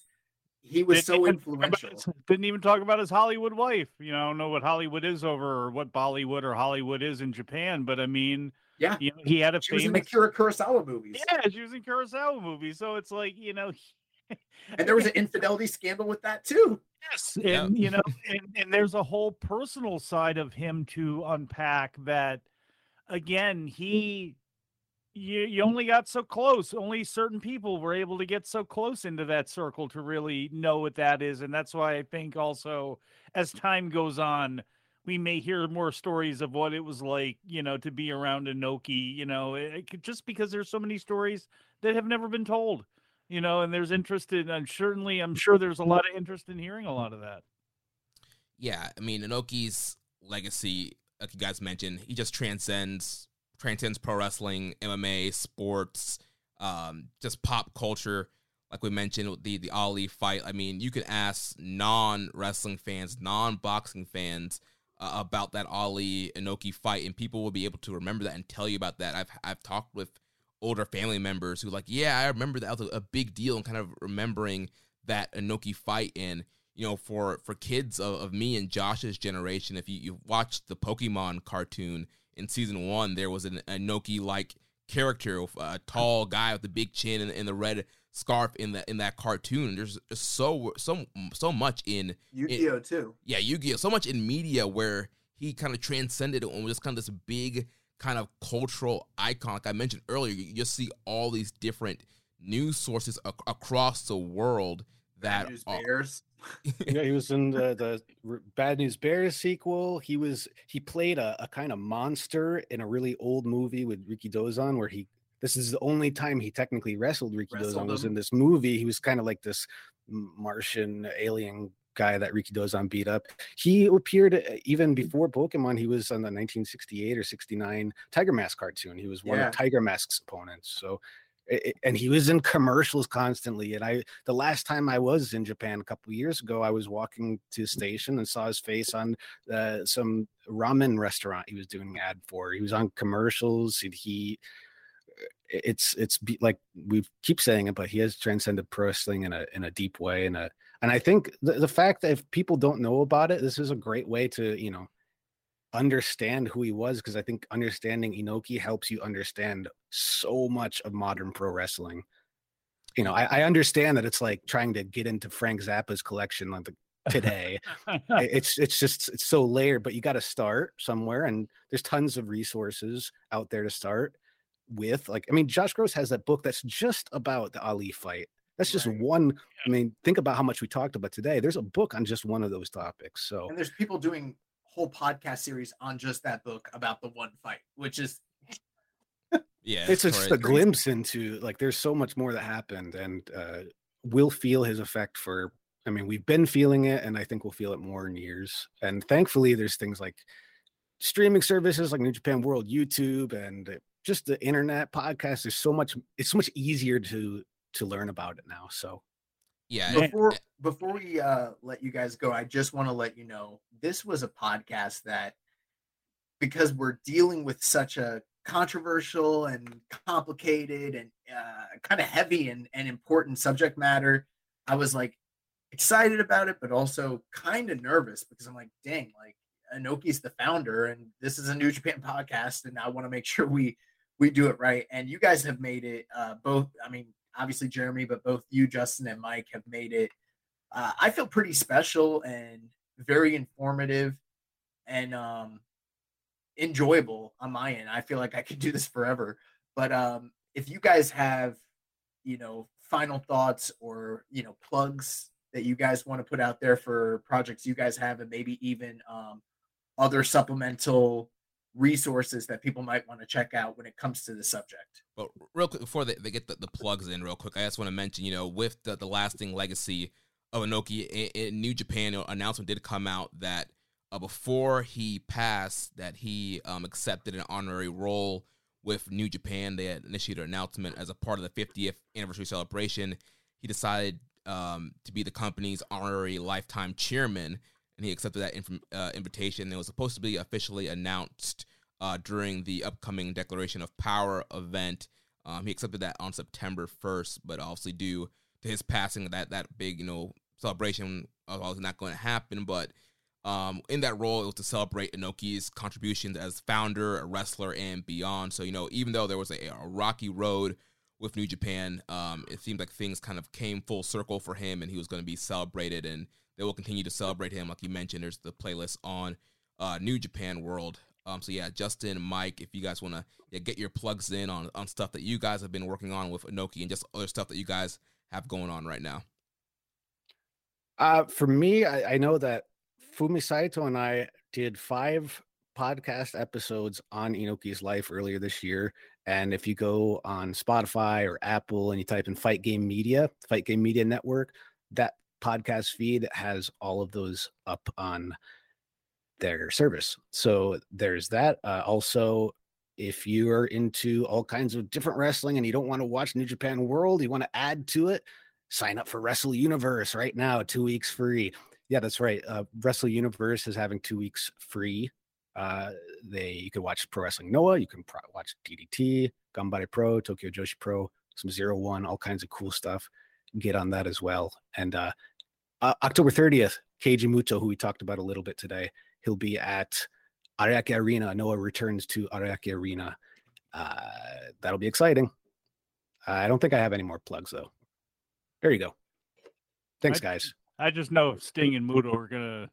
S4: he was didn't so influential.
S5: His, didn't even talk about his Hollywood wife. You know, I don't know what Hollywood is over or what Bollywood or Hollywood is in Japan, but I mean,
S4: yeah,
S5: you know, he had a
S4: she famous... was in the Kira Kurosawa movies.
S5: Yeah, she was in Kurosawa movies. So it's like you know,
S4: and there was an infidelity scandal with that too.
S5: Yes, and you know, and, and there's a whole personal side of him to unpack that again, he you, you only got so close. Only certain people were able to get so close into that circle to really know what that is. And that's why I think also as time goes on, we may hear more stories of what it was like, you know, to be around Inoki, you know, it, it, just because there's so many stories that have never been told, you know, and there's interest in, and certainly I'm sure there's a lot of interest in hearing a lot of that.
S3: Yeah. I mean, Inoki's legacy, like you guys mentioned, he just transcends transcends pro wrestling, MMA, sports, um, just pop culture. Like we mentioned, the the Ali fight. I mean, you could ask non wrestling fans, non boxing fans uh, about that Ali Inoki fight, and people will be able to remember that and tell you about that. I've I've talked with older family members who like, yeah, I remember that was a, big deal, and kind of remembering that Inoki fight. And you know, for for kids of, of me and Josh's generation, if you you watched the Pokemon cartoon in season one, there was an Inoki like character, a tall guy with the big chin and, and, the red scarf in that in that cartoon. There's so so so much in
S4: Yu-Gi-Oh too.
S3: Yeah, Yu-Gi-Oh. So much in media where he kind of transcended it and was just kind of this big kind of cultural icon. Like I mentioned earlier, you just see all these different news sources ac- across the world that
S4: News Bears.
S6: yeah, he was in the, the Bad News Bears sequel. He was he played a, a kind of monster in a really old movie with Rikidozan, where he this is the only time he technically wrestled Rikidozan was in this movie. He was kind of like this Martian alien guy that Rikidozan beat up. He appeared uh, even before Pokemon. He was on the 1968 or 69 Tiger Mask cartoon. He was one yeah. of Tiger Mask's opponents. So it, and he was in commercials constantly. And I, the last time I was in Japan a couple years ago, I was walking to the station and saw his face on uh, some ramen restaurant he was doing ad for. He was on commercials. He, it's it's be, like we keep saying it, but he has transcended pro wrestling in a in a deep way. And a and I think the, the fact that if people don't know about it, this is a great way to you know understand who he was because I think understanding Inoki helps you understand so much of modern pro wrestling. You know, I, I understand that it's like trying to get into Frank Zappa's collection like today. it's it's just it's so layered, but you got to start somewhere, and there's tons of resources out there to start with. Like, I mean, Josh Gross has that book that's just about the Ali fight. That's just right. one. I mean, think about how much we talked about today. There's a book on just one of those topics. So,
S4: and there's people doing whole podcast series on just that book about the one fight, which is
S3: yeah,
S6: it's just a glimpse into like there's so much more that happened, and uh, we'll feel his effect for. I mean, we've been feeling it, and I think we'll feel it more in years. And thankfully, there's things like streaming services like New Japan World, YouTube, and just the internet podcast. There's so much. It's so much easier to to learn about it now. So
S3: yeah.
S4: Before before we uh let you guys go, I just want to let you know this was a podcast that because we're dealing with such a controversial and complicated and uh, kind of heavy and, and important subject matter, I was like excited about it, but also kind of nervous because I'm like, dang, like Inoki's the founder and this is a New Japan podcast, and I want to make sure we we do it right. And you guys have made it uh, both. I mean, obviously Jeremy, but both you, Justin, and Mike have made it. Uh, I feel pretty special and very informative and um, enjoyable on my end. I feel like I could do this forever. But um, if you guys have, you know, final thoughts or you know plugs that you guys want to put out there for projects you guys have, and maybe even um, other supplemental resources that people might want to check out when it comes to the subject.
S3: But real quick, before they, they get the, the plugs in, real quick, I just want to mention, you know, with the, the lasting legacy of Inoki in, in New Japan, know, announcement did come out that uh, before he passed, that he um, accepted an honorary role with New Japan. They had initiated an announcement as a part of the 50th anniversary celebration. He decided um, to be the company's honorary lifetime chairman and he accepted that inf- uh, invitation. It was supposed to be officially announced uh, during the upcoming Declaration of Power event. Um, he accepted that on September 1st, but obviously due to his passing, that that big you know celebration was not going to happen. But um, in that role, it was to celebrate Inoki's contributions as founder, a wrestler, and beyond. So you know, even though there was a, a rocky road with New Japan. Um, it seemed like things kind of came full circle for him, and he was going to be celebrated, and they will continue to celebrate him. Like you mentioned, there's the playlist on uh, New Japan World. Um, so yeah, Justin, Mike, if you guys want to yeah, get your plugs in on on stuff that you guys have been working on with Inoki and just other stuff that you guys have going on right now.
S6: Uh, for me, I, I know that Fumi Saito and I did five podcast episodes on Inoki's life earlier this year. And if you go on Spotify or Apple and you type in Fight Game Media, Fight Game Media Network, that podcast feed has all of those up on their service. So there's that. Uh, also, if you are into all kinds of different wrestling and you don't want to watch New Japan World, you want to add to it, sign up for Wrestle Universe right now, two weeks free. Yeah, that's right. Uh, Wrestle Universe is having two weeks free. Uh, they you can watch Pro Wrestling Noah, you can pro- watch DDT, Ganbare Pro, Tokyo Joshi Pro, some Zero One, all kinds of cool stuff. Get on that as well. And uh, uh, October 30th, Keiji Muto, who we talked about a little bit today, he'll be at Ariake Arena. Noah returns to Ariake Arena. Uh, that'll be exciting. I don't think I have any more plugs though. There you go. Thanks,
S5: I,
S6: guys.
S5: I just know Sting and Muto are gonna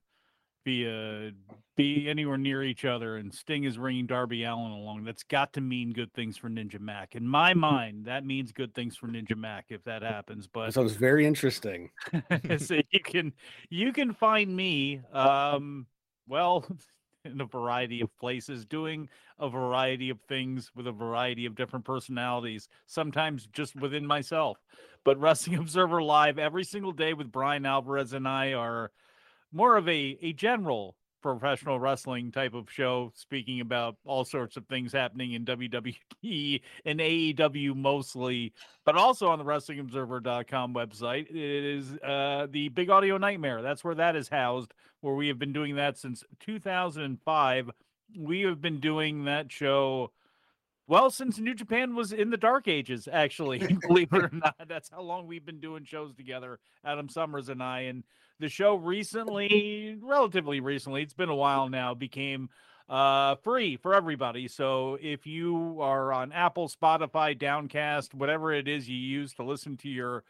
S5: be uh be anywhere near each other, and Sting is bringing Darby Allin along. That's got to mean good things for Ninja Mack. In my mind, that means good things for Ninja Mack if that happens. But
S6: that sounds very interesting.
S5: so you can you can find me um well in a variety of places doing a variety of things with a variety of different personalities sometimes just within myself but wrestling observer live every single day with bryan alvarez and i are more of a a general professional wrestling type of show speaking about all sorts of things happening in WWE and AEW mostly but also on the wrestlingobserver.com website. It is uh the Big Audio Nightmare. That's where that is housed where we have been doing that since 2005 we have been doing that show well since New Japan was in the dark ages actually believe it or not. That's how long we've been doing shows together Adam Summers and I and the show recently, relatively recently, it's been a while now, became uh free for everybody. So if you are on Apple, Spotify, Downcast, whatever it is you use to listen to your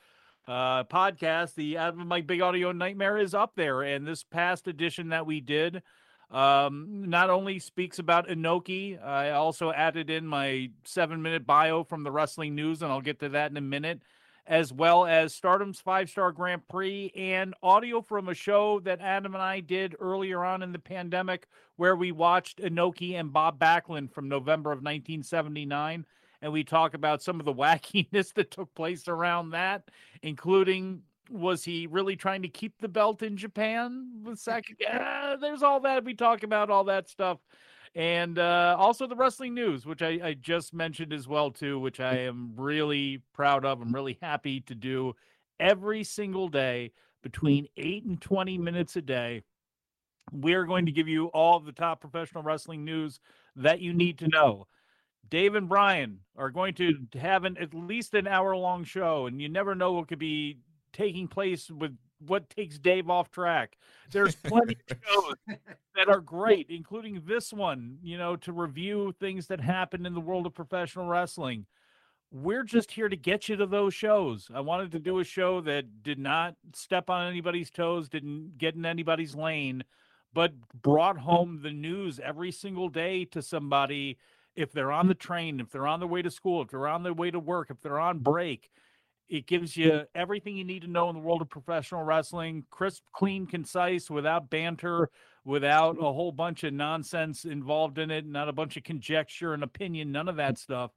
S5: uh podcast, the Adam Mike Big Audio Nightmare is up there. And this past edition that we did um not only speaks about Inoki, I also added in my seven minute bio from the wrestling news, and I'll get to that in a minute as well as Stardom's five star Grand Prix and audio from a show that Adam and I did earlier on in the pandemic where we watched Inoki and Bob Backlund from November of 1979. And we talk about some of the wackiness that took place around that, including was he really trying to keep the belt in Japan with? Yeah, there's all that. We talk about all that stuff and uh, also the wrestling news, which I, I, just mentioned as well too, which I am really proud of. I'm really happy to do every single day between eight and twenty minutes a day. We are going to give you all the top professional wrestling news that you need to know. Dave and Brian are going to have an at least an hour long show, and you never know what could be taking place with what takes Dave off track. There's plenty of shows that are great, including this one, you know, to review things that happen in the world of professional wrestling. We're just here to get you to those shows. I wanted to do a show that did not step on anybody's toes, didn't get in anybody's lane, but brought home the news every single day to somebody if they're on the train, if they're on their way to school, if they're on their way to work, if they're on break it gives you everything you need to know in the world of professional wrestling, crisp, clean, concise, without banter, without a whole bunch of nonsense involved in it, not a bunch of conjecture and opinion, none of that stuff.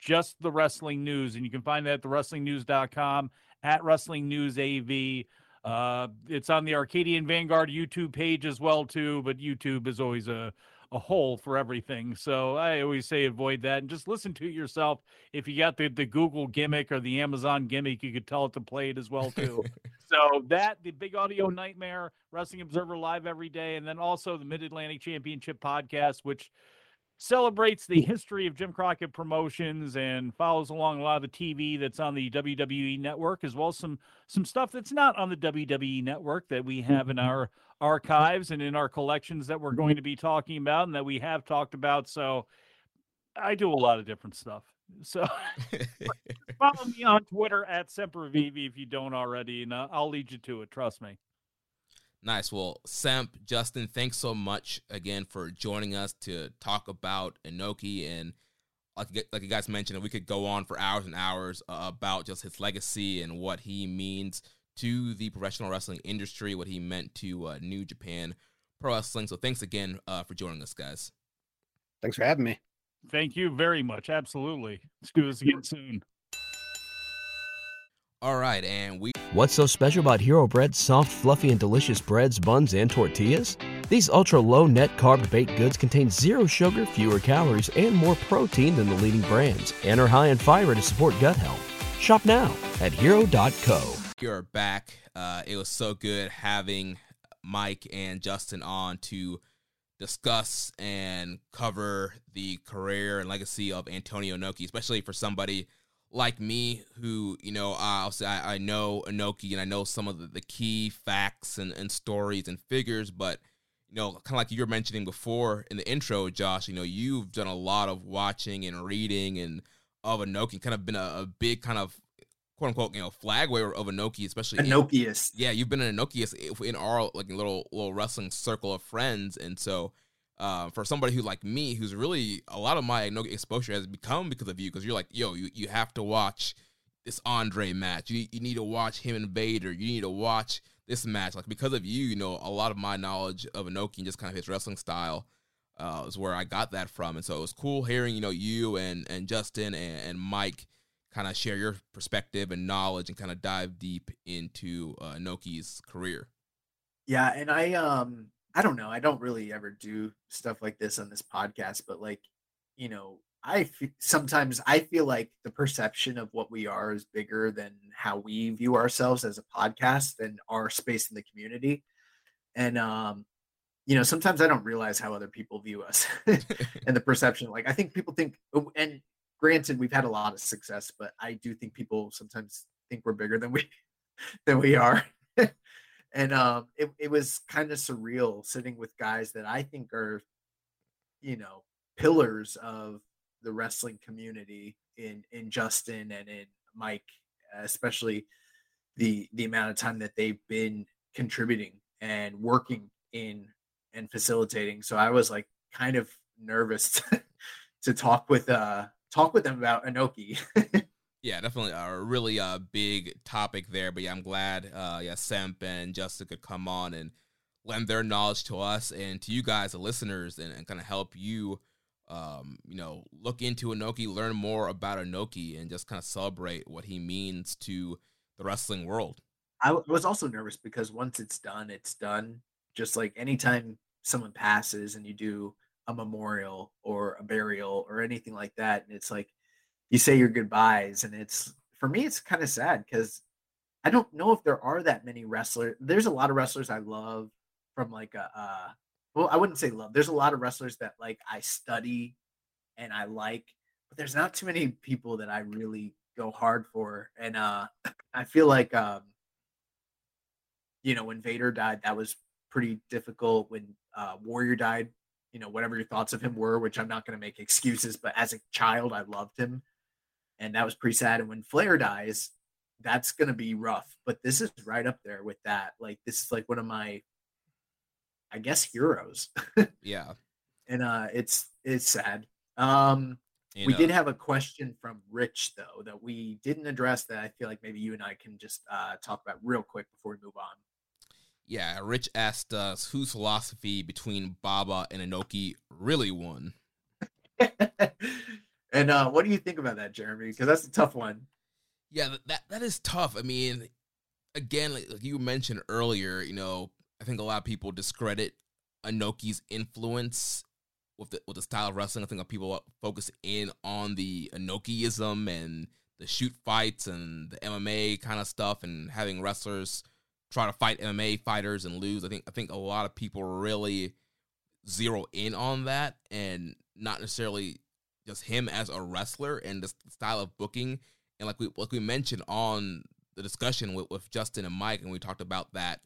S5: Just the wrestling news. And you can find that at thewrestlingnews.com, at Wrestling News AV. Uh, it's on the Arcadian Vanguard YouTube page as well, too, but YouTube is always a a hole for everything. So I always say avoid that and just listen to it yourself. If you got the, the Google gimmick or the Amazon gimmick, you could tell it to play it as well too. so that the Big Audio Nightmare, Wrestling Observer live every day, and then also the Mid Atlantic Championship podcast, which celebrates the history of Jim Crockett Promotions and follows along a lot of the TV that's on the WWE network, as well as some some stuff that's not on the WWE network that we have in our archives and in our collections that we're going to be talking about and that we have talked about. So I do a lot of different stuff. So follow me on Twitter at Sempervive if you don't already, and uh, I'll lead you to it. Trust me.
S3: Nice. Well, Semp, Justin, thanks so much again for joining us to talk about Inoki. And like, like you guys mentioned, we could go on for hours and hours uh, about just his legacy and what he means to the professional wrestling industry, what he meant to uh, New Japan Pro Wrestling. So thanks again uh, for joining us, guys.
S6: Thanks for having me.
S5: Thank you very much. Absolutely. Let's do this again soon.
S3: All right, and we.
S7: What's so special about Hero Bread's soft, fluffy, and delicious breads, buns, and tortillas? These ultra low net carb baked goods contain zero sugar, fewer calories, and more protein than the leading brands, and are high in fiber to support gut health. Shop now at hero.co.
S3: You're back. Uh, it was so good having Mike and Justin on to discuss and cover the career and legacy of Antonio Inoki, especially for somebody like me who, you know, I'll say I, I know Inoki and I know some of the, the key facts and, and stories and figures, but you know, kind of like you were mentioning before in the intro, Josh, you know, you've done a lot of watching and reading and of Inoki, kind of been a, a big kind of quote unquote, you know, flag wearer of Inoki especially
S4: Inokiist.
S3: yeah, you've been an Inokiist in our like little little wrestling circle of friends, and so uh, for somebody who like me, who's really a lot of my Inoki exposure has become because of you, because you're like, yo, you you have to watch this Andre match. You you need to watch him and Vader. You need to watch this match. Like because of you, you know, a lot of my knowledge of Inoki and just kind of his wrestling style. Uh, is where I got that from, and so it was cool hearing you know you and and Justin and, and Mike kind of share your perspective and knowledge and kind of dive deep into uh, career.
S4: Yeah, and I um I don't know, I don't really ever do stuff like this on this podcast, but like, you know, I f- sometimes I feel like the perception of what we are is bigger than how we view ourselves as a podcast and our space in the community. And um you know, sometimes I don't realize how other people view us and the perception. Like I think people think oh, and granted we've had a lot of success but i do think people sometimes think we're bigger than we than we are and um it, it was kind of surreal sitting with guys that i think are you know pillars of the wrestling community in in justin and in mike especially the the amount of time that they've been contributing and working in and facilitating so i was like kind of nervous to, to talk with uh talk with them about Inoki.
S3: yeah, definitely a really uh, big topic there. But yeah, I'm glad uh, yeah Semp and Justin could come on and lend their knowledge to us and to you guys, the listeners, and, and kind of help you, um, you know, look into Inoki, learn more about Inoki, and just kind of celebrate what he means to the wrestling world.
S4: I was also nervous because once it's done, it's done. Just like anytime someone passes and you do a memorial or a burial or anything like that and it's like you say your goodbyes and it's for me it's kind of sad because i don't know if there are that many wrestlers there's a lot of wrestlers i love from like a uh well i wouldn't say love there's a lot of wrestlers that like i study and i like but there's not too many people that i really go hard for and uh i feel like um you know when vader died that was pretty difficult when uh warrior died you know, whatever your thoughts of him were, which I'm not going to make excuses, but as a child, I loved him. And that was pretty sad. And when Flair dies, that's going to be rough. But this is right up there with that. Like, this is like one of my, I guess, heroes.
S3: yeah.
S4: And uh it's, it's sad. Um, you we know. did have a question from Rich though that we didn't address that I feel like maybe you and I can just uh, talk about real quick before we move on.
S3: Yeah, Rich asked us whose philosophy between Baba and Inoki really won.
S4: and uh, what do you think about that, Jeremy? Because that's a tough one.
S3: Yeah, that that is tough. I mean, again, like, like you mentioned earlier, you know, I think a lot of people discredit Inoki's influence with the with the style of wrestling. I think people focus in on the Inokiism and the shoot fights and the MMA kind of stuff, and having wrestlers try to fight MMA fighters and lose. I think I think a lot of people really zero in on that and not necessarily just him as a wrestler and the style of booking. And like we like we mentioned on the discussion with, with Justin and Mike, and we talked about that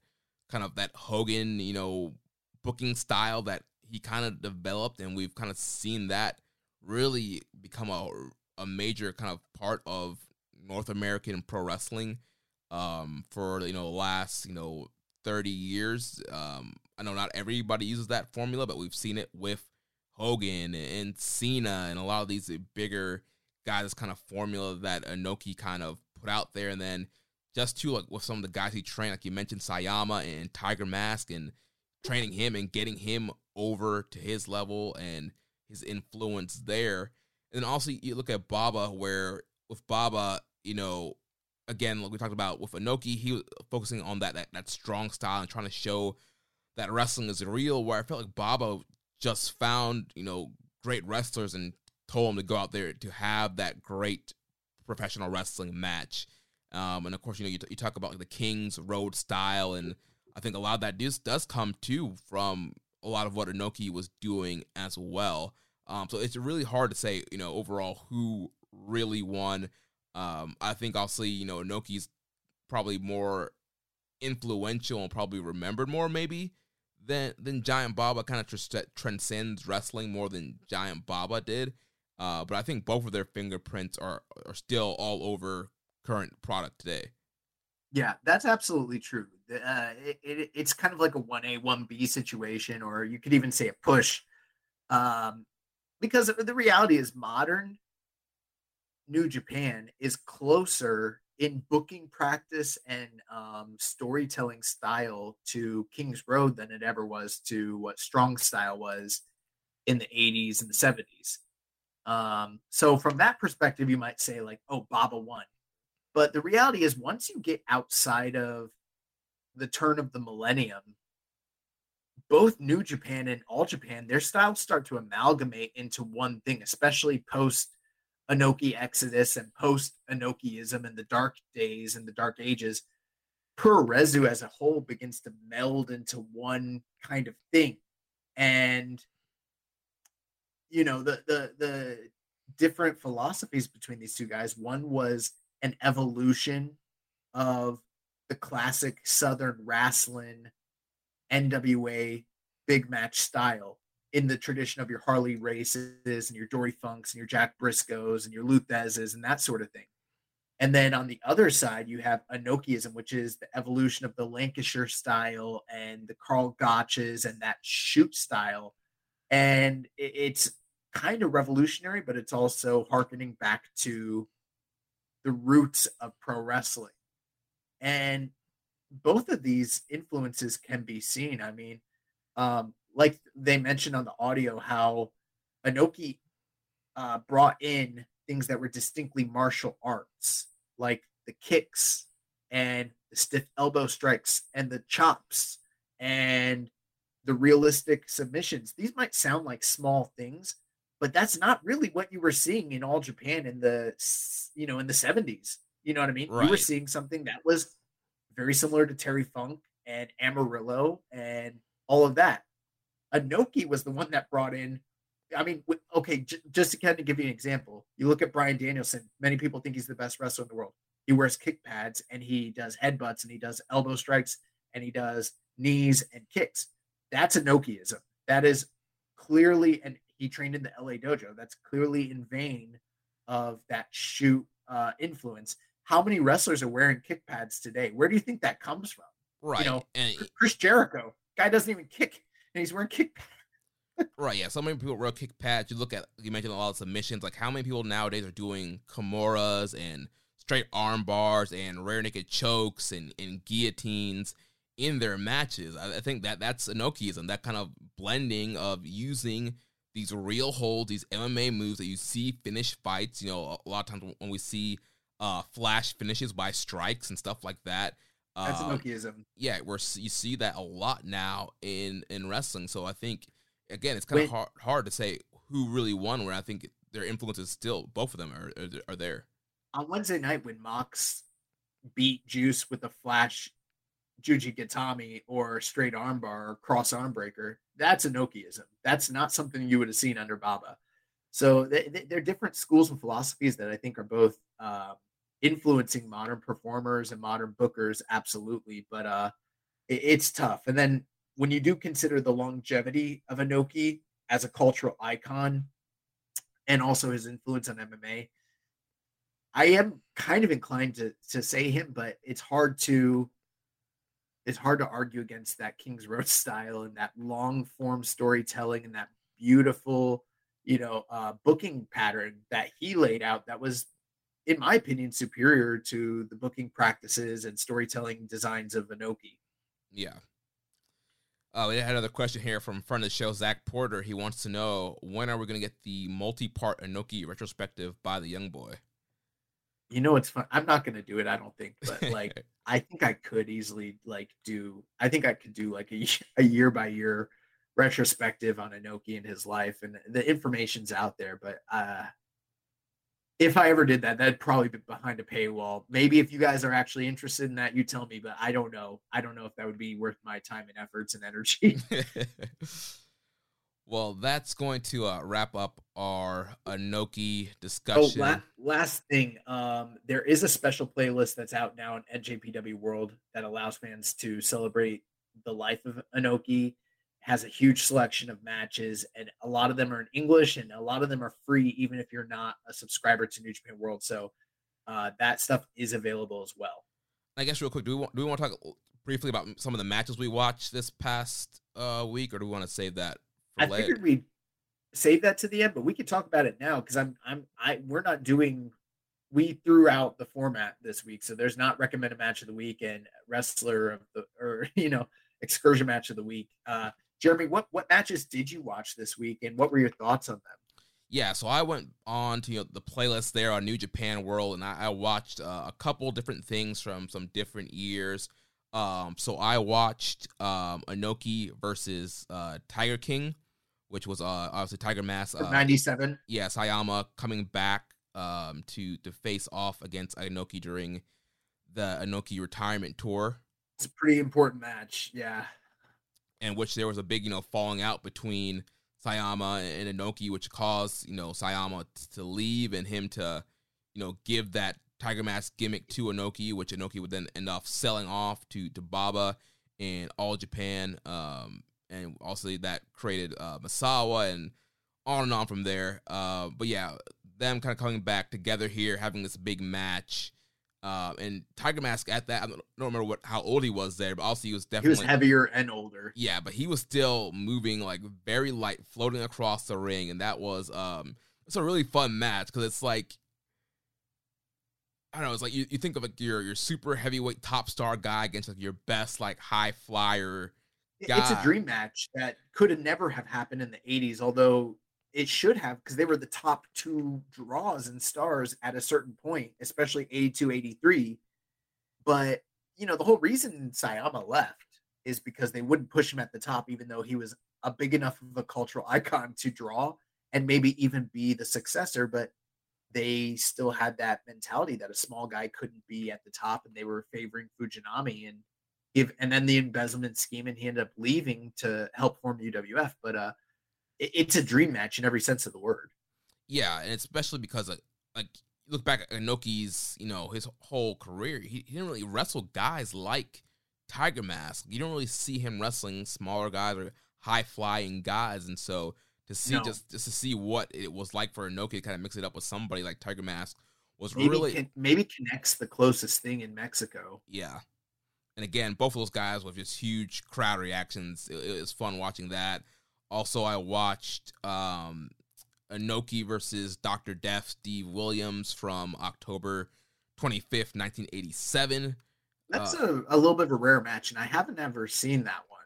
S3: kind of that Hogan, you know, booking style that he kind of developed, and we've kind of seen that really become a a major kind of part of North American pro wrestling um, for you know last you know 30 years. Um, I know not everybody uses that formula, but we've seen it with Hogan and Cena and a lot of these bigger guys. Kind of formula that Inoki kind of put out there, and then just to like with some of the guys he trained, like you mentioned Sayama and Tiger Mask, and training him and getting him over to his level and his influence there. And also you look at Baba, where with Baba, you know, again, like we talked about with Inoki, he was focusing on that that, that strong style and trying to show that wrestling is real. Where I felt like Baba just found, you know, great wrestlers and told them to go out there to have that great professional wrestling match. Um, and of course, you know, you, t- you talk about the King's Road style, and I think a lot of that does, does come too from a lot of what Inoki was doing as well. Um, so it's really hard to say, you know, overall who really won. Um, I think I'll see, you know, Inoki's probably more influential and probably remembered more, maybe than than Giant Baba. Kind of tr- transcends wrestling more than Giant Baba did. Uh, but I think both of their fingerprints are are still all over current product today.
S4: Yeah, that's absolutely true. Uh, it, it, it's kind of like a one A one B situation, or you could even say a push, um, because the reality is modern New Japan is closer in booking practice and um, storytelling style to King's Road than it ever was to what Strong Style was in the 80s and the 70s. Um, so from that perspective, you might say like, oh, Baba won. But the reality is, once you get outside of the turn of the millennium, both New Japan and All Japan, their styles start to amalgamate into one thing, especially post Inoki Exodus and post Inokiism and the dark days and the dark ages. Puroresu as a whole begins to meld into one kind of thing. And you know, the the the different philosophies between these two guys. One was an evolution of the classic Southern wrestling NWA big match style in the tradition of your Harley races and your Dory Funks and your Jack Briscoes and your Lou Theszes and that sort of thing. And then on the other side, you have Inokiism, which is the evolution of the Lancashire style and the Karl Gotches and that shoot style. And it's kind of revolutionary, but it's also harkening back to the roots of pro wrestling. And both of these influences can be seen. I mean, um, like they mentioned on the audio, how Inoki uh, brought in things that were distinctly martial arts, like the kicks and the stiff elbow strikes and the chops and the realistic submissions. These might sound like small things, but that's not really what you were seeing in all Japan in the you know in the 70s. You know what I mean? Right. You were seeing something that was very similar to Terry Funk and Amarillo and all of that. Inoki was the one that brought in. I mean, okay, j- just to kind of give you an example, you look at Bryan Danielson. Many people think he's the best wrestler in the world. He wears kick pads and he does headbutts and he does elbow strikes and he does knees and kicks. That's Inokiism. That is clearly and he trained in the LA dojo. That's clearly in vein of that shoot uh, influence. How many wrestlers are wearing kick pads today? Where do you think that comes from?
S3: Right.
S4: You know, and Chris Jericho, guy doesn't even kick, and he's wearing kick
S3: pads. right. Yeah. So many people wear kick pads. You look at you mentioned a lot of submissions. Like how many people nowadays are doing kimuras and straight arm bars and rear naked chokes and, and guillotines in their matches. I, I think that that's Inokiism, that kind of blending of using these real holds, these MMA moves that you see finish fights. You know, a lot of times when we see uh, flash finishes by strikes and stuff like that.
S4: That's um.
S3: Yeah, where you see that a lot now in in wrestling. So I think again, it's kind of hard hard to say who really won. Where I think their influence is still both of them are are, are there.
S4: On Wednesday night when Mox beat Juice with a flash Juji Gatame or straight armbar or cross arm breaker, that's Inokiism. That's not something you would have seen under Baba. So they, they, are different schools and philosophies that I think are both uh, influencing modern performers and modern bookers, absolutely. But uh, it, it's tough. And then when you do consider the longevity of Inoki as a cultural icon and also his influence on MMA, I am kind of inclined to to say him, but it's hard to it's hard to argue against that King's Road style and that long form storytelling and that beautiful, you know, uh, booking pattern that he laid out. That was, in my opinion, superior to the booking practices and storytelling designs of Inoki.
S3: Yeah. Uh, we had another question here from friend of the show, Zach Porter. He wants to know when are we going to get the multi-part Inoki retrospective by the young boy?
S4: You know, it's fun. I'm not going to do it. I don't think, but like, I think I could easily like do. I think I could do like a, a year by year retrospective on Inoki and his life, and the information's out there. But uh, if I ever did that, that'd probably be behind a paywall. Maybe if you guys are actually interested in that, you tell me. But I don't know. I don't know if that would be worth my time and efforts and energy.
S3: well, that's going to uh, wrap up our Inoki discussion.
S4: Oh, la- last thing, um, there is a special playlist that's out now on NJPW World that allows fans to celebrate the life of Inoki has a huge selection of matches, and a lot of them are in English, and a lot of them are free, even if you're not a subscriber to New Japan World. So uh, that stuff is available as well.
S3: I guess real quick, do we want do we want to talk briefly about some of the matches we watched this past uh, week, or do we want to save that?
S4: I later? figured we'd save that to the end, but we could talk about it now because I'm I'm I we're not doing. We threw out the format this week, so there's not recommended match of the week and wrestler of the or you know excursion match of the week. Uh, Jeremy, what what matches did you watch this week, and what were your thoughts on them?
S3: Yeah, so I went on to you know, the playlist there on New Japan World, and I, I watched uh, a couple different things from some different years. Um, so I watched um, Inoki versus uh, Tiger King, which was uh, obviously Tiger Mask. Uh,
S4: Ninety-seven.
S3: Yeah, Sayama coming back um, to to face off against Inoki during the Inoki retirement tour.
S4: It's a pretty important match. Yeah
S3: in which there was a big, you know, falling out between Sayama and Inoki, which caused, you know, Sayama to leave and him to, you know, give that Tiger Mask gimmick to Inoki, which Inoki would then end up selling off to, to Baba and All Japan. Um, and also that created uh, Misawa and on and on from there. Uh, but yeah, them kind of coming back together here, having this big match. Uh, and Tiger Mask at that, I don't, remember what how old he was there, but also he was definitely
S4: he was heavier and older.
S3: Yeah, but he was still moving like very light, floating across the ring, and that was um, it's a really fun match because it's like I don't know, it's like you, you think of like your your super heavyweight top star guy against like your best like high flyer. Guy.
S4: It's a dream match that could have never have happened in the '80s, although it should have because they were the top two draws and stars at a certain point, especially 82, 83. But, you know, the whole reason Sayama left is because they wouldn't push him at the top, even though he was a big enough of a cultural icon to draw and maybe even be the successor. But they still had that mentality that a small guy couldn't be at the top and they were favoring Fujinami and if and then the embezzlement scheme and he ended up leaving to help form UWF. But uh it's a dream match in every sense of the word.
S3: Yeah, and especially because like, like look back at Inoki's, you know, his whole career, he, he didn't really wrestle guys like Tiger Mask. You don't really see him wrestling smaller guys or high flying guys, and so to see no. just just to see what it was like for Inoki to kind of mix it up with somebody like Tiger Mask was
S4: maybe
S3: really
S4: can, maybe connects the closest thing in Mexico.
S3: Yeah, and again, both of those guys with just huge crowd reactions. It, it was fun watching that. Also, I watched um, Inoki versus Dr. Death, Steve Williams from October 25th, 1987.
S4: That's uh, a, a little bit of a rare match, and I haven't ever seen that one.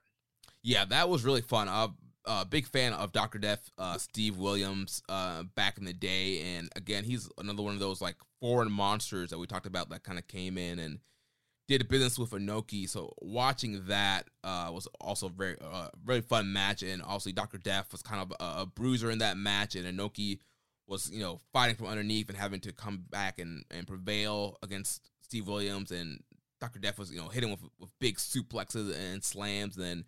S3: Yeah, that was really fun. I'm a big fan of Dr. Death, uh, Steve Williams, uh, back in the day. And again, he's another one of those like foreign monsters that we talked about that kind of came in and did a business with Inoki. So watching that uh, was also very uh, very fun match, and obviously Doctor Death was kind of a, a, bruiser in that match, and Inoki was you know fighting from underneath and having to come back and, and prevail against Steve Williams, and Doctor Death was you know hitting with with big suplexes and slams, and then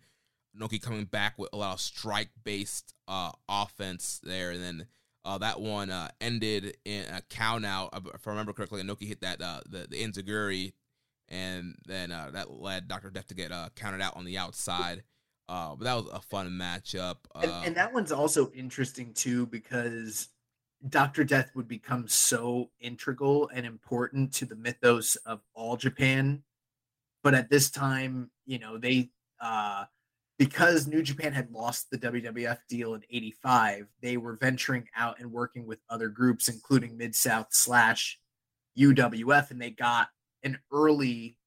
S3: Inoki coming back with a lot of strike based uh, offense there, and then. Uh, that one uh, ended in a count out. If I remember correctly, Inoki hit that uh, the the Enziguri and then uh, that led Doctor Death to get uh, counted out on the outside. Uh, but that was a fun matchup.
S4: And, uh and, that one's also interesting too because Dr. Death would become so integral and important to the mythos of all Japan. But at this time, you know, they uh because New Japan had lost the WWF deal in 85, they were venturing out and working with other groups, including Mid South slash UWF, and they got an early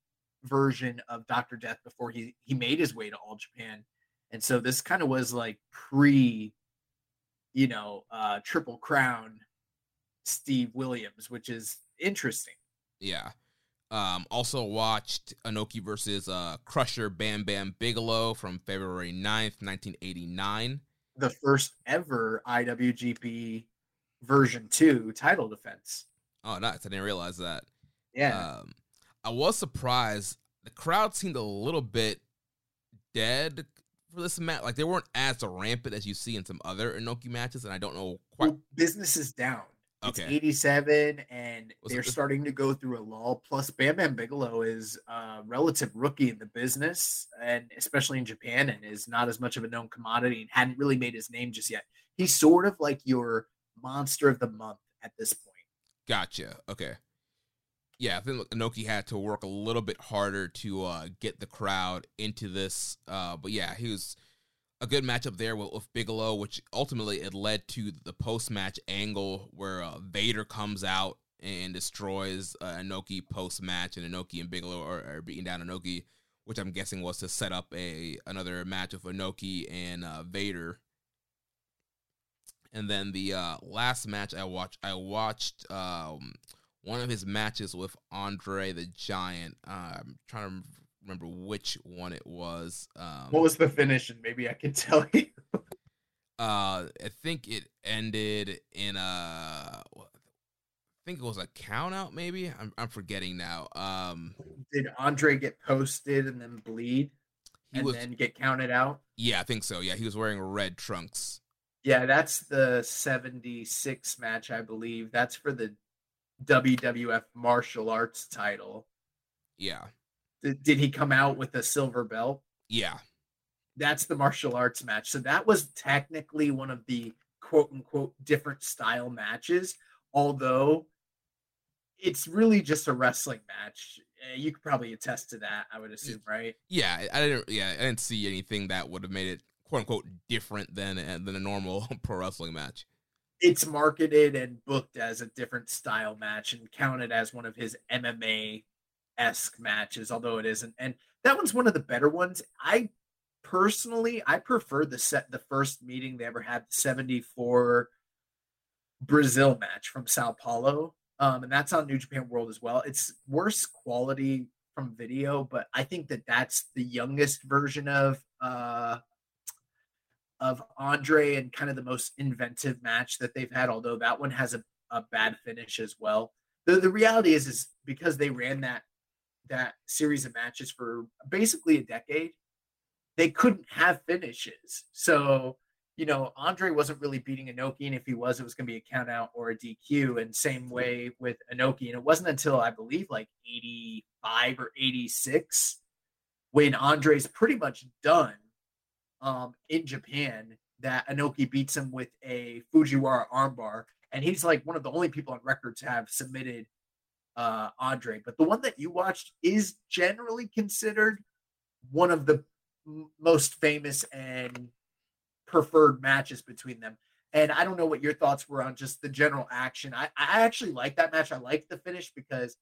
S4: version of Dr. Death before he, he made his way to All Japan. And so this kind of was like pre, you know, uh, Triple Crown Steve Williams, which is interesting.
S3: Yeah. Um, also watched Inoki versus uh, Crusher Bam Bam Bigelow from February 9th, 1989.
S4: The first ever IWGP version 2 title defense.
S3: Oh, nice. I didn't realize that.
S4: Yeah.
S3: Um, I was surprised. The crowd seemed a little bit dead for this match. Like they weren't as rampant as you see in some other Inoki matches, and I don't know quite.
S4: Well, business is down. It's
S3: Okay.
S4: 87, and they're
S3: it-
S4: starting to go through a lull. Plus, Bam Bam Bigelow is a relative rookie in the business, and especially in Japan, and is not as much of a known commodity and hadn't really made his name just yet. He's sort of like your monster of the month at this point.
S3: Gotcha. Okay. Yeah, I think Inoki had to work a little bit harder to uh, get the crowd into this. Uh, but yeah, he was a good matchup there with, with Bigelow, which ultimately it led to the post match angle where uh, Vader comes out and destroys uh, Inoki post match, and Inoki and Bigelow are, are beating down Inoki, which I'm guessing was to set up a another match with Inoki and uh, Vader. And then the uh, last match I watched, I watched um, one of his matches with Andre the Giant. Uh, I'm trying to remember which one it was. Um,
S4: What was the finish? And maybe I can tell you.
S3: uh, I think it ended in a. I think it was a count out. Maybe I'm I'm forgetting now. Um,
S4: Did Andre get posted and then bleed
S3: he
S4: and
S3: was.
S4: then get counted out?
S3: Yeah, I think so. Yeah, he was wearing red trunks.
S4: Yeah, that's the 76 match, I believe. That's for the WWF martial arts title.
S3: Yeah,
S4: Did, did he come out with a silver belt?
S3: yeah,
S4: That's the martial arts match. So that was technically one of the quote unquote different style matches, although it's really just a wrestling match. Uh, You could probably attest to that, I would assume, right?
S3: yeah. I- didn't. Yeah, I didn't see anything that would have made it quote unquote different than uh, than a normal pro wrestling match.
S4: It's marketed and booked as a different style match and counted as one of his MMA esque matches, although it isn't. And that one's one of the better ones. I personally, I prefer the set, the first meeting they ever had, the 74 Brazil match from Sao Paulo. Um, and that's on New Japan World as well. It's worse quality from video, but I think that that's the youngest version of uh, of Andre and kind of the most inventive match that they've had, although that one has a, a bad finish as well. The the reality is is because they ran that that series of matches for basically a decade, they couldn't have finishes. So, you know, Andre wasn't really beating Inoki, and if he was, it was gonna be a count out or a DQ. And same way with Inoki. And it wasn't until I believe like 85 or 86 when Andre's pretty much done um, in Japan that Inoki beats him with a Fujiwara armbar, and he's like one of the only people on record to have submitted uh, Andre. But the one that you watched is generally considered one of the m- most famous and preferred matches between them. And I don't know what your thoughts were on just the general action. I, I actually like that match. I like the finish because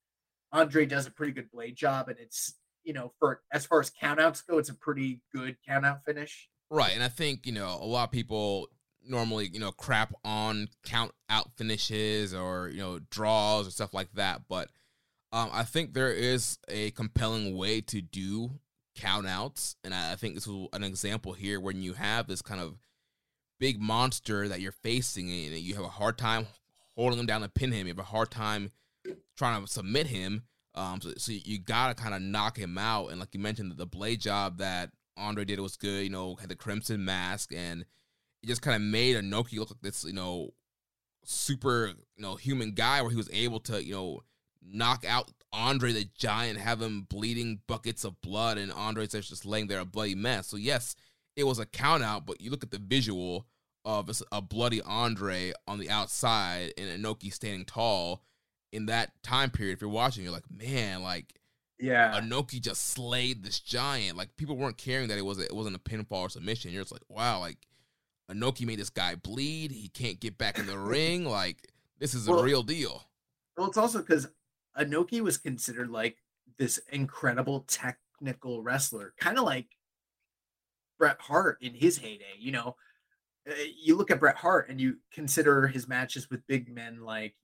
S4: Andre does a pretty good blade job, and it's you know for as far as countouts go, it's a pretty good countout finish.
S3: Right, and I think you know a lot of people normally you know crap on count out finishes or you know draws or stuff like that, but um, I think there is a compelling way to do countouts, and I I think this is an example here when you have this kind of big monster that you're facing, and you have a hard time holding him down to pin him. You have a hard time trying to submit him. Um, so, so you gotta kind of knock him out, and like you mentioned, the blade job that Andre did was good. You know, had the crimson mask, and it just kind of made Inoki look like this, you know, super, you know, human guy where he was able to, you know, knock out Andre the Giant, have him bleeding buckets of blood, and Andre's just laying there a bloody mess. So yes, it was a count out, but you look at the visual of a, bloody Andre on the outside and Inoki standing tall in that time period. If you're watching, you're like, man, like
S4: yeah,
S3: Inoki just slayed this giant. Like people weren't caring that it was a, it wasn't a pinfall or submission. You're just like, wow, like Inoki made this guy bleed. He can't get back in the ring. Like this is well, a real deal.
S4: Well, it's also because Inoki was considered like this incredible technical wrestler, kind of like Bret Hart in his heyday. You know, uh, you look at Bret Hart and you consider his matches with big men like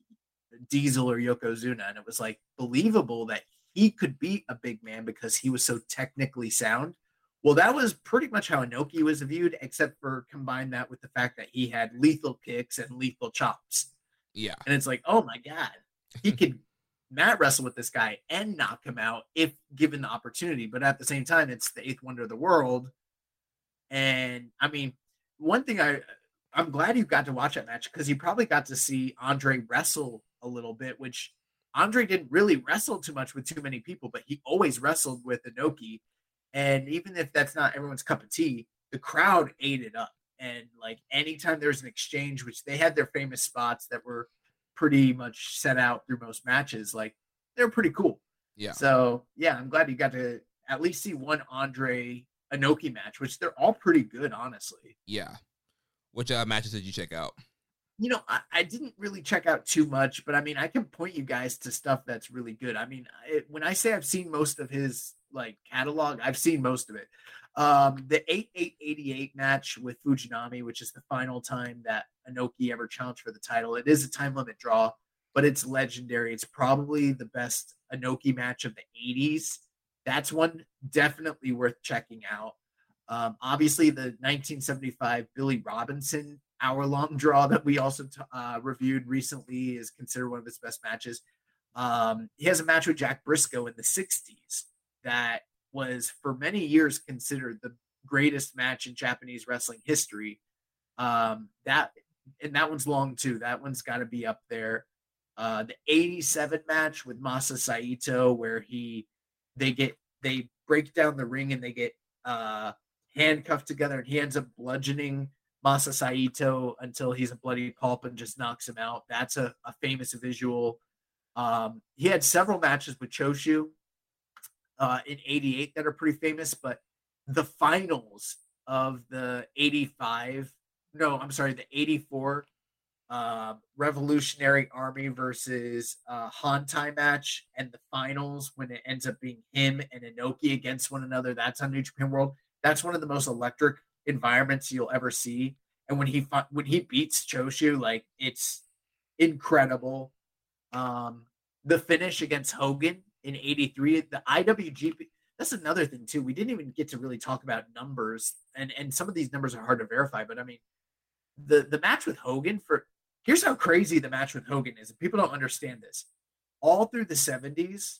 S4: Diesel or Yokozuna, and it was like believable that he could beat a big man because he was so technically sound. Well, that was pretty much how Inoki was viewed, except for combine that with the fact that he had lethal kicks and lethal chops.
S3: Yeah.
S4: And it's like, oh my God, he could mat wrestle with this guy and knock him out if given the opportunity. But at the same time, it's the eighth wonder of the world. And I mean, one thing I I'm glad you got to watch that match because you probably got to see Andre wrestle a little bit, which Andre didn't really wrestle too much with too many people, but he always wrestled with Inoki. And even if that's not everyone's cup of tea, the crowd ate it up. And like anytime there was an exchange, which they had their famous spots that were pretty much set out through most matches, like they're pretty cool.
S3: Yeah.
S4: So yeah, I'm glad you got to at least see one Andre Inoki match, which they're all pretty good, honestly.
S3: Yeah. Which uh, matches did you check out?
S4: You know, I, I, didn't really check out too much, but I mean, I can point you guys to stuff that's really good. I mean, it, when I say I've seen most of his like catalog, I've seen most of it. Um, the 8888 match with Fujinami, which is the final time that Inoki ever challenged for the title. It is a time limit draw, but it's legendary. It's probably the best Inoki match of the 80s that's one definitely worth checking out. Um, obviously, the 1975 Billy Robinson hour long draw that we also t- uh, reviewed recently is considered one of his best matches. Um, he has a match with Jack Briscoe in the 60s that was for many years considered the greatest match in Japanese wrestling history. Um, that and that one's long too. That one's got to be up there. Uh, the 87 match with Masa Saito, where he they get they break down the ring and they get uh, handcuffed together, and he ends up bludgeoning Masa Saito until he's a bloody pulp and just knocks him out. That's a, a famous visual. Um, he had several matches with Choshu uh, in '88 that are pretty famous, but the finals of the '85, no, I'm sorry, the '84 uh, Revolutionary Army versus uh, Hontai match and the finals when it ends up being him and Inoki against one another. That's on New Japan World. That's one of the most electric environments you'll ever see. And when he when he beats Choshu, like it's incredible. Um, the finish against Hogan in '83, the IWGP. That's another thing too. We didn't even get to really talk about numbers, and and some of these numbers are hard to verify. But I mean, the the match with Hogan for Here's how crazy the match with Hogan is. People don't understand this. All through the 70s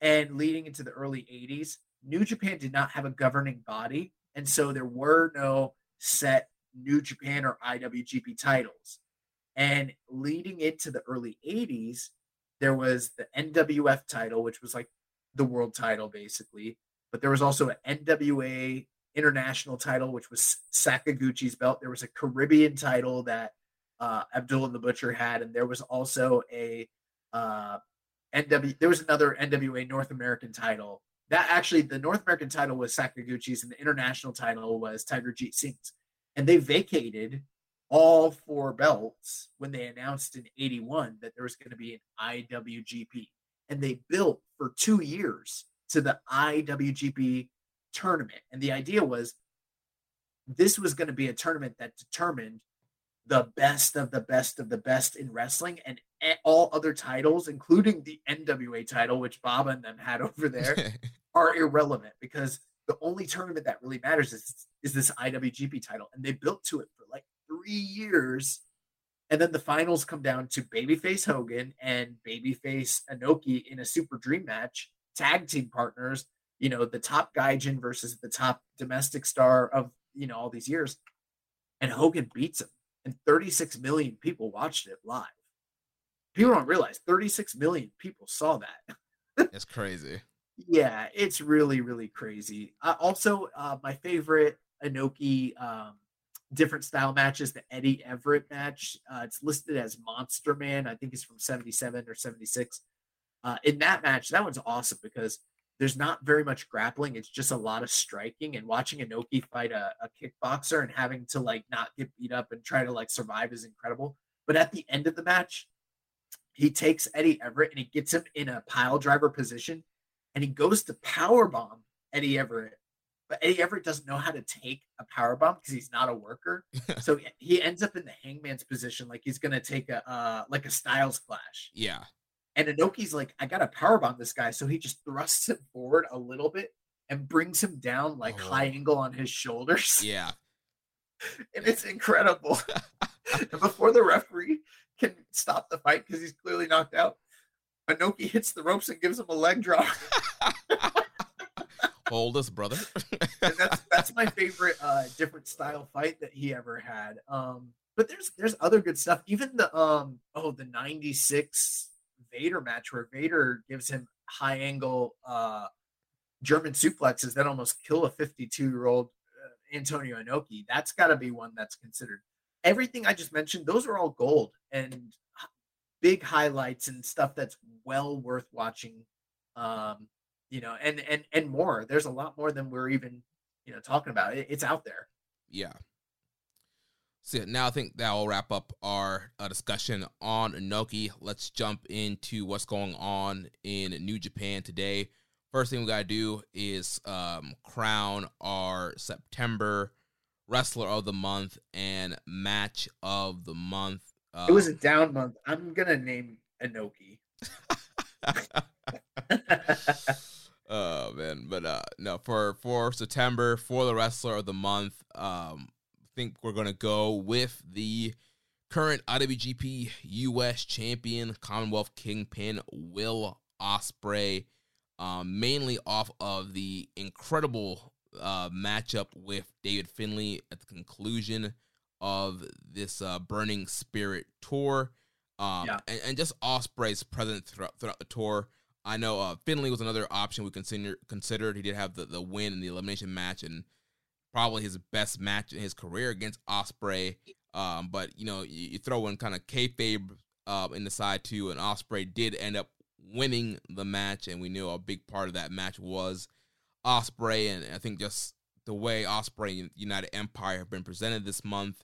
S4: and leading into the early 80s, New Japan did not have a governing body. And so there were no set New Japan or IWGP titles. And leading into the early 80s, there was the NWF title, which was like the world title basically. But there was also an NWA international title, which was Sakaguchi's belt. There was a Caribbean title that uh, Abdul the Butcher had, and there was also a uh, NW. There was another NWA North American title. That actually, the North American title was Sakaguchi's, and the international title was Tiger Jeet Singh's. And they vacated all four belts when they announced in '81 that there was going to be an IWGP, and they built for two years to the IWGP tournament. And the idea was this was going to be a tournament that determined the best of the best of the best in wrestling and all other titles including the NWA title which Bob and them had over there are irrelevant because the only tournament that really matters is is this IWGP title and they built to it for like 3 years and then the finals come down to babyface Hogan and babyface Inoki in a super dream match tag team partners you know the top gaijin versus the top domestic star of you know all these years and Hogan beats him and 36 million people watched it live. People don't realize 36 million people saw that.
S3: It's crazy.
S4: Yeah, it's really, really crazy. Uh, also, uh, my favorite Inoki um, different style matches. The Eddie Everett match, uh, it's listed as Monster Man. I think it's from 77 or 76. Uh, in that match, that one's awesome because there's not very much grappling. It's just a lot of striking and watching Inoki fight a, a kickboxer and having to like not get beat up and try to like survive is incredible. But at the end of the match, he takes Eddie Everett and he gets him in a pile driver position and he goes to power bomb Eddie Everett. But Eddie Everett doesn't know how to take a power bomb because he's not a worker. so he ends up in the hangman's position like he's gonna take a uh, like a Styles clash.
S3: Yeah.
S4: And Inoki's like, I got to powerbomb this guy. So he just thrusts him forward a little bit and brings him down like oh. high angle on his shoulders.
S3: Yeah.
S4: and it's incredible. and before the referee can stop the fight because he's clearly knocked out, Inoki hits the ropes and gives him a leg drop.
S3: Hold us, brother.
S4: that's that's my favorite uh different style fight that he ever had. Um, but there's there's other good stuff. Even the um oh the 96 Vader match where Vader gives him high angle uh, German suplexes that almost kill a 52 year old uh, Antonio Inoki. That's got to be one that's considered. Everything I just mentioned, those are all gold and big highlights and stuff that's well worth watching. Um, you know, and and and more. There's a lot more than we're even you know talking about. It, it's out there.
S3: Yeah. So now I think that will wrap up our uh, discussion on Inoki. Let's jump into what's going on in New Japan today. First thing we gotta do is um, crown our September wrestler of the month and match of the month.
S4: Uh, it was a down month. I'm gonna name Inoki.
S3: oh man, but uh, no for for September for the wrestler of the month. Um, I think we're going to go with the current IWGP US champion, Commonwealth Kingpin, Will Ospreay, um, mainly off of the incredible uh, matchup with David Finlay at the conclusion of this uh, Burning Spirit tour. Um, yeah. and, and, just Ospreay's presence throughout, throughout the tour. I know uh, Finlay was another option we consider, considered. He did have the, the win in the elimination match, and probably his best match in his career against Ospreay. Um, but you know, you, you throw in kind of kayfabe uh, in the side too, and Ospreay did end up winning the match, and we knew a big part of that match was Ospreay, and I think just the way Ospreay and United Empire have been presented this month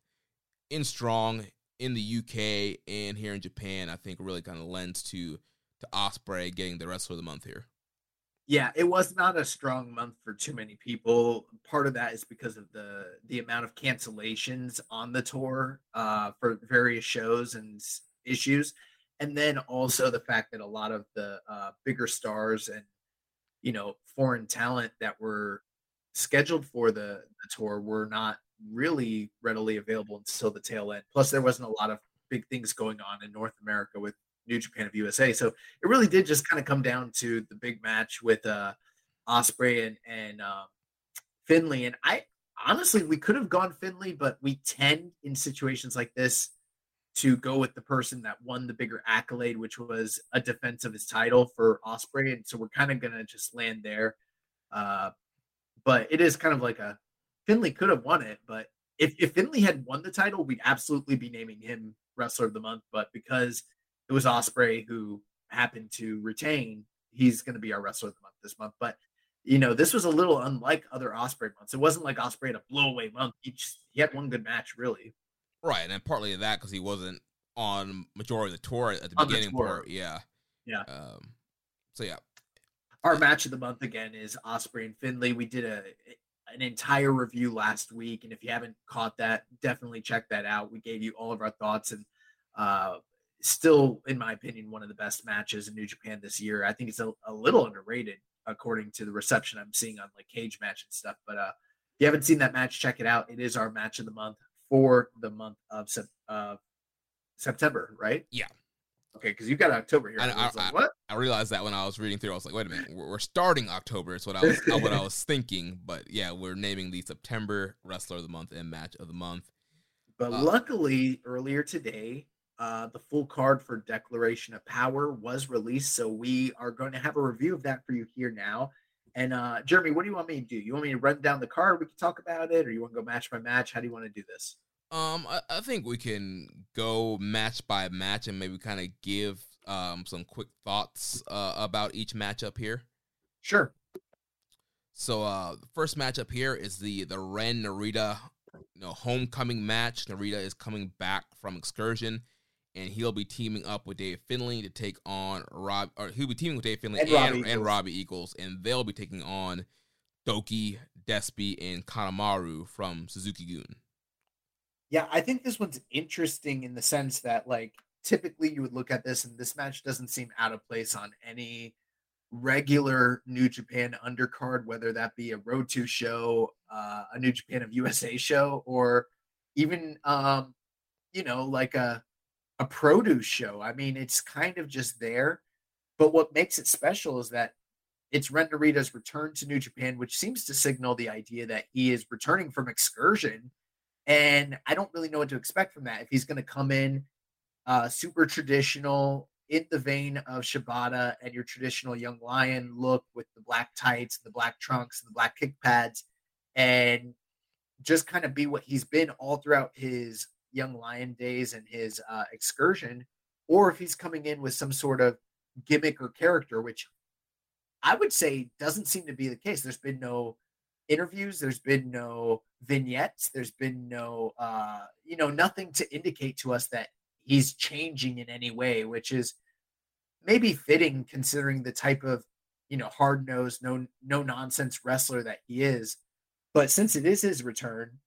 S3: in strong in the UK and here in Japan, I think really kind of lends to to Ospreay getting the wrestler of the month here
S4: yeah, it was not a strong month for too many people. Part of that is because of the the amount of cancellations on the tour uh, for various shows and issues, and then also the fact that a lot of the uh, bigger stars and you know foreign talent that were scheduled for the, the tour were not really readily available until the tail end. Plus, there wasn't a lot of big things going on in North America with New Japan of USA. So it really did just kind of come down to the big match with uh Ospreay and and uh, Finlay. And I honestly we could have gone Finlay, but we tend in situations like this to go with the person that won the bigger accolade, which was a defense of his title for Ospreay, And so we're kind of gonna just land there. Uh, but it is kind of like a Finlay could have won it, but if, if Finlay had won the title, we'd absolutely be naming him wrestler of the month. But because it was Ospreay who happened to retain. He's going to be our wrestler of the month this month. But you know, this was a little unlike other Ospreay months. It wasn't like Ospreay had a blowaway month. He just, he had one good match, really.
S3: Right, and partly of that because he wasn't on majority of the tour at the on beginning the part. Yeah,
S4: yeah.
S3: Um, so yeah,
S4: our match of the month again is Ospreay and Finlay. We did a an entire review last week, and if you haven't caught that, definitely check that out. We gave you all of our thoughts and uh, still, in my opinion, one of the best matches in New Japan this year. I think it's a, a little underrated according to the reception I'm seeing on like cage match and stuff. But uh, if you haven't seen that match, check it out. It is our match of the month for the month of uh, September, right?
S3: Yeah.
S4: Okay, because you got October here.
S3: I, I, like, what? I, realized that when I was reading through, I was like, "Wait a minute, we're, we're starting October." It's what I was what I was thinking, but yeah, we're naming the September Wrestler of the Month and Match of the Month.
S4: But uh, luckily, earlier today, uh, the full card for Declaration of Power was released, so we are going to have a review of that for you here now. And uh Jeremy, what do you want me to do? You want me to run down the card? We can talk about it, or you want to go match by match? How do you want to do this?
S3: Um, I, I think we can go match by match and maybe kind of give um some quick thoughts uh, about each matchup here.
S4: Sure.
S3: So uh the first matchup here is the the Ren Narita you know homecoming match. Narita is coming back from excursion and he'll be teaming up with Dave Finlay to take on Rob or he'll be teaming with Dave Finlay and, and, Robbie, and Robbie Eagles and they'll be taking on Douki, Despi, and Kanemaru from Suzuki-gun.
S4: Yeah, I think this one's interesting in the sense that like typically you would look at this and this match doesn't seem out of place on any regular New Japan undercard, whether that be a Road to show, uh, a New Japan of USA show, or even um, you know, like a a produce show. I mean, it's kind of just there. But what makes it special is that it's Ren Narita's return to New Japan, which seems to signal the idea that he is returning from excursion. And I don't really know what to expect from that. If he's going to come in uh, super traditional, in the vein of Shibata and your traditional young lion look with the black tights, the black trunks, the black kick pads, and just kind of be what he's been all throughout his young lion days and his uh, excursion, or if he's coming in with some sort of gimmick or character, which I would say doesn't seem to be the case. There's been no interviews, there's been no vignettes, there's been no, uh, you know, nothing to indicate to us that he's changing in any way, which is maybe fitting considering the type of you know hard nosed, no no nonsense wrestler that he is. But since it is his return,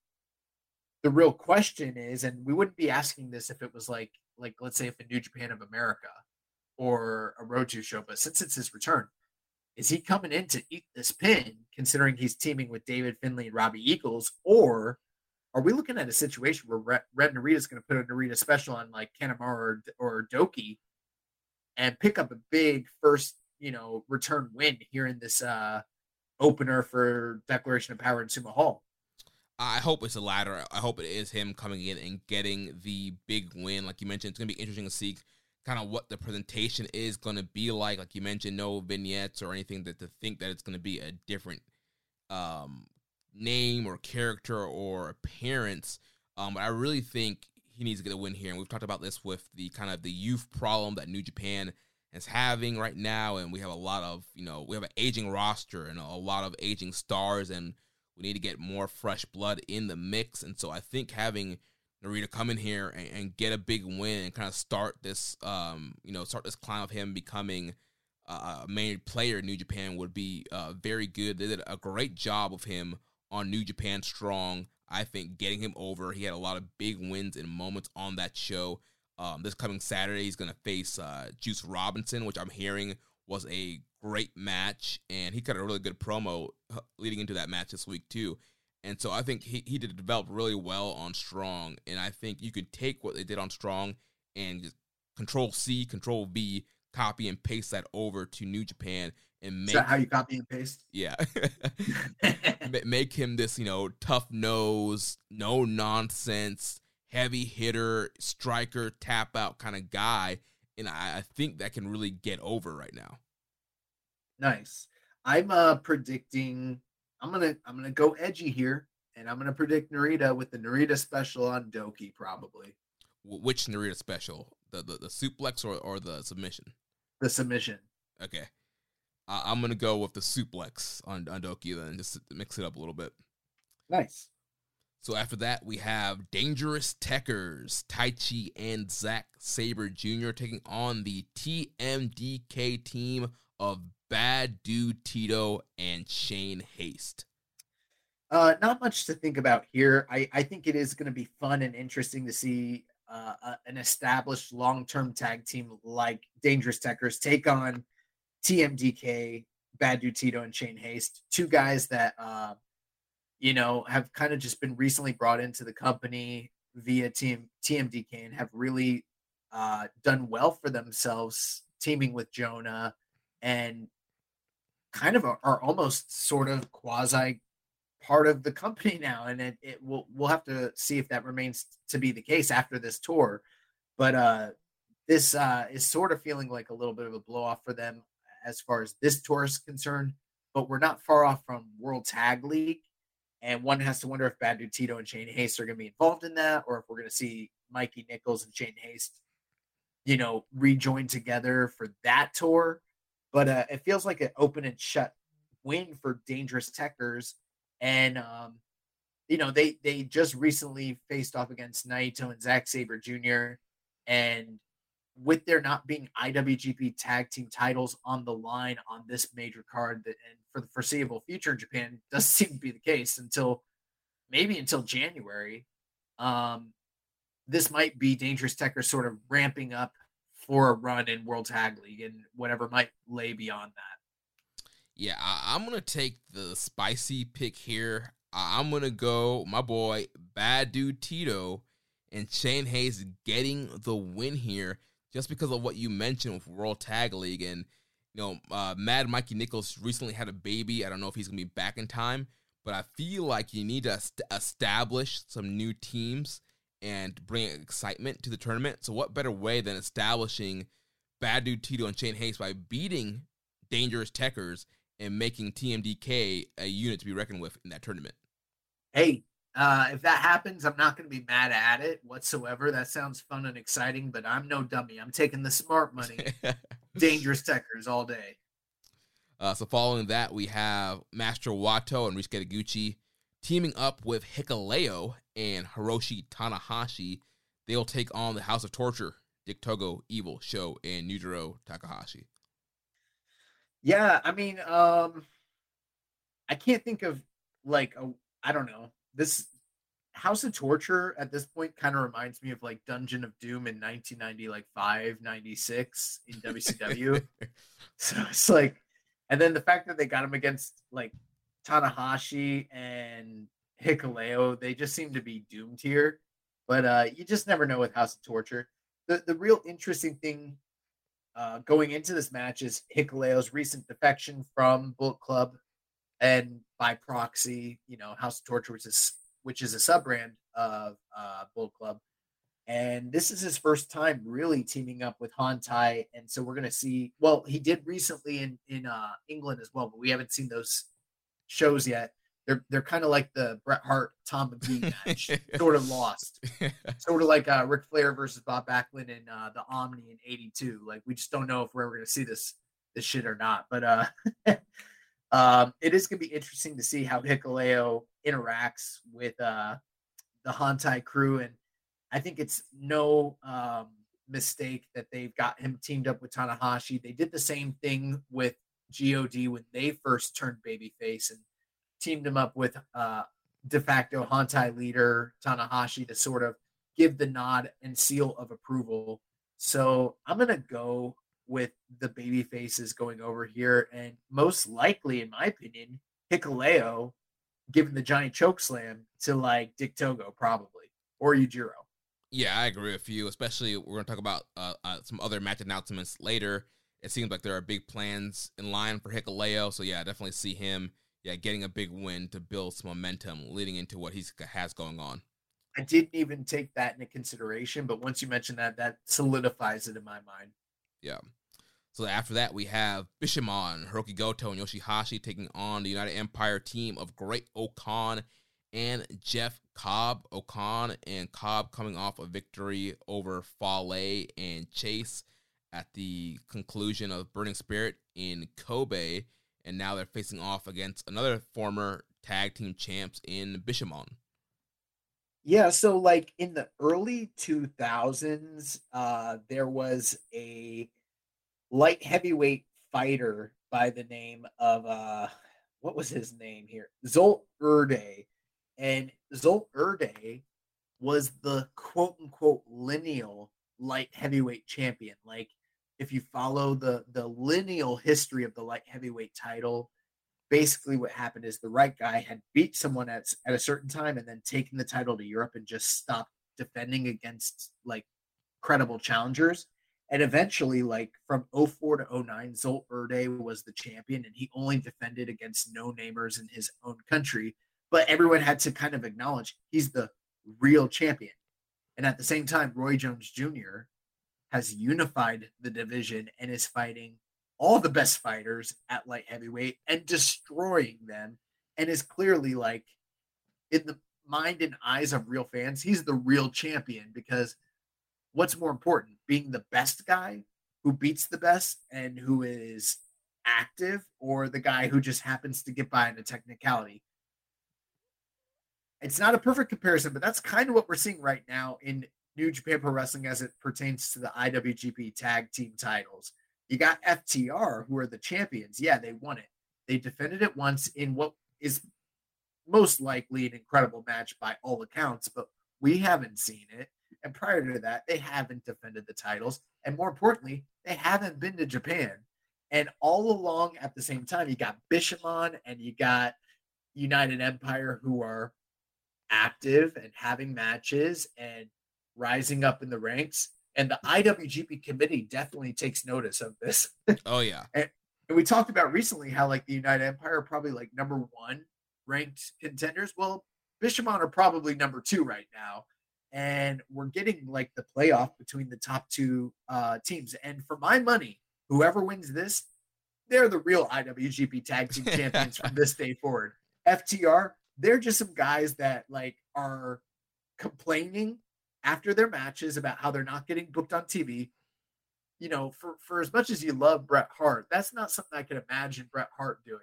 S4: the real question is, and we wouldn't be asking this if it was like like let's say if a New Japan of America or a Road to show, but since it's his return, is he coming in to eat this pin, considering he's teaming with David Finlay and Robbie Eagles, or are we looking at a situation where Ren Narita is going to put a Narita special on like Kanemaru or, or Douki and pick up a big first, you know, return win here in this uh opener for Declaration of Power in Sumo Hall?
S3: I hope it's the latter. I hope it is him coming in and getting the big win. Like you mentioned, it's going to be interesting to see kind of what the presentation is going to be like. Like you mentioned, no vignettes or anything that to think that it's going to be a different um, name or character or appearance. Um, but I really think he needs to get a win here. And we've talked about this with the kind of the youth problem that New Japan is having right now. And we have a lot of, you know, we have an aging roster and a lot of aging stars, and we need to get more fresh blood in the mix. And so I think having Narita come in here and, and get a big win and kind of start this, um, you know, start this climb of him becoming a main player in New Japan would be uh, very good. They did a great job of him on New Japan Strong. I think getting him over, he had a lot of big wins and moments on that show. Um, this coming Saturday, he's going to face uh, Juice Robinson, which I'm hearing was a great match, and he cut a really good promo uh, leading into that match this week too. And so I think he, he did develop really well on Strong, and I think you could take what they did on Strong and just Control C, Control V, copy and paste that over to New Japan and make
S4: how you copy and paste.
S3: Yeah, make him this you know tough nose, no nonsense, heavy hitter, striker, tap out kind of guy, and I, I think that can really get over right now.
S4: Nice. I'm uh predicting. I'm gonna I'm gonna go edgy here, and I'm gonna predict Narita with the Narita special on Douki probably.
S3: Which Narita special? The the, the suplex or, or the submission?
S4: The submission.
S3: Okay. Uh, I'm gonna go with the suplex on, on Douki then, just mix it up a little bit.
S4: Nice.
S3: So after that, we have Dangerous Tekkers, Taichi and Zack Sabre Jr. taking on the TMDK team of Bad Dude Tito and Shane Haste.
S4: Uh, not much to think about here. I, I think it is going to be fun and interesting to see uh, an established long term tag team like Dangerous Tekkers take on TMDK, Bad Dude Tito, and Shane Haste, two guys that uh, you know have kind of just been recently brought into the company via team TMDK and have really uh, done well for themselves, teaming with Jonah, and kind of are, almost sort of quasi part of the company now, and it, it will we'll have to see if that remains to be the case after this tour. But uh, this uh, is sort of feeling like a little bit of a blow off for them as far as this tour is concerned. but we're not far off from World Tag League. And one has to wonder if Bad Dude Tito and Shane Haste are going to be involved in that, or if we're going to see Mikey Nichols and Shane Haste, you know, rejoin together for that tour. But uh, it feels like an open and shut win for Dangerous Tekkers. And um, you know, they they just recently faced off against Naito and Zack Sabre Jr. And with there not being IWGP tag team titles on the line on this major card that and for the foreseeable future in Japan doesn't seem to be the case until maybe until January. Um, this might be Dangerous Tekker sort of ramping up for a run in World Tag League and whatever might lay beyond that.
S3: Yeah, I, am gonna take the spicy pick here. I'm gonna go my boy Bad Dude Tito and Shane Haste getting the win here just because of what you mentioned with World Tag League and you know uh, Mad Mikey Nichols recently had a baby. I don't know if he's gonna be back in time, but I feel like you need to establish some new teams and bring excitement to the tournament. So what better way than establishing Bad Dude Tito and Shane Haste by beating Dangerous Tekkers and making TMDK a unit to be reckoned with in that tournament?
S4: Hey, uh, if that happens, I'm not going to be mad at it whatsoever. That sounds fun and exciting, but I'm no dummy. I'm taking the smart money, dangerous Tekkers all day.
S3: Uh, so following that, we have Master Wato and Ryusuke Taguchi teaming up with Hikuleo and Hiroshi Tanahashi. They'll take on the House of Torture, Dick Togo, Evil, Show, and Yujiro Takahashi.
S4: Yeah, I mean, um, I can't think of like a I don't know this House of Torture at this point kind of reminds me of like Dungeon of Doom in 1990, like 5, 96 in WCW. so it's like, and then the fact that they got him against like Tanahashi and Hikuleo, they just seem to be doomed here. But uh, you just never know with House of Torture. The the real interesting thing uh, going into this match is Hikuleo's recent defection from Bullet Club and by proxy, you know, House of Torture, which is which is a sub brand of uh, Bullet Club. And this is his first time really teaming up with Hontai. And so we're gonna see. Well, he did recently in in uh, England as well, but we haven't seen those shows yet. They're they're kind of like the Bret Hart Tom Magee match, sort of lost, sort of like uh, Ric Flair versus Bob Backlund in uh, the Omni in '82. Like we just don't know if we're ever gonna see this this shit or not. But uh, Um, it is going to be interesting to see how Hikuleo interacts with uh, the Hontai crew, and I think it's no um, mistake that they've got him teamed up with Tanahashi. They did the same thing with God when they first turned babyface and teamed him up with uh, de facto Hontai leader Tanahashi to sort of give the nod and seal of approval. So I'm gonna go with the baby faces going over here, and most likely, in my opinion, Hikuleo giving the giant choke slam to like Dick Togo probably or Yujiro.
S3: Yeah, I agree with you. Especially we're to talk about uh, uh, some other match announcements later. It seems like there are big plans in line for Hikuleo. so yeah, I definitely see him yeah getting a big win to build some momentum leading into what he has going on.
S4: I didn't even take that into consideration, but once you mention that, that solidifies it in my mind.
S3: Yeah. So after that, we have Bishamon, Hiroki Goto, and Yoshihashi taking on the United Empire team of Great-O-Khan and Jeff Cobb. O-Khan and Cobb coming off a victory over Fale and Chase at the conclusion of Burning Spirit in Kobe. And now they're facing off against another former tag team champs in Bishamon.
S4: Yeah, so like in the early 2000s, uh, there was a light heavyweight fighter by the name of uh what was his name here? Zsolt Erdei. And Zsolt Erdei was the quote unquote lineal light heavyweight champion. Like if you follow the the lineal history of the light heavyweight title, basically what happened is the right guy had beat someone at, at a certain time and then taken the title to Europe and just stopped defending against like credible challengers. And eventually, like from 04 to 09, Zsolt Erdei was the champion and he only defended against no namers in his own country. But everyone had to kind of acknowledge he's the real champion. And at the same time, Roy Jones Jr. has unified the division and is fighting all the best fighters at light heavyweight and destroying them, and is clearly like in the mind and eyes of real fans, he's the real champion because what's more important, being the best guy who beats the best and who is active, or the guy who just happens to get by in a technicality? It's not a perfect comparison, but that's kind of what we're seeing right now in New Japan Pro Wrestling as it pertains to the IWGP Tag Team titles. You got FTR, who are the champions. Yeah, they won it. They defended it once in what is most likely an incredible match by all accounts, but we haven't seen it. And prior to that, they haven't defended the titles. And more importantly, they haven't been to Japan. And all along at the same time, you got Bishamon and you got United Empire who are active and having matches and rising up in the ranks. And the IWGP committee definitely takes notice of this.
S3: Oh yeah.
S4: and, and we talked about recently how like the United Empire are probably like number one ranked contenders. Well, Bishamon are probably number two right now. And we're getting like the playoff between the top two uh, teams. And for my money, whoever wins this, they're the real IWGP tag team champions from this day forward. FTR, they're just some guys that like are complaining after their matches about how they're not getting booked on TV. You know, for for as much as you love Bret Hart, that's not something I can imagine Bret Hart doing.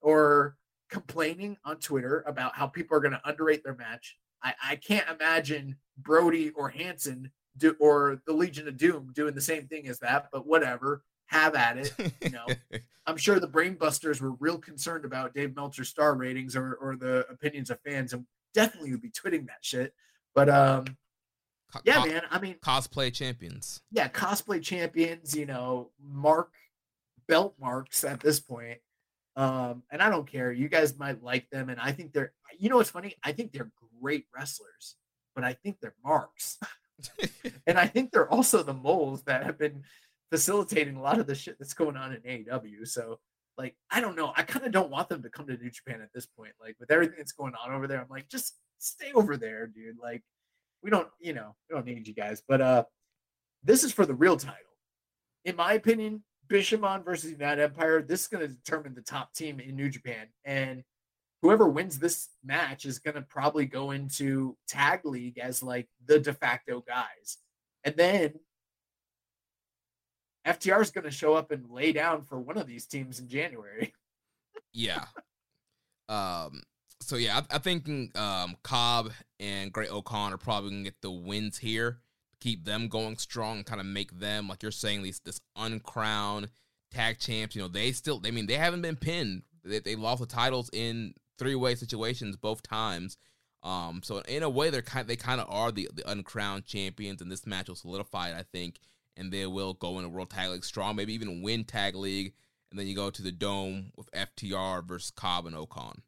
S4: Or complaining on Twitter about how people are going to underrate their match. I, I can't imagine Brody or Hansen do, or the Legion of Doom doing the same thing as that, but whatever. Have at it. You know, I'm sure the Brainbusters were real concerned about Dave Meltzer's star ratings or, or the opinions of fans and definitely would be tweeting that shit. But um,
S3: Co-
S4: yeah,
S3: co-
S4: man. I mean,
S3: Cosplay champions.
S4: yeah, cosplay champions, you know, mark belt marks at this point. Um, and I don't care. You guys might like them, and I think they're you know what's funny? I think they're great wrestlers, but I think they're marks. and I think they're also the moles that have been facilitating a lot of the shit that's going on in AEW. So like I don't know. I kind of don't want them to come to New Japan at this point. Like with everything that's going on over there, I'm like, just stay over there, dude. Like we don't, you know, we don't need you guys. But uh this is for the real title. In my opinion, Bishamon versus United Empire, this is going to determine the top team in New Japan. And whoever wins this match is going to probably go into tag league as like the de facto guys. And then FTR is going to show up and lay down for one of these teams in January.
S3: Yeah. Um. So yeah, I, think um Cobb and Great O-Khan are probably gonna get the wins here, keep them going strong, kind of make them like you're saying these this uncrowned tag champs. You know, they still. I mean, they haven't been pinned. They they lost the titles in three way situations both times. Um. So in a way, they're kind. They kind of are the the uncrowned champions, and this match will solidify it. I think, and they will go in a World Tag League strong, maybe even win Tag League, and then you go to the Dome with FTR versus Cobb and O-Khan.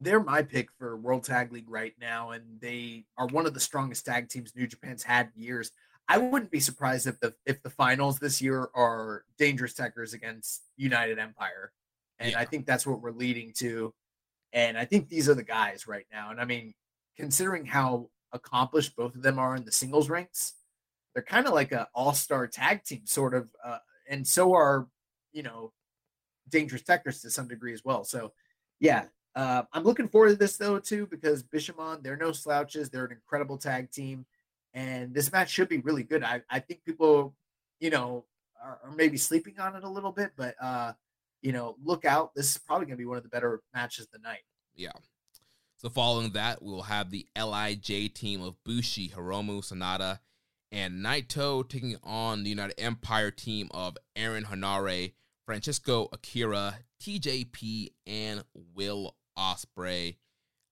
S4: They're my pick for World Tag League right now, and they are one of the strongest tag teams New Japan's had in years. I wouldn't be surprised if the if the finals this year are Dangerous Tekkers against United Empire, and I think that's what we're leading to. And I think these are the guys right now. And I mean, considering how accomplished both of them are in the singles ranks, they're kind of like an all star tag team, sort of. Uh, and so are you know Dangerous Tekkers to some degree as well. So yeah, uh, I'm looking forward to this though too because Bishamon, they're no slouches. They're an incredible tag team, and this match should be really good. I, I think people, you know, are, are maybe sleeping on it a little bit, but uh, you know, look out. This is probably going to be one of the better matches of the night.
S3: Yeah. So following that, we will have the LIJ team of Bushi, Hiromu, Sanada, and Naito taking on the United Empire team of Aaron Henare, Francisco Akira, TJP, and Will Ospreay.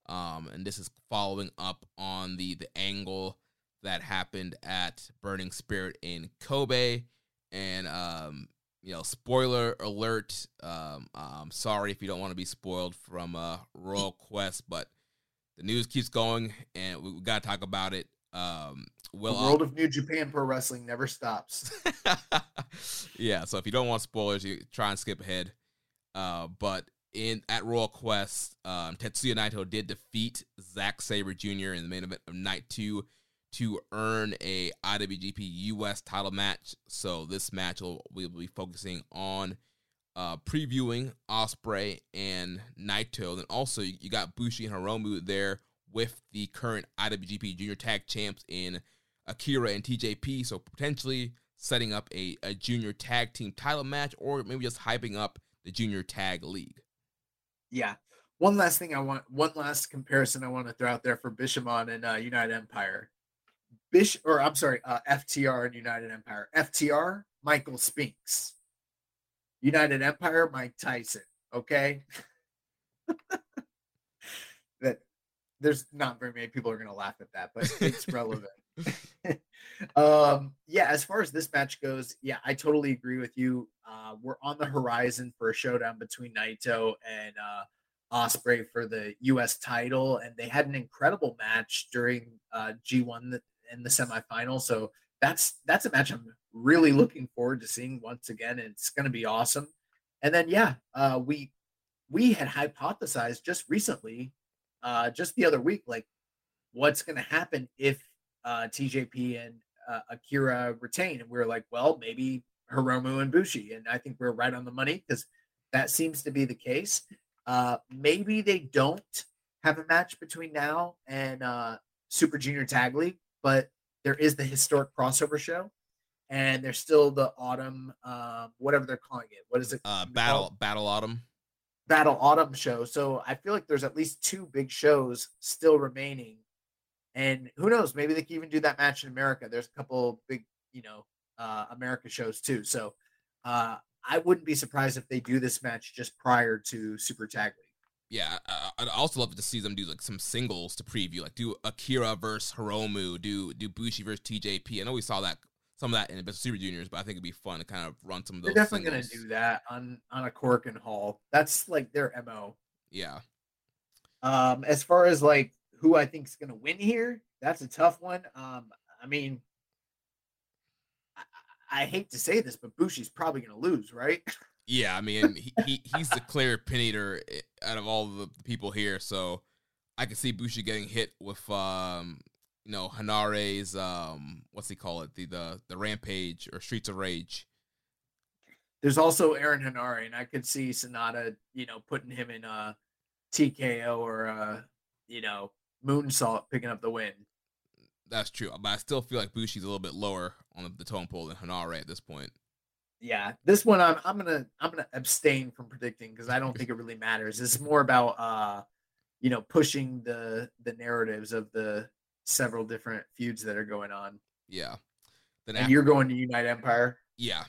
S3: Um, and this is following up on the the angle that happened at Burning Spirit in Kobe. And um, you know, spoiler alert. Um, I'm sorry if you don't want to be spoiled from uh, Royal Quest, but the news keeps going, and we, we got to talk about it. Um, Will
S4: the world of New Japan Pro Wrestling never stops.
S3: yeah, so if you don't want spoilers, you try and skip ahead. Uh, but in at Royal Quest, um, Tetsuya Naito did defeat Zack Sabre Jr. in the main event of Night Two to earn a IWGP US title match. So this match will we'll be focusing on uh, previewing Ospreay and Naito. Then also you got Bushi and Hiromu there with the current IWGP Junior Tag Champs in Akira and TJP. So potentially setting up a, a junior tag team title match or maybe just hyping up the junior tag league.
S4: Yeah. One last thing I want, one last comparison I want to throw out there for Bishamon and uh, United Empire. Bish, or I'm sorry, uh, FTR and United Empire. FTR, Michael Spinks. United Empire, Mike Tyson. Okay. that there's not very many people are going to laugh at that, but it's relevant. um, yeah, as far as this match goes, yeah, I totally agree with you. Uh, we're on the horizon for a showdown between Naito and uh, Ospreay for the U.S. title, and they had an incredible match during uh, G1 in the semifinal. So that's that's a match I'm really looking forward to seeing once again. And It's going to be awesome. And then yeah, uh, we we had hypothesized just recently, uh, just the other week, like what's going to happen if uh, TJP and uh, Akira retain. And we are like, well, maybe Hiromu and Bushi. And I think we're right on the money because that seems to be the case. Uh, maybe they don't have a match between now and uh, Super Junior Tag League, but there is the historic crossover show. And there's still the autumn, uh, whatever they're calling it. What is it?
S3: Uh, battle, battle autumn,
S4: battle autumn show. So I feel like there's at least two big shows still remaining and who knows, maybe they can even do that match in America. There's a couple big, you know, uh, America shows too. So uh, I wouldn't be surprised if they do this match just prior to Super Tag League.
S3: Yeah, uh, I'd also love to see them do like some singles to preview, like do Akira versus Hiromu, do do Bushi versus TJP. I know we saw that some of that in the Super Juniors, but I think it'd be fun to kind of run some of those.
S4: They're definitely going to do that on on a Korakuen Hall. That's like their mo.
S3: Yeah.
S4: Um, as far as like who I think is going to win here, that's a tough one. Um, I mean, I, I hate to say this, but Bushi's probably going to lose, right?
S3: Yeah, I mean, he, he he's the clear pin eater eh, out of all the people here, so I can see Bushi getting hit with um, you know, Henare's um, what's he call it, the the the Rampage or Streets of Rage.
S4: There's also Aaron Henare, and I could see Sanada, you know, putting him in a TKO or a, you know, moonsault picking up the win.
S3: That's true, but I still feel like Bushi's a little bit lower on the, tone pole than Henare at this point.
S4: Yeah, this one I'm I'm gonna I'm gonna abstain from predicting because I don't think it really matters. It's more about uh, you know, pushing the the narratives of the several different feuds that are going on.
S3: Yeah.
S4: Then and after, you're going to Unite Empire.
S3: Yeah.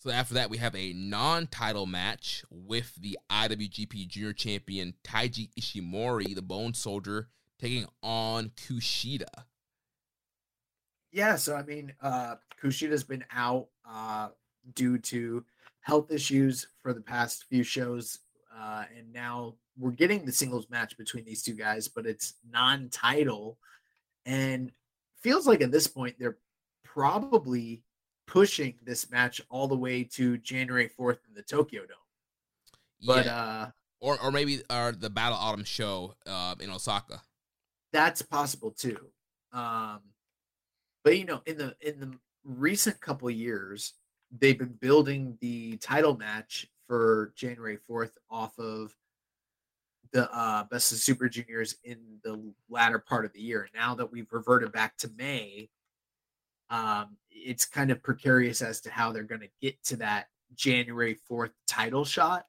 S3: So after that, we have a non-title match with the IWGP Junior Champion Taiji Ishimori, the Bone Soldier, taking on Kushida.
S4: Yeah, so I mean, uh, Kushida's been out uh, due to health issues for the past few shows, uh, and now we're getting the singles match between these two guys, but it's non-title, and feels like at this point they're probably pushing this match all the way to January 4th in the Tokyo Dome. But yeah. uh
S3: or or maybe uh the Battle Autumn show uh in Osaka.
S4: That's possible too. Um but you know in the in the recent couple years they've been building the title match for January 4th off of the uh best of super juniors in the latter part of the year. Now that we've reverted back to May, um, it's kind of precarious as to how they're going to get to that January 4th title shot.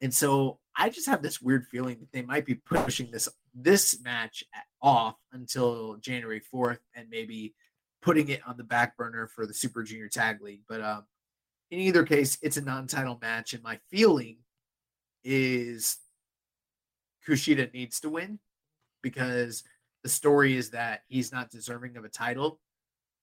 S4: And so I just have this weird feeling that they might be pushing this this match off until January 4th and maybe putting it on the back burner for the Super Junior Tag League. But um, in either case, it's a non-title match, and my feeling is Kushida needs to win because the story is that he's not deserving of a title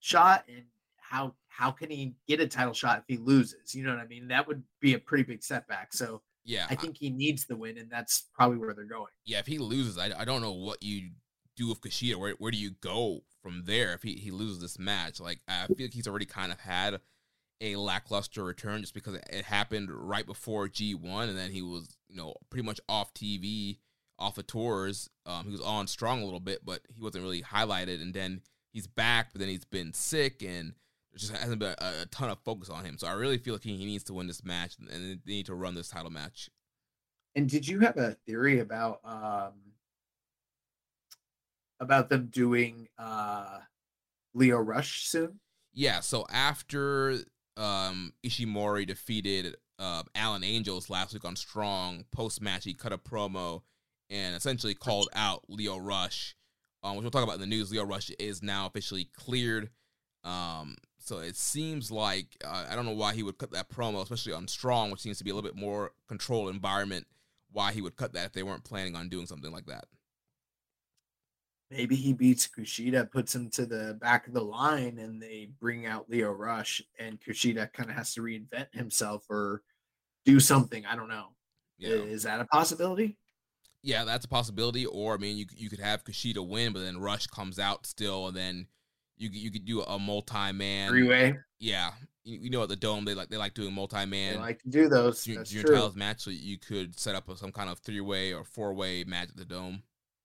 S4: shot and how how can he get a title shot if he loses? You know what I mean? That would be a pretty big setback. So
S3: yeah,
S4: I think he needs the win, and that's probably where they're going.
S3: Yeah, if he loses, I, I don't know what you do with Kushida. Where where do you go from there if he, he loses this match? Like I feel like he's already kind of had a lackluster return just because it happened right before G1, and then he was you know pretty much off TV off the tours. Um, he was on strong a little bit, but he wasn't really highlighted. And then he's back, but then he's been sick, and there just hasn't been a, a ton of focus on him. So I really feel like he, he needs to win this match, and they need to run this title match.
S4: And did you have a theory about um about them doing uh Lio Rush soon?
S3: Yeah, so after um Ishimori defeated uh, Alan Angels last week on Strong, post match he cut a promo and essentially called out Lio Rush. Um, which we'll talk about in the news. Lio Rush is now officially cleared. Um, so it seems like uh, I don't know why he would cut that promo, especially on Strong, which seems to be a little bit more controlled environment. Why he would cut that if they weren't planning on doing something like that?
S4: Maybe he beats Kushida, puts him to the back of the line, and they bring out Lio Rush, and Kushida kind of has to reinvent himself or do something. I don't know. Yeah. Is that a possibility?
S3: Yeah, that's a possibility. Or I mean, you you could have Kushida win, but then Rush comes out still, and then you you could do a multi man
S4: three way.
S3: Yeah, you, you, know at the dome they like they like doing multi man.
S4: Like to do those.
S3: Junior, junior titles match, so you could set up a, some kind of three way or four way match at the dome.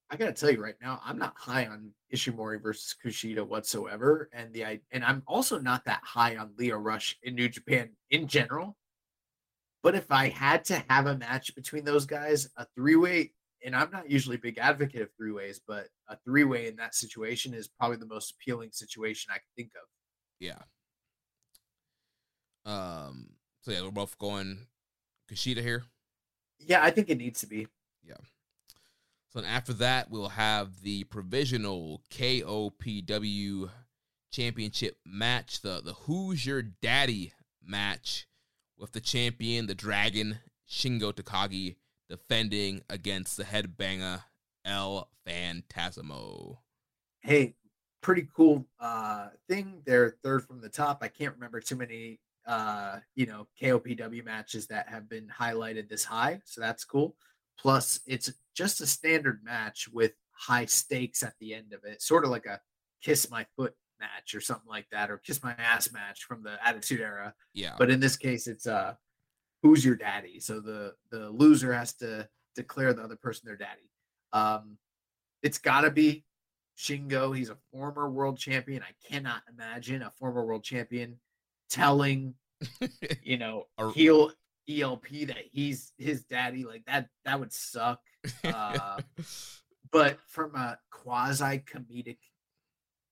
S4: I gotta tell you right now, I'm not high on Ishimori versus Kushida whatsoever, and the and I'm also not that high on Lio Rush in New Japan in general. But if I had to have a match between those guys, a three way and I'm not usually a big advocate of three ways, but a three way in that situation is probably the most appealing situation I can think of.
S3: Yeah. Um. So yeah, we're both going Kushida here.
S4: Yeah, I think it needs to be.
S3: Yeah. So after that, we'll have the provisional KOPW championship match, the the Who's Your Daddy match, with the champion, the Dragon Shingo Takagi defending against the headbanger El Phantasmo.
S4: Hey, pretty cool uh thing. They're third from the top. I can't remember too many uh you know KOPW matches that have been highlighted this high, so that's cool. Plus, it's just a standard match with high stakes at the end of it, sort of like a kiss my foot match or something like that, or kiss my ass match from the Attitude Era.
S3: Yeah.
S4: But in this case, it's uh who's your daddy. So the the loser has to declare the other person their daddy. Um, it's got to be Shingo. He's a former world champion. I cannot imagine a former world champion telling, you know, heel ELP that he's his daddy. Like that, that would suck. Uh, but from a quasi comedic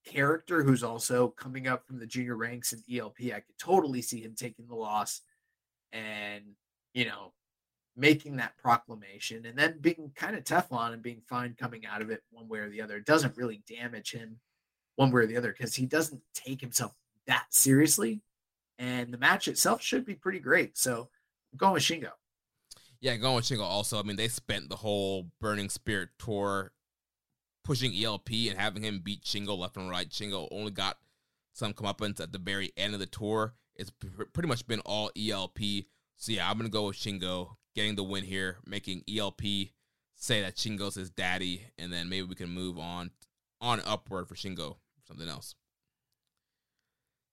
S4: character who's also coming up from the junior ranks in ELP, I could totally see him taking the loss and you know making that proclamation and then being kind of Teflon and being fine coming out of it one way or the other. It doesn't really damage him one way or the other because he doesn't take himself that seriously. And the match itself should be pretty great. So I'm going with Shingo.
S3: Yeah, going with Shingo also. I mean, they spent the whole Burning Spirit tour pushing ELP and having him beat Shingo left and right. Shingo only got some comeuppance at the very end of the tour. It's pretty much been all ELP. So yeah, I'm gonna go with Shingo getting the win here, making ELP say that Shingo's his daddy, and then maybe we can move on on upward for Shingo or something else.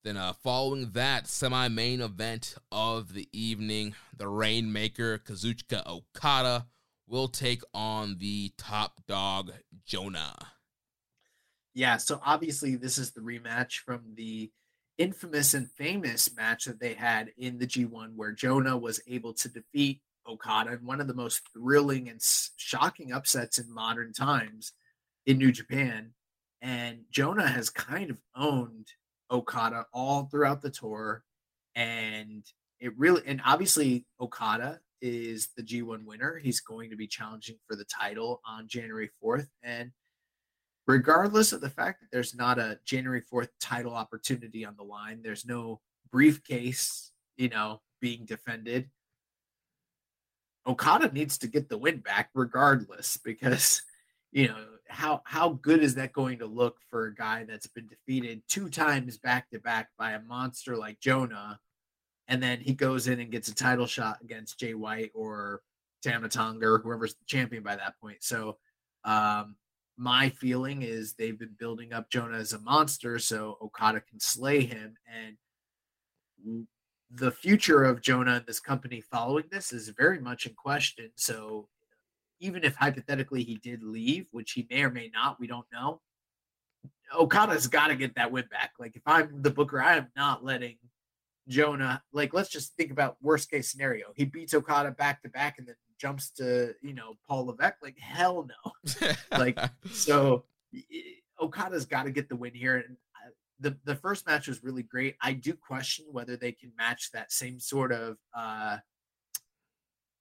S3: Then uh, following that semi-main event of the evening, the Rainmaker Kazuchika Okada will take on the top dog Jonah.
S4: Yeah, so obviously this is the rematch from the infamous and famous match that they had in the G1 where Jonah was able to defeat Okada in one of the most thrilling and shocking upsets in modern times in New Japan. And Jonah has kind of owned Okada all throughout the tour. And it really, and obviously, Okada is the G1 winner. He's going to be challenging for the title on January 4th. And regardless of the fact that there's not a January 4th title opportunity on the line, there's no briefcase, you know, being defended. Okada needs to get the win back regardless because you know how how good is that going to look for a guy that's been defeated two times back to back by a monster like Jonah and then he goes in and gets a title shot against Jay White or Tama Tonga or whoever's the champion by that point. So um my feeling is they've been building up Jonah as a monster so Okada can slay him. And the future of Jonah and this company following this is very much in question. So even if hypothetically he did leave, which he may or may not, we don't know. Okada's got to get that win back. Like if I'm the booker, I am not letting Jonah. Like let's just think about worst case scenario. He beats Okada back to back and then jumps to you know Paul Levesque. Like hell no. like so, Okada's got to get the win here. And the the first match was really great. I do question whether they can match that same sort of uh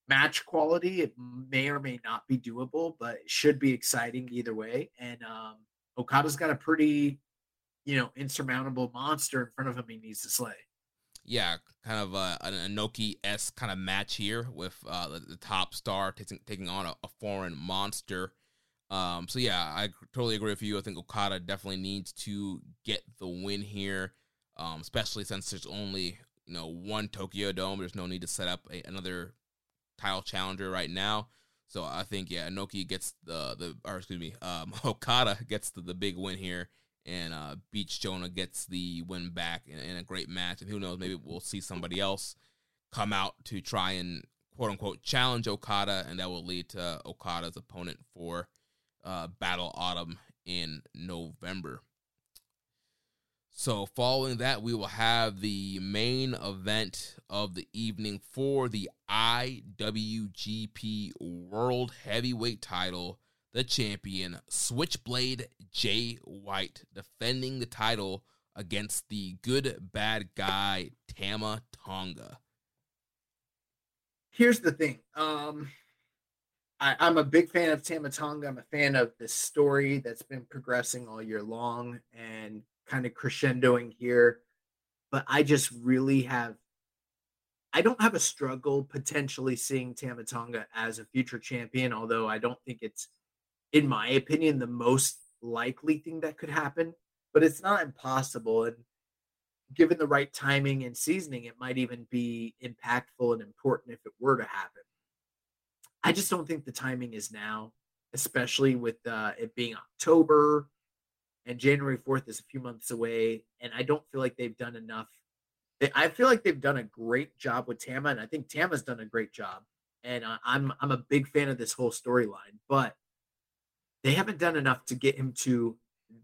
S4: match quality. It may or may not be doable, but it should be exciting either way. And um Okada's got a pretty, you know, insurmountable monster in front of him he needs to slay.
S3: Yeah, kind of a, an Inoki s kind of match here with uh, the, the, top star taking taking on a, a foreign monster. Um, so yeah, I totally agree with you. I think Okada definitely needs to get the win here, um, especially since there's only you know one Tokyo Dome. There's no need to set up a, another title challenger right now. So I think yeah, Inoki gets the the or excuse me, um, Okada gets the, the big win here, and uh, Beach Jonah gets the win back in, in, a great match. And who knows, maybe we'll see somebody else come out to try and quote unquote challenge Okada, and that will lead to Okada's opponent for uh, Battle Autumn in November. So, following that, we will have the main event of the evening for the IWGP World Heavyweight title. The champion, Switchblade Jay White, defending the title against the good bad guy, Tama Tonga.
S4: Here's the thing. Um, I, am a big fan of Tama Tonga. I'm a fan of this story that's been progressing all year long. And kind of crescendoing here, but I just really have I don't have a struggle potentially seeing Tama Tonga as a future champion, although I don't think it's, in my opinion, the most likely thing that could happen. But it's not impossible. And given the right timing and seasoning, it might even be impactful and important if it were to happen. I just don't think the timing is now, especially with uh, it being October and January 4th is a few months away. And I don't feel like they've done enough. I feel like they've done a great job with Tama, and I think Tama's done a great job. And I'm I'm a big fan of this whole storyline, but they haven't done enough to get him to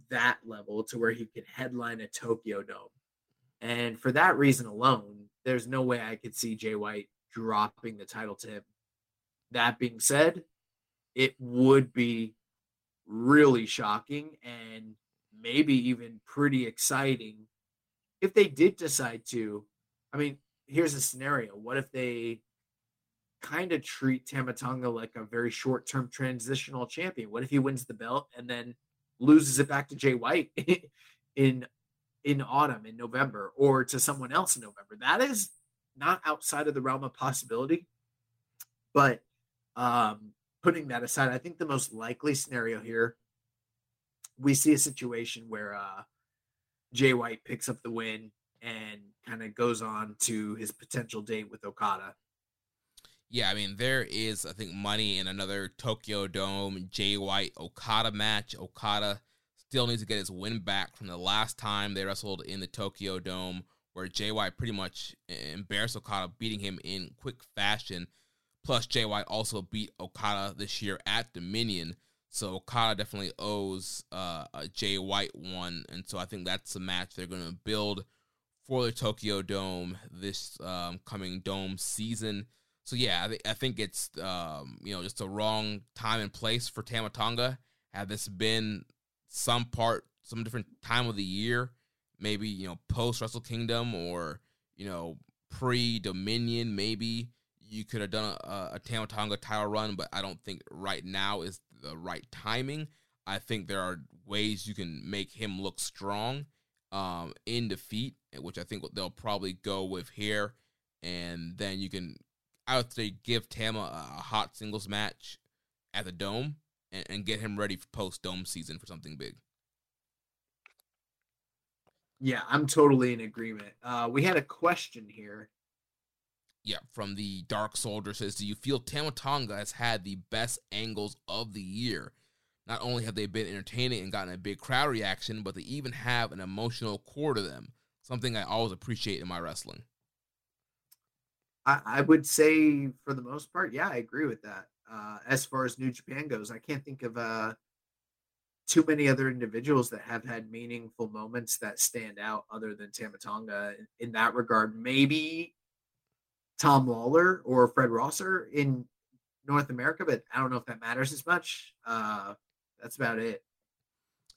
S4: that level to where he can headline a Tokyo Dome. And for that reason alone, there's no way I could see Jay White dropping the title to him. That being said, it would be really shocking and maybe even pretty exciting if they did decide to. I mean, here's a scenario. What if they kind of treat Tama Tonga like a very short term transitional champion? What if he wins the belt and then loses it back to Jay White in in autumn in November or to someone else in November? That is not outside of the realm of possibility. But um, putting that aside, I think the most likely scenario here we see a situation where uh, Jay White picks up the win and kind of goes on to his potential date with Okada.
S3: Yeah, I mean, there is, I think, money in another Tokyo Dome Jay White Okada match. Okada still needs to get his win back from the last time they wrestled in the Tokyo Dome, where Jay White pretty much embarrassed Okada, beating him in quick fashion. Plus, Jay White also beat Okada this year at Dominion. So Okada definitely owes uh, a Jay White one, and so I think that's a match they're going to build for the Tokyo Dome this um, coming Dome season. So yeah, I, th- I think it's um, you know just a wrong time and place for Tama Tonga. Had this been some part, some different time of the year, maybe you know post Wrestle Kingdom or you know pre Dominion, maybe you could have done a, a Tama Tonga title run, but I don't think right now is the right timing. I think there are ways you can make him look strong um, in defeat, which I think they'll probably go with here. And then you can, I would say, give Tama a, hot singles match at the Dome and, and get him ready for post Dome season for something big.
S4: Yeah, I'm totally in agreement. Uh, we had a question here
S3: yeah, from the Dark Soldier says, Do you feel Tama Tonga has had the best angles of the year? Not only have they been entertaining and gotten a big crowd reaction, but they even have an emotional core to them, something I always appreciate in my wrestling.
S4: I, I would say, for the most part, yeah, I agree with that. uh, as far as New Japan goes. I can't think of uh, too many other individuals that have had meaningful moments that stand out other than Tama Tonga in, in that regard. Maybe Tom Lawlor or Fred Rosser in North America, but I don't know if that matters as much. Uh, that's about it.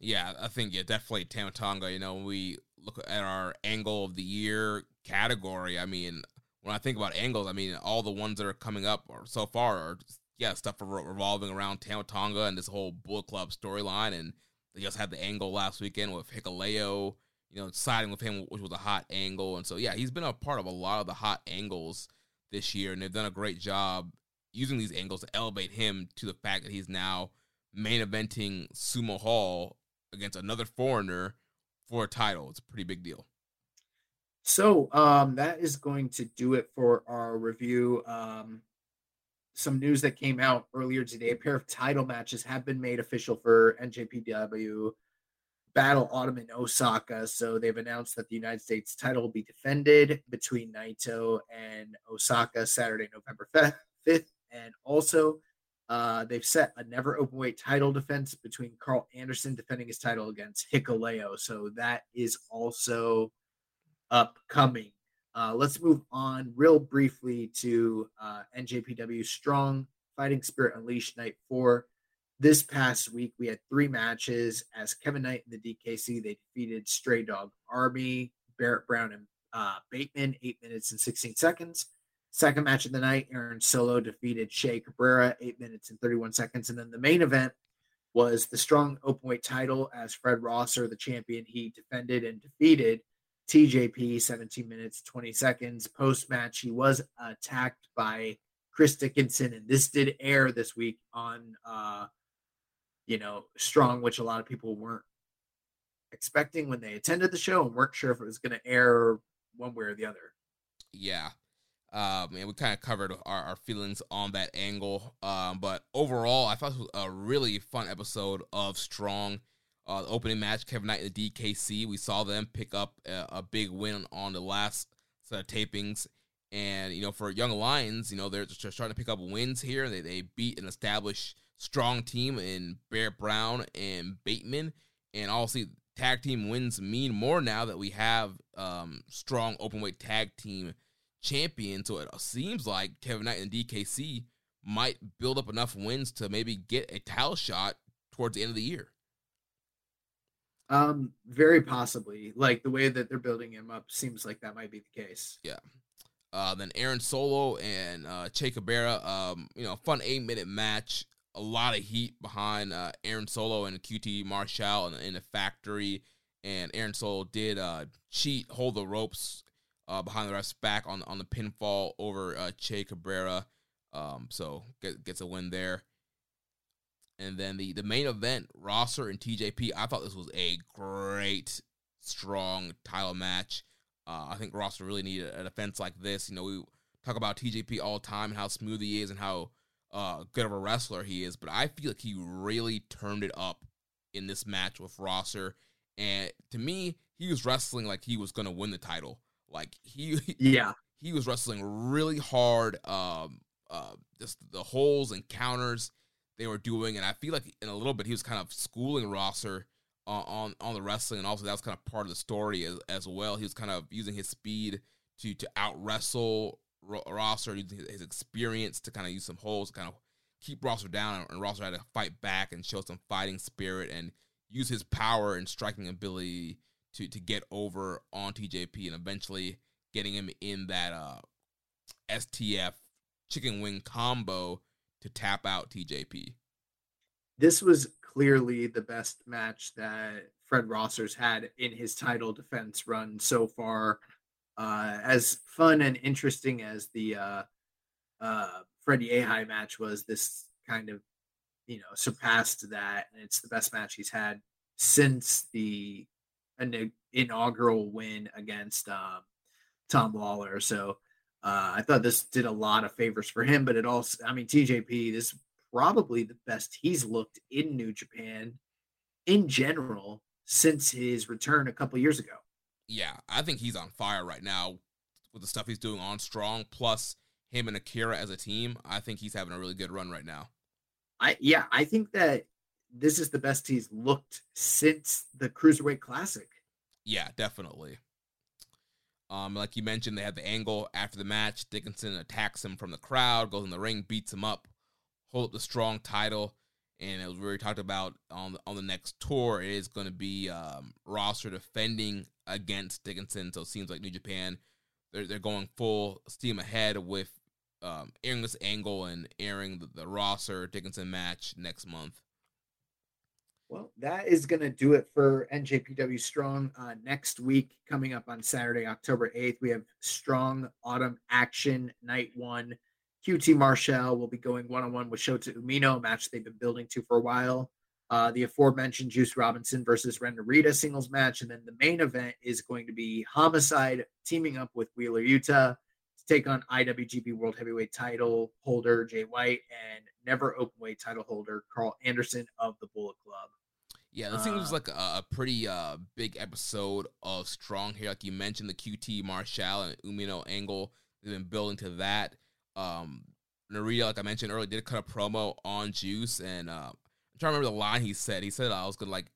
S3: Yeah, I think yeah, definitely Tama Tonga. You know, when we look at our angle of the year category, I mean, when I think about angles, I mean, all the ones that are coming up or so far are yeah stuff revolving around Tama Tonga and this whole Bullet Club storyline, and they just had the angle last weekend with Hikuleo, you know, siding with him, which was a hot angle, and so yeah, he's been a part of a lot of the hot angles this year, and they've done a great job using these angles to elevate him to the fact that he's now main eventing Sumo Hall against another foreigner for a title. It's a pretty big deal.
S4: So um, that is going to do it for our review. Um, some news that came out earlier today: a pair of title matches have been made official for NJPW Battle Autumn in Osaka. So they've announced that the United States title will be defended between Naito and Osaka Saturday, November 5th. And also, uh, they've set a never open weight title defense between Karl Anderson defending his title against Hikuleo. So that is also upcoming. Uh, let's move on real briefly to uh, NJPW Strong Fighting Spirit Unleashed Night 4. This past week, we had three matches as Kevin Knight and the DKC. They defeated Stray Dog Army, Barrett Brown, and uh, Bateman, eight minutes and 16 seconds. Second match of the night, Aaron Solo defeated Che Cabrera, eight minutes and 31 seconds. And then the main event was the strong openweight title as Fred Rosser, the champion, he defended and defeated TJP, 17 minutes, 20 seconds. Post match, he was attacked by Chris Dickinson, and this did air this week on, uh, you know, Strong, which a lot of people weren't expecting when they attended the show and weren't sure if it was going to air one way or the other.
S3: Yeah. Um, and we kind of covered our, our, feelings on that angle. Um, but overall, I thought it was a really fun episode of Strong. Uh, the opening match, Kevin Knight and the DKC, we saw them pick up a, a, big win on the last set of tapings. And, you know, for Young Lions, you know, they're just starting to pick up wins here. They, they beat an established strong team in Bear Brown and Bateman. And also, tag team wins mean more now that we have um, strong open weight tag team champion. So it seems like Kevin Knight and DKC might build up enough wins to maybe get a title shot towards the end of the year.
S4: Um, very possibly. Like the way that they're building him up seems like that might be the case.
S3: Yeah. Uh, then Aaron Solo and uh, Che Cabrera, um, you know, fun eight minute match. A lot of heat behind uh, Aaron Solo and QT Marshall in, in the factory. And Aaron Solo did uh, cheat, hold the ropes uh, behind the ref's back on on the pinfall over uh, Che Cabrera. Um, so get, gets a win there. And then the the main event, Rosser and TJP. I thought this was a great, strong title match. Uh, I think Rosser really needed a defense like this. You know, we talk about TJP all the time and how smooth he is and how uh, good of a wrestler he is, but I feel like he really turned it up in this match with Rosser. And to me, he was wrestling like he was going to win the title. Like he,
S4: yeah,
S3: he was wrestling really hard. Um, uh, just the holes and counters they were doing, and I feel like in a little bit he was kind of schooling Rosser on on, on the wrestling, and also that was kind of part of the story as, as well. He was kind of using his speed to to out wrestle Rosser, using his experience to kind of use some holes, to kind of keep Rosser down, and Rosser had to fight back and show some fighting spirit and use his power and striking ability to to get over on TJP and eventually getting him in that uh, STF chicken wing combo to tap out TJP.
S4: This was clearly the best match that Fred Rosser's had in his title defense run so far. Uh, as fun and interesting as the uh, uh, Freddie Ahai match was, this kind of you know surpassed that, and it's the best match he's had since the inaugural win against um, Tom Lawlor. So uh, I thought this did a lot of favors for him, but it also, I mean, TJP, this is probably the best he's looked in New Japan in general since his return a couple years ago.
S3: Yeah, I think he's on fire right now with the stuff he's doing on Strong. Plus, him and Akira as a team, I think he's having a really good run right now.
S4: I yeah, I think that this is the best he's looked since the Cruiserweight Classic.
S3: Yeah, definitely. Um, like you mentioned, they had the angle after the match. Dickinson attacks him from the crowd, goes in the ring, beats him up, hold up the strong title, and it was really talked about on the, on the next tour. It is going to be um, Rosser defending against Dickinson. So it seems like New Japan they're they're going full steam ahead with um, airing this angle and airing the, the Rosser Dickinson match next month.
S4: Well, that is going to do it for NJPW Strong. Uh, next week, coming up on Saturday, October 8th, we have Strong Autumn Action Night One. QT Marshall will be going one on one with Shota Umino, a match they've been building to for a while. Uh, the aforementioned Juice Robinson versus Ren Narita singles match. And then the main event is going to be Homicide teaming up with Wheeler Yuta to take on IWGP World Heavyweight title holder Jay White and never openweight title holder Karl Anderson of the Bullet Club.
S3: Yeah, this uh, seems like a, a pretty uh, big episode of Strong here. Like you mentioned, the QT Marshall and Umino angle. They've been building to that. Um, Narita, like I mentioned earlier, did cut a promo on Juice, and uh, I'm trying to remember the line he said. He said I was gonna like,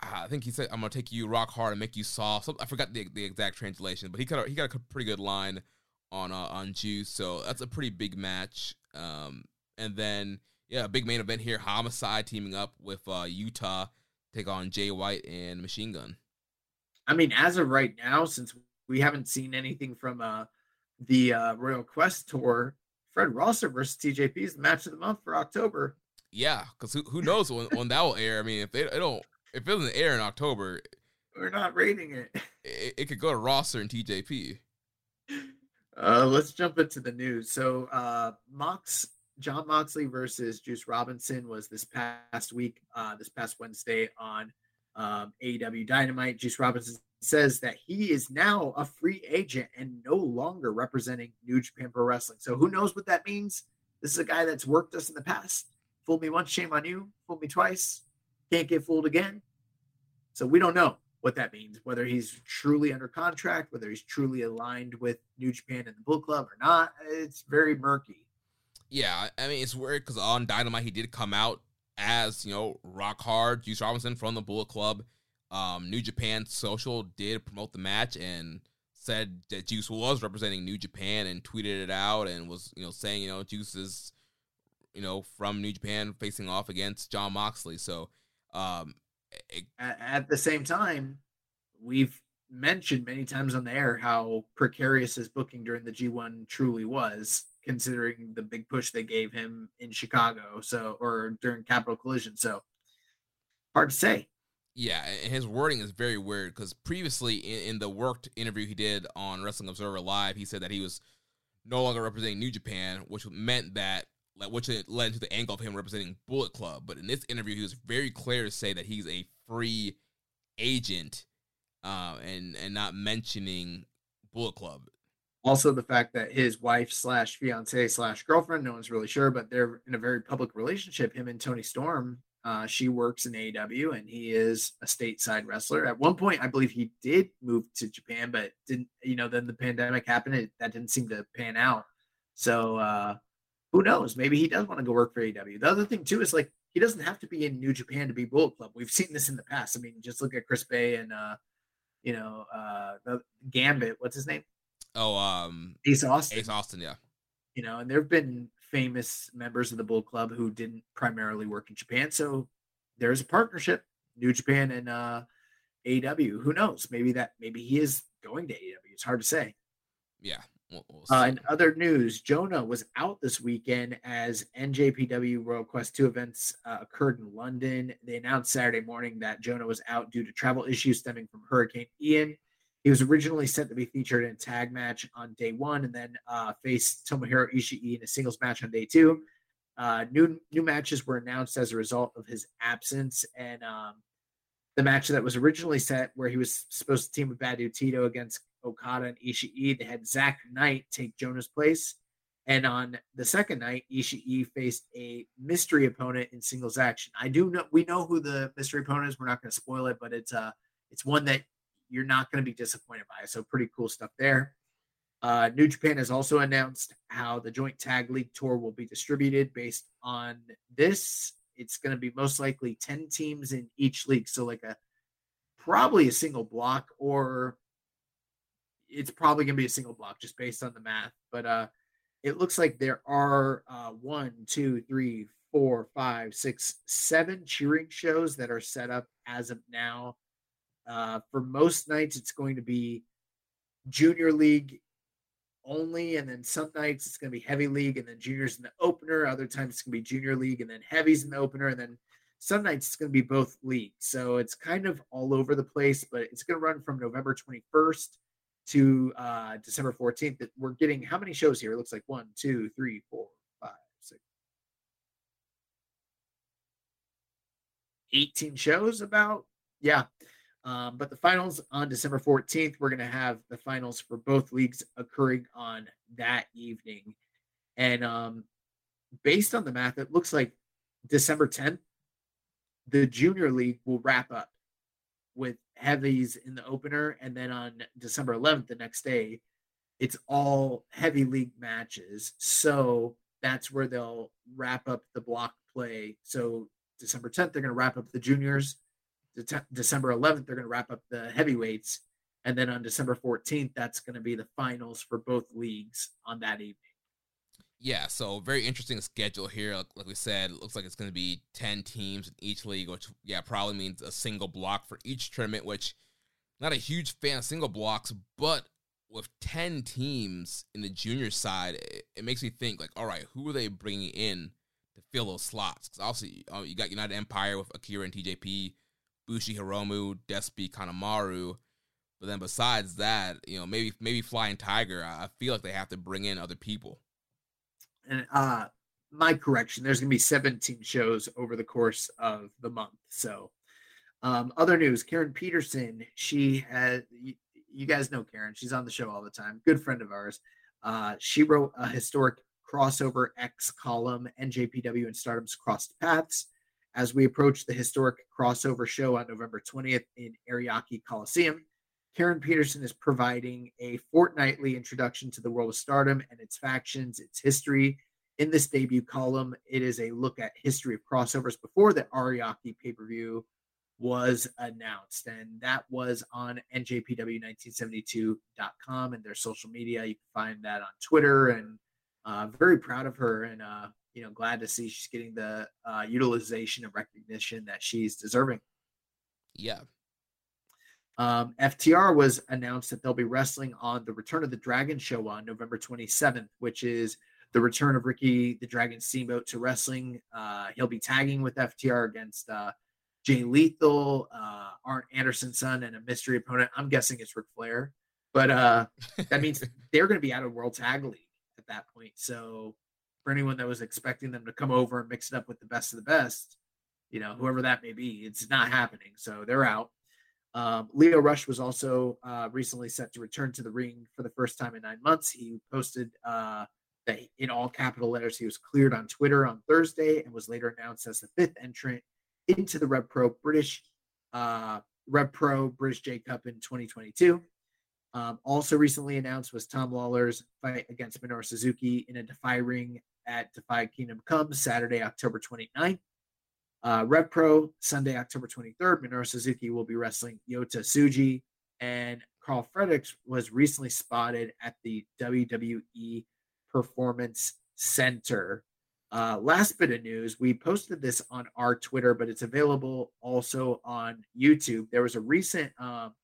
S3: I think he said I'm gonna take you rock hard and make you soft. I forgot the, the exact translation, but he got a, he got a pretty good line on uh, on Juice. So that's a pretty big match. Um, and then yeah, big main event here: Homicide teaming up with uh, Yuta take on Jay White and Machine Gun.
S4: I mean, as of right now, since we haven't seen anything from uh the uh, Royal Quest tour, Fred Rosser versus TJP is the match of the month for October.
S3: Yeah, because who, who knows when, when that will air? I mean, if they, they don't, if it doesn't air in October,
S4: we're not rating it.
S3: It, it could go to Rosser and TJP.
S4: Uh, let's jump into the news. So, uh, Mox John Moxley versus Juice Robinson was this past week, uh, this past Wednesday on um, AEW Dynamite. Juice Robinson says that he is now a free agent and no longer representing New Japan Pro Wrestling. So who knows what that means? This is a guy that's worked us in the past. Fooled me once, shame on you. Fooled me twice, can't get fooled again. So we don't know what that means, whether he's truly under contract, whether he's truly aligned with New Japan and the Bullet Club or not. It's very murky.
S3: Yeah, I mean it's weird because on Dynamite he did come out as you know rock hard Juice Robinson from the Bullet Club um, New Japan Social did promote the match and said that Juice was representing New Japan and tweeted it out and was you know saying you know Juice is you know from New Japan facing off against John Moxley. So um,
S4: at, at the same time, we've mentioned many times on the air how precarious his booking during the G1 truly was, considering the big push they gave him in Chicago. So or during Capital Collision. So hard to say.
S3: Yeah, his wording is very weird because previously in, in, the worked interview he did on Wrestling Observer Live, he said that he was no longer representing New Japan, which meant that which led to the angle of him representing Bullet Club. But in this interview, he was very clear to say that he's a free agent, uh, and and not mentioning Bullet Club.
S4: Also, the fact that his wife slash fiance slash girlfriend, no one's really sure, but they're in a very public relationship. Him and Toni Storm uh, she works in AEW and he is a stateside wrestler. At one point, I believe he did move to Japan, but didn't, you know, then the pandemic happened. It, that didn't seem to pan out. So uh, who knows? Maybe he does want to go work for AEW. The other thing, too, is like he doesn't have to be in New Japan to be Bullet Club. We've seen this in the past. I mean, just look at Chris Bey and, uh, you know, uh, the Gambit. What's his name?
S3: Oh, um,
S4: Ace Austin.
S3: Ace Austin, yeah.
S4: You know, and there have been famous members of the Bull Club who didn't primarily work in Japan. So there's a partnership, New Japan and uh, AEW. Who knows? Maybe that maybe he is going to AEW. It's hard to say.
S3: Yeah. We'll, we'll
S4: uh, in other news, Jonah was out this weekend as NJPW Royal Quest 2 events uh, occurred in London. They announced Saturday morning that Jonah was out due to travel issues stemming from Hurricane Ian. He was originally set to be featured in a tag match on day one and then uh, faced Tomohiro Ishii in a singles match on day two. Uh, new new matches were announced as a result of his absence, and um, the match that was originally set, where he was supposed to team with Bad Dude Tito against Okada and Ishii, they had Zak Knight take Jonah's place. And on the second night, Ishii faced a mystery opponent in singles action. I do know we know who the mystery opponent is. We're not going to spoil it, but it's uh it's one that you're not going to be disappointed by. So pretty cool stuff there. Uh, New Japan has also announced how the joint tag league tour will be distributed based on this. It's going to be most likely 10 teams in each league. So, like a probably a single block, or it's probably going to be a single block just based on the math. But uh, it looks like there are uh, one, two, three, four, five, six, seven cheering shows that are set up as of now. Uh, for most nights, it's going to be junior league only, and then some nights it's going to be heavy league and then juniors in the opener. Other times it's going to be junior league and then heavies in the opener, and then some nights it's going to be both leagues. So it's kind of all over the place, but it's going to run from November 21st to uh, December 14th. That we're getting how many shows here? It looks like one, two, three, four, five, six, 18 shows about. Yeah. Um, but the finals on December 14th, we're going to have the finals for both leagues occurring on that evening. And um, based on the math, it looks like December 10th, the junior league will wrap up with heavies in the opener. And then on December 11th, the next day, it's all heavy league matches. So that's where they'll wrap up the block play. So December 10th, they're going to wrap up the juniors. De- December 11th, they're going to wrap up the heavyweights. And then on December 14th, that's going to be the finals for both leagues on that evening.
S3: Yeah, so very interesting schedule here. Like, like we said, looks like it's going to be 10 teams in each league, which, yeah, probably means a single block for each tournament, which not a huge fan of single blocks, but with 10 teams in the junior side, it, it makes me think, like, all right, who are they bringing in to fill those slots? Because obviously, uh, you got United Empire with Akira and TJP, Bushi Hiromu, Despi Kanemaru. But then besides that, you know, maybe maybe Flying Tiger, I feel like they have to bring in other people.
S4: And uh my correction, there's gonna be 17 shows over the course of the month. So um other news, Karen Peterson, she has, you, you guys know Karen, she's on the show all the time, good friend of ours. Uh she wrote a historic crossover X column, NJPW and Stardom's Crossed Paths as we approach the historic crossover show on November 20th in Ariake Coliseum. Karen Peterson is providing a fortnightly introduction to the world of stardom and its factions, its history. In this debut column, it is a look at history of crossovers before the Ariake pay-per-view was announced. And that was on njpw1972.com and their social media. You can find that on Twitter and uh, very proud of her and uh, you know, glad to see she's getting the uh, utilization and recognition that she's deserving.
S3: Yeah.
S4: Um, FTR was announced that they'll be wrestling on the Return of the Dragon show on November 27th, which is the return of Ricky the Dragon Steamboat to wrestling. Uh, he'll be tagging with FTR against uh, Jay Lethal, uh, Arn Anderson's son, and a mystery opponent. I'm guessing it's Ric Flair, but uh, that means they're going to be out of World Tag League at that point. So for anyone that was expecting them to come over and mix it up with the best of the best, you know, whoever that may be, it's not happening. So they're out. Um, Lio Rush was also uh, recently set to return to the ring for the first time in nine months. He posted uh, that in all capital letters he was cleared on Twitter on Thursday and was later announced as the fifth entrant into the Rev Pro British uh, Rev Pro British J Cup in 2022. Um, also recently announced was Tom Lawlor's fight against Minoru Suzuki in a Defy ring at Defy Kingdom Come Saturday, October 29th. Uh, Rev Pro Sunday, October 23rd. Minoru Suzuki will be wrestling Yota Tsuji. and Karl Fredericks was recently spotted at the WWE Performance Center. Uh, last bit of news: we posted this on our Twitter, but it's available also on YouTube. There was a recent um,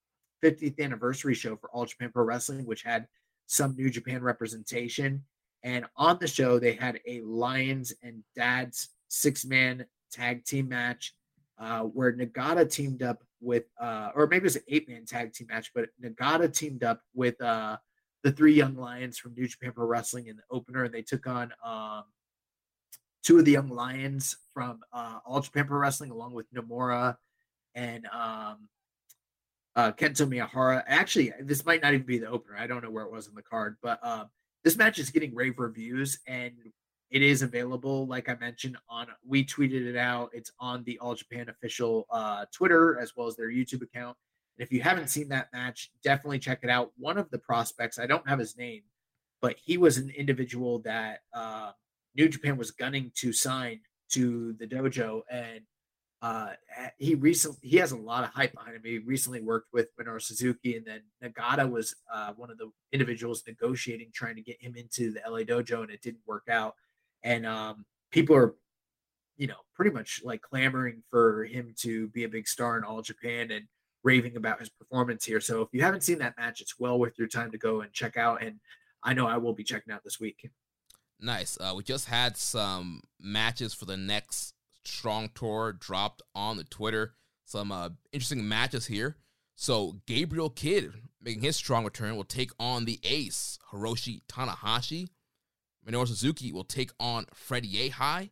S4: 50th anniversary show for All Japan Pro Wrestling, which had some New Japan representation. And on the show, they had a Lions and Dads six man tag team match uh, where Nagata teamed up with, uh, or maybe it was an eight man tag team match, but Nagata teamed up with uh, the three young lions from New Japan Pro Wrestling in the opener. And they took on um, two of the young lions from uh, All Japan Pro Wrestling, along with Nomura and um, uh, Kento Miyahara. Actually, this might not even be the opener. I don't know where it was in the card, but um, this match is getting rave reviews and it is available like i mentioned on we tweeted it out it's on the all japan official uh, twitter as well as their youtube account and if you haven't seen that match definitely check it out one of the prospects i don't have his name but he was an individual that uh, New Japan was gunning to sign to the dojo, and uh, he recently he has a lot of hype behind him. He recently worked with Minoru Suzuki, and then Nagata was uh, one of the individuals negotiating, trying to get him into the LA dojo, and it didn't work out. And um, people are, you know, pretty much like clamoring for him to be a big star in All Japan and raving about his performance here. So if you haven't seen that match, it's well worth your time to go and check out. And I know I will be checking out this week.
S3: Nice. Uh, we just had some matches for the next Strong Tour dropped on the Twitter. Some uh, interesting matches here. So Gabriel Kidd making his strong return will take on the ace Hiroshi Tanahashi. Minoru Suzuki will take on Freddie Yehi.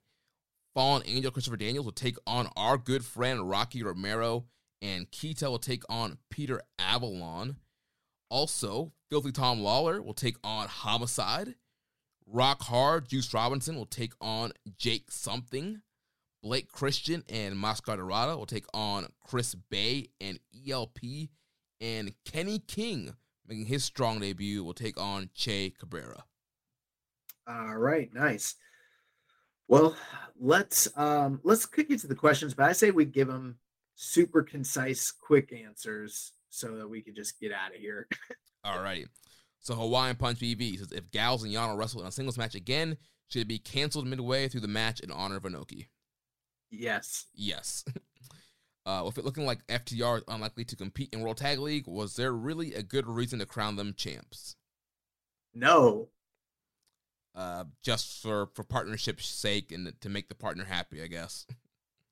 S3: Fallen Angel Christopher Daniels will take on our good friend Rocky Romero. And Kita will take on Peter Avalon. Also, Filthy Tom Lawlor will take on Homicide. Rock Hard Juice Robinson will take on Jake Something. Blake Christian and Mascara Dorada will take on Chris Bey and ELP. And Kenny King, making his strong debut, will take on Che Cabrera.
S4: All right, nice. Well, let's um let's kick into the questions, but I say we give them super concise, quick answers so that we can just get out of here.
S3: All righty. So Hawaiian Punch BV says if Gals and Yano wrestle in a singles match again, should it be canceled midway through the match in honor of Inoki?
S4: Yes.
S3: Yes. Uh, with it looking like FTR is unlikely to compete in World Tag League, was there really a good reason to crown them champs?
S4: No.
S3: Uh, just for for partnership's sake and to make the partner happy, I guess.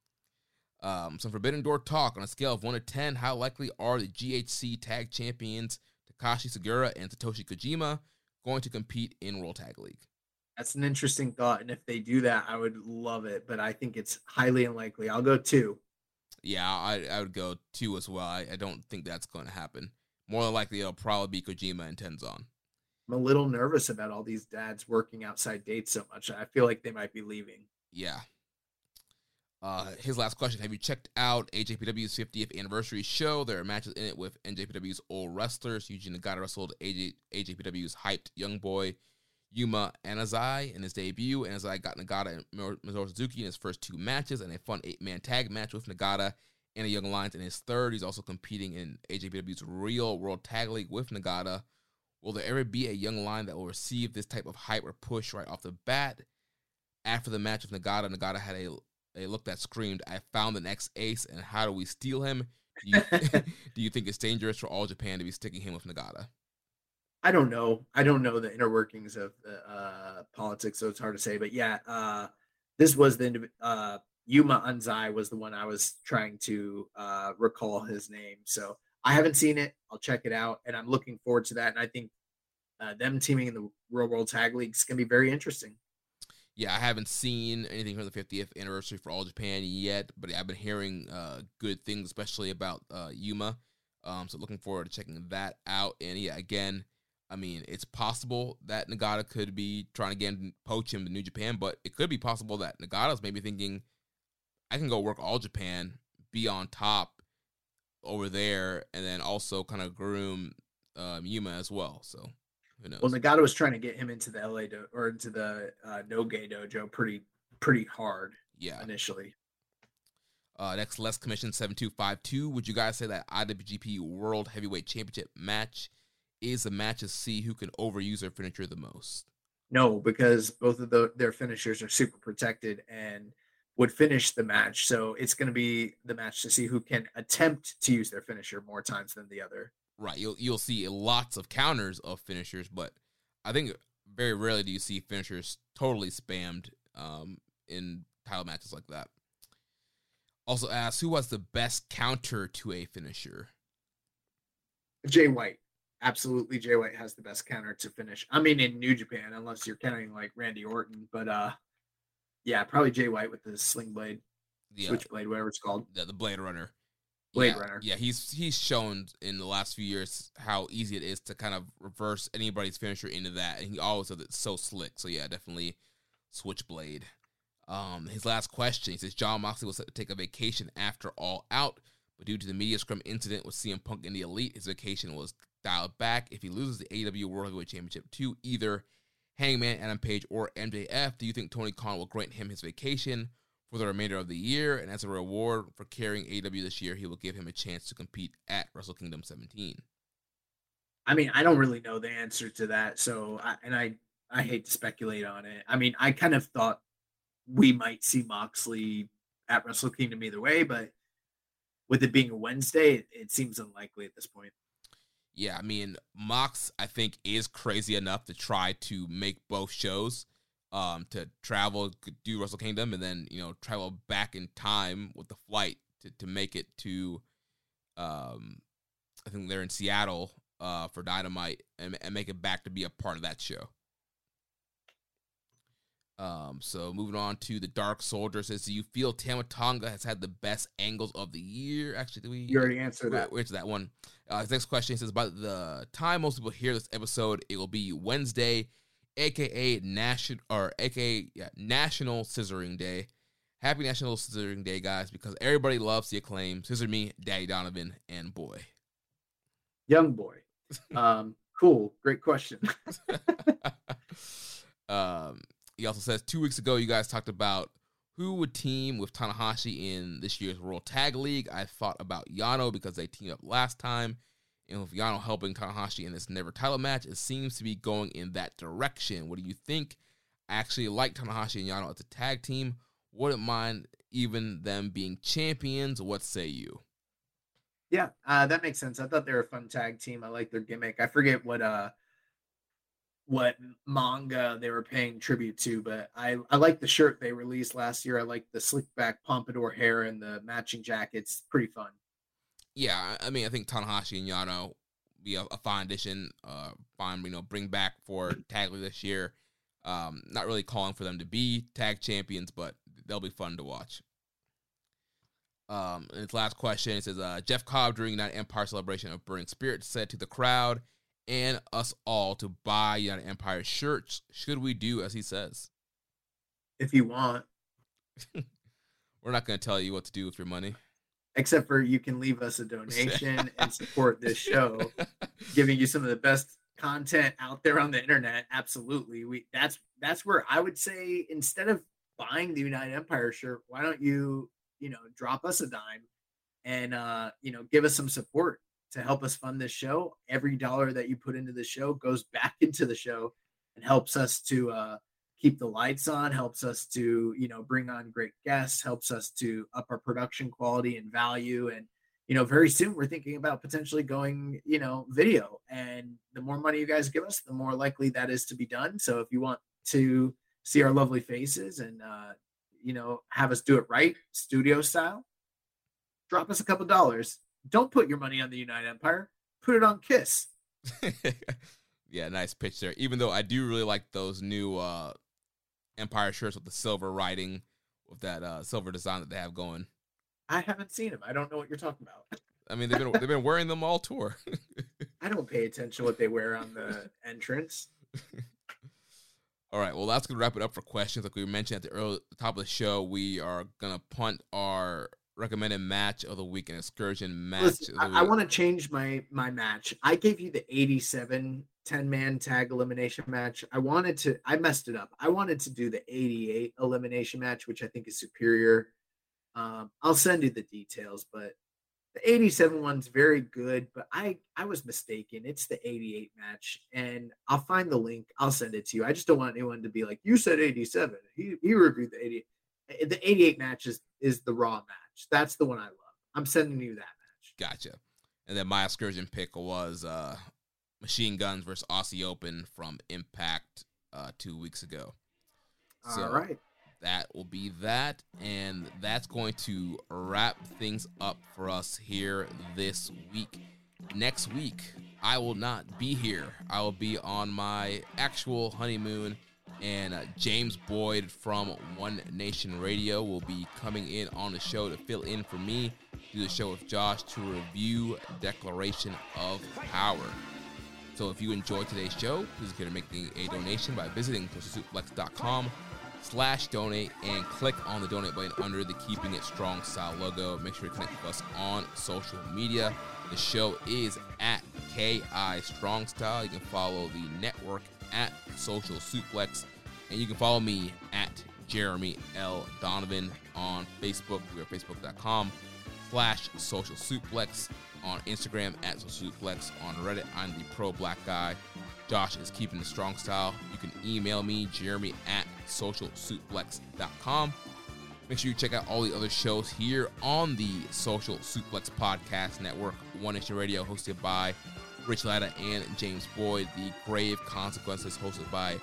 S3: um, some Forbidden Door talk on a scale of one to ten. How likely are the GHC Tag Champions Takashi Sugiura and Satoshi Kojima going to compete in World Tag League?
S4: That's an interesting thought, and if they do that, I would love it. But I think it's highly unlikely. I'll go two.
S3: Yeah, I, I would go two as well. I, I don't think that's going to happen. More than likely, it'll probably be Kojima and Tenzan.
S4: I'm a little nervous about all these dads working outside dates so much. I feel like they might be leaving.
S3: Yeah. Uh, his last question: Have you checked out AJPW's 50th anniversary show? There are matches in it with NJPW's old wrestlers. Yuji Nagata wrestled AJ, AJPW's hyped young boy Yuma Anzai in his debut. Anzai got Nagata and Minoru Suzuki in his first two matches and a fun eight man tag match with Nagata and a Young Lions in his third. He's also competing in AJPW's Real World Tag League with Nagata. Will there ever be a Young line that will receive this type of hype or push right off the bat? After the match with Nagata, Nagata had a, a look that screamed, I found the next ace, and how do we steal him? Do you, do you think it's dangerous for All Japan to be sticking him with Nagata?
S4: I don't know. I don't know the inner workings of uh, politics, so it's hard to say. But yeah, uh, this was the uh, Yuma Anzai was the one I was trying to uh, recall his name. So I haven't seen it. I'll check it out, and I'm looking forward to that. And I think uh, them teaming in the Real World Tag League is going to be very interesting.
S3: Yeah, I haven't seen anything from the 50th anniversary for All Japan yet, but I've been hearing uh, good things, especially about uh, Yuma. Um, so looking forward to checking that out. And yeah, again, I mean, it's possible that Nagata could be trying to get poach him to New Japan, but it could be possible that Nagata's maybe thinking, I can go work all Japan, be on top over there, and then also kind of groom um, Yuma as well. So who knows?
S4: Well, Nagata was trying to get him into the LA do- or into the uh, Noge dojo pretty pretty hard.
S3: Yeah,
S4: initially.
S3: Uh, next, less commission seven two five two. Would you guys say that IWGP World Heavyweight Championship match? is a match to see who can overuse their finisher the most.
S4: No, because both of the, their finishers are super protected and would finish the match. So it's going to be the match to see who can attempt to use their finisher more times than the other.
S3: Right. You'll you'll see lots of counters of finishers, but I think very rarely do you see finishers totally spammed um, in title matches like that. Also asks who was the best counter to a finisher?
S4: Jay White absolutely Jay White has the best counter to finish. I mean, in New Japan, unless you're counting like Randy Orton, but uh, yeah, probably Jay White with the sling blade, yeah. switchblade, whatever it's called.
S3: Yeah, the Blade Runner.
S4: Blade
S3: yeah,
S4: Runner.
S3: Yeah, he's he's shown in the last few years how easy it is to kind of reverse anybody's finisher into that, and he always does it so slick. So yeah, definitely Switchblade. Um, his last question, he says Jon Moxley will set to take a vacation after All Out, but due to the media scrum incident with CM Punk and the Elite, his vacation was dialed back if he loses the AEW World Heavyweight Championship to either Hangman, Adam Page, or MJF? Do you think Tony Khan will grant him his vacation for the remainder of the year? And as a reward for carrying AEW this year, he will give him a chance to compete at Wrestle Kingdom 17.
S4: I mean, I don't really know the answer to that. So, I, and I, I hate to speculate on it. I mean, I kind of thought we might see Moxley at Wrestle Kingdom either way, but with it being a Wednesday, it, it seems unlikely at this point.
S3: Yeah, I mean, Mox, I think, is crazy enough to try to make both shows, um, to travel, do Wrestle Kingdom, and then you know travel back in time with the flight to to make it to, um, I think they're in Seattle, uh, for Dynamite, and, and make it back to be a part of that show. Um, so moving on to the Dark Soldier says, "Do you feel Tama Tonga has had the best angles of the year?" Actually, we
S4: you already answered that.
S3: Where's that one? Uh, his next question says, "By the time most people hear this episode, it will be Wednesday, aka national or aka yeah, National Scissoring Day. Happy National Scissoring Day, guys, because everybody loves the acclaim. Scissor me, Daddy Donovan, and boy,
S4: young boy. Um, cool, great question.
S3: um." He also says two weeks ago you guys talked about who would team with Tanahashi in this year's World Tag League. I thought about Yano because they teamed up last time. And with Yano helping Tanahashi in this never title match, it seems to be going in that direction. What do you think? I actually like Tanahashi and Yano as a tag team. Wouldn't mind even them being champions. What say you?
S4: Yeah, uh, that makes sense. I thought they were a fun tag team. I like their gimmick. I forget what uh what manga they were paying tribute to, but I, I like the shirt they released last year. I like the slick back pompadour hair and the matching jackets. Pretty fun.
S3: Yeah, I mean, I think Tanahashi and Yano be a, a fine addition. Uh, fine, you know, bring back for tag this year. Um, not really calling for them to be tag champions, but they'll be fun to watch. Um, and its last question it says uh, Jeff Cobb during that Empire celebration of Burning Spirit said to the crowd, and us all to buy United Empire shirts. Should we do as he says?
S4: If you want.
S3: We're not going to tell you what to do with your money.
S4: Except for you can leave us a donation and support this show, giving you some of the best content out there on the internet. Absolutely. We that's that's where I would say instead of buying the United Empire shirt, why don't you, you know, drop us a dime and uh, you know, give us some support to help us fund this show. Every dollar that you put into the show goes back into the show and helps us to uh, keep the lights on, helps us to, you know, bring on great guests, helps us to up our production quality and value. And, you know, very soon we're thinking about potentially going, you know, video. And the more money you guys give us, the more likely that is to be done. So if you want to see our lovely faces and, uh, you know, have us do it right, studio style, drop us a couple dollars don't put your money on the United Empire. Put it on Kiss.
S3: yeah, nice pitch there. Even though I do really like those new uh Empire shirts with the silver writing, with that uh silver design that they have going.
S4: I haven't seen them. I don't know what you're talking about.
S3: I mean, they've been they've been wearing them all tour.
S4: I don't pay attention what they wear on the entrance.
S3: All right, well, that's gonna wrap it up for questions. Like we mentioned at the early the top of the show, we are gonna punt our recommended match of the week and excursion match.
S4: Listen, I, I want to change my my match. I gave you the 87 10 man tag elimination match. I wanted to I messed it up. I wanted to do the 88 elimination match, which I think is superior. Um, I'll send you the details, but the 87 one's very good, but I I was mistaken. It's the 88 match, and I'll find the link. I'll send it to you. I just don't want anyone to be like, "You said 87." He he reviewed the 88. Eh, the 88 match is is the Raw match. That's the one I love. I'm sending you that match.
S3: Gotcha. And then my excursion pick was uh, Machine Guns versus Aussie Open from Impact uh, two weeks ago.
S4: So All right.
S3: That will be that. And that's going to wrap things up for us here this week. Next week, I will not be here. I will be on my actual honeymoon and uh, James Boyd from One Nation Radio will be coming in on the show to fill in for me, do the show with Josh to review Declaration of Power. So if you enjoyed today's show, please consider making a donation by visiting socialsuplex.com slash donate and click on the donate button under the Keeping It Strong style logo. Make sure to connect with us on social media. The show is at KI Strong Style. You can follow the network at Social Suplex. And you can follow me at Jeremy L. Donovan on Facebook. We are facebook.com slash social suplex on Instagram at social suplex on Reddit. I'm the pro black guy. Josh is keeping the strong style. You can email me, Jeremy at socialsuplex.com. Make sure you check out all the other shows here on the Social Suplex Podcast Network, One Nation Radio, hosted by Rich Latta and James Boyd. The Grave Consequences, hosted by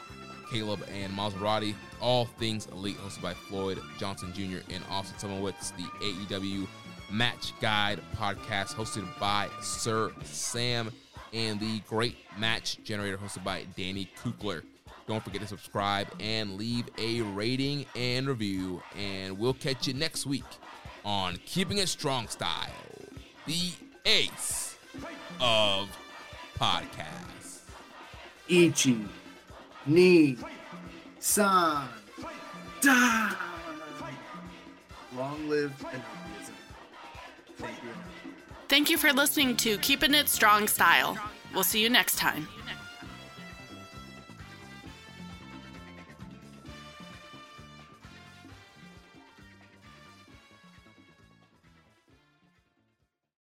S3: Caleb and Maserati. All Things Elite, hosted by Floyd Johnson Jr. and Austin Summerwitz. The AEW Match Guide podcast, hosted by Sir Sam. And the Great Match Generator, hosted by Danny Kukler. Don't forget to subscribe and leave a rating and review. And we'll catch you next week on Keeping It Strong Style, the ace of podcasts.
S4: Ichi, Ni, San, Da. Long live Inokiism. Thank you.
S1: Thank you for listening to Keeping It Strong Style. We'll see you next time.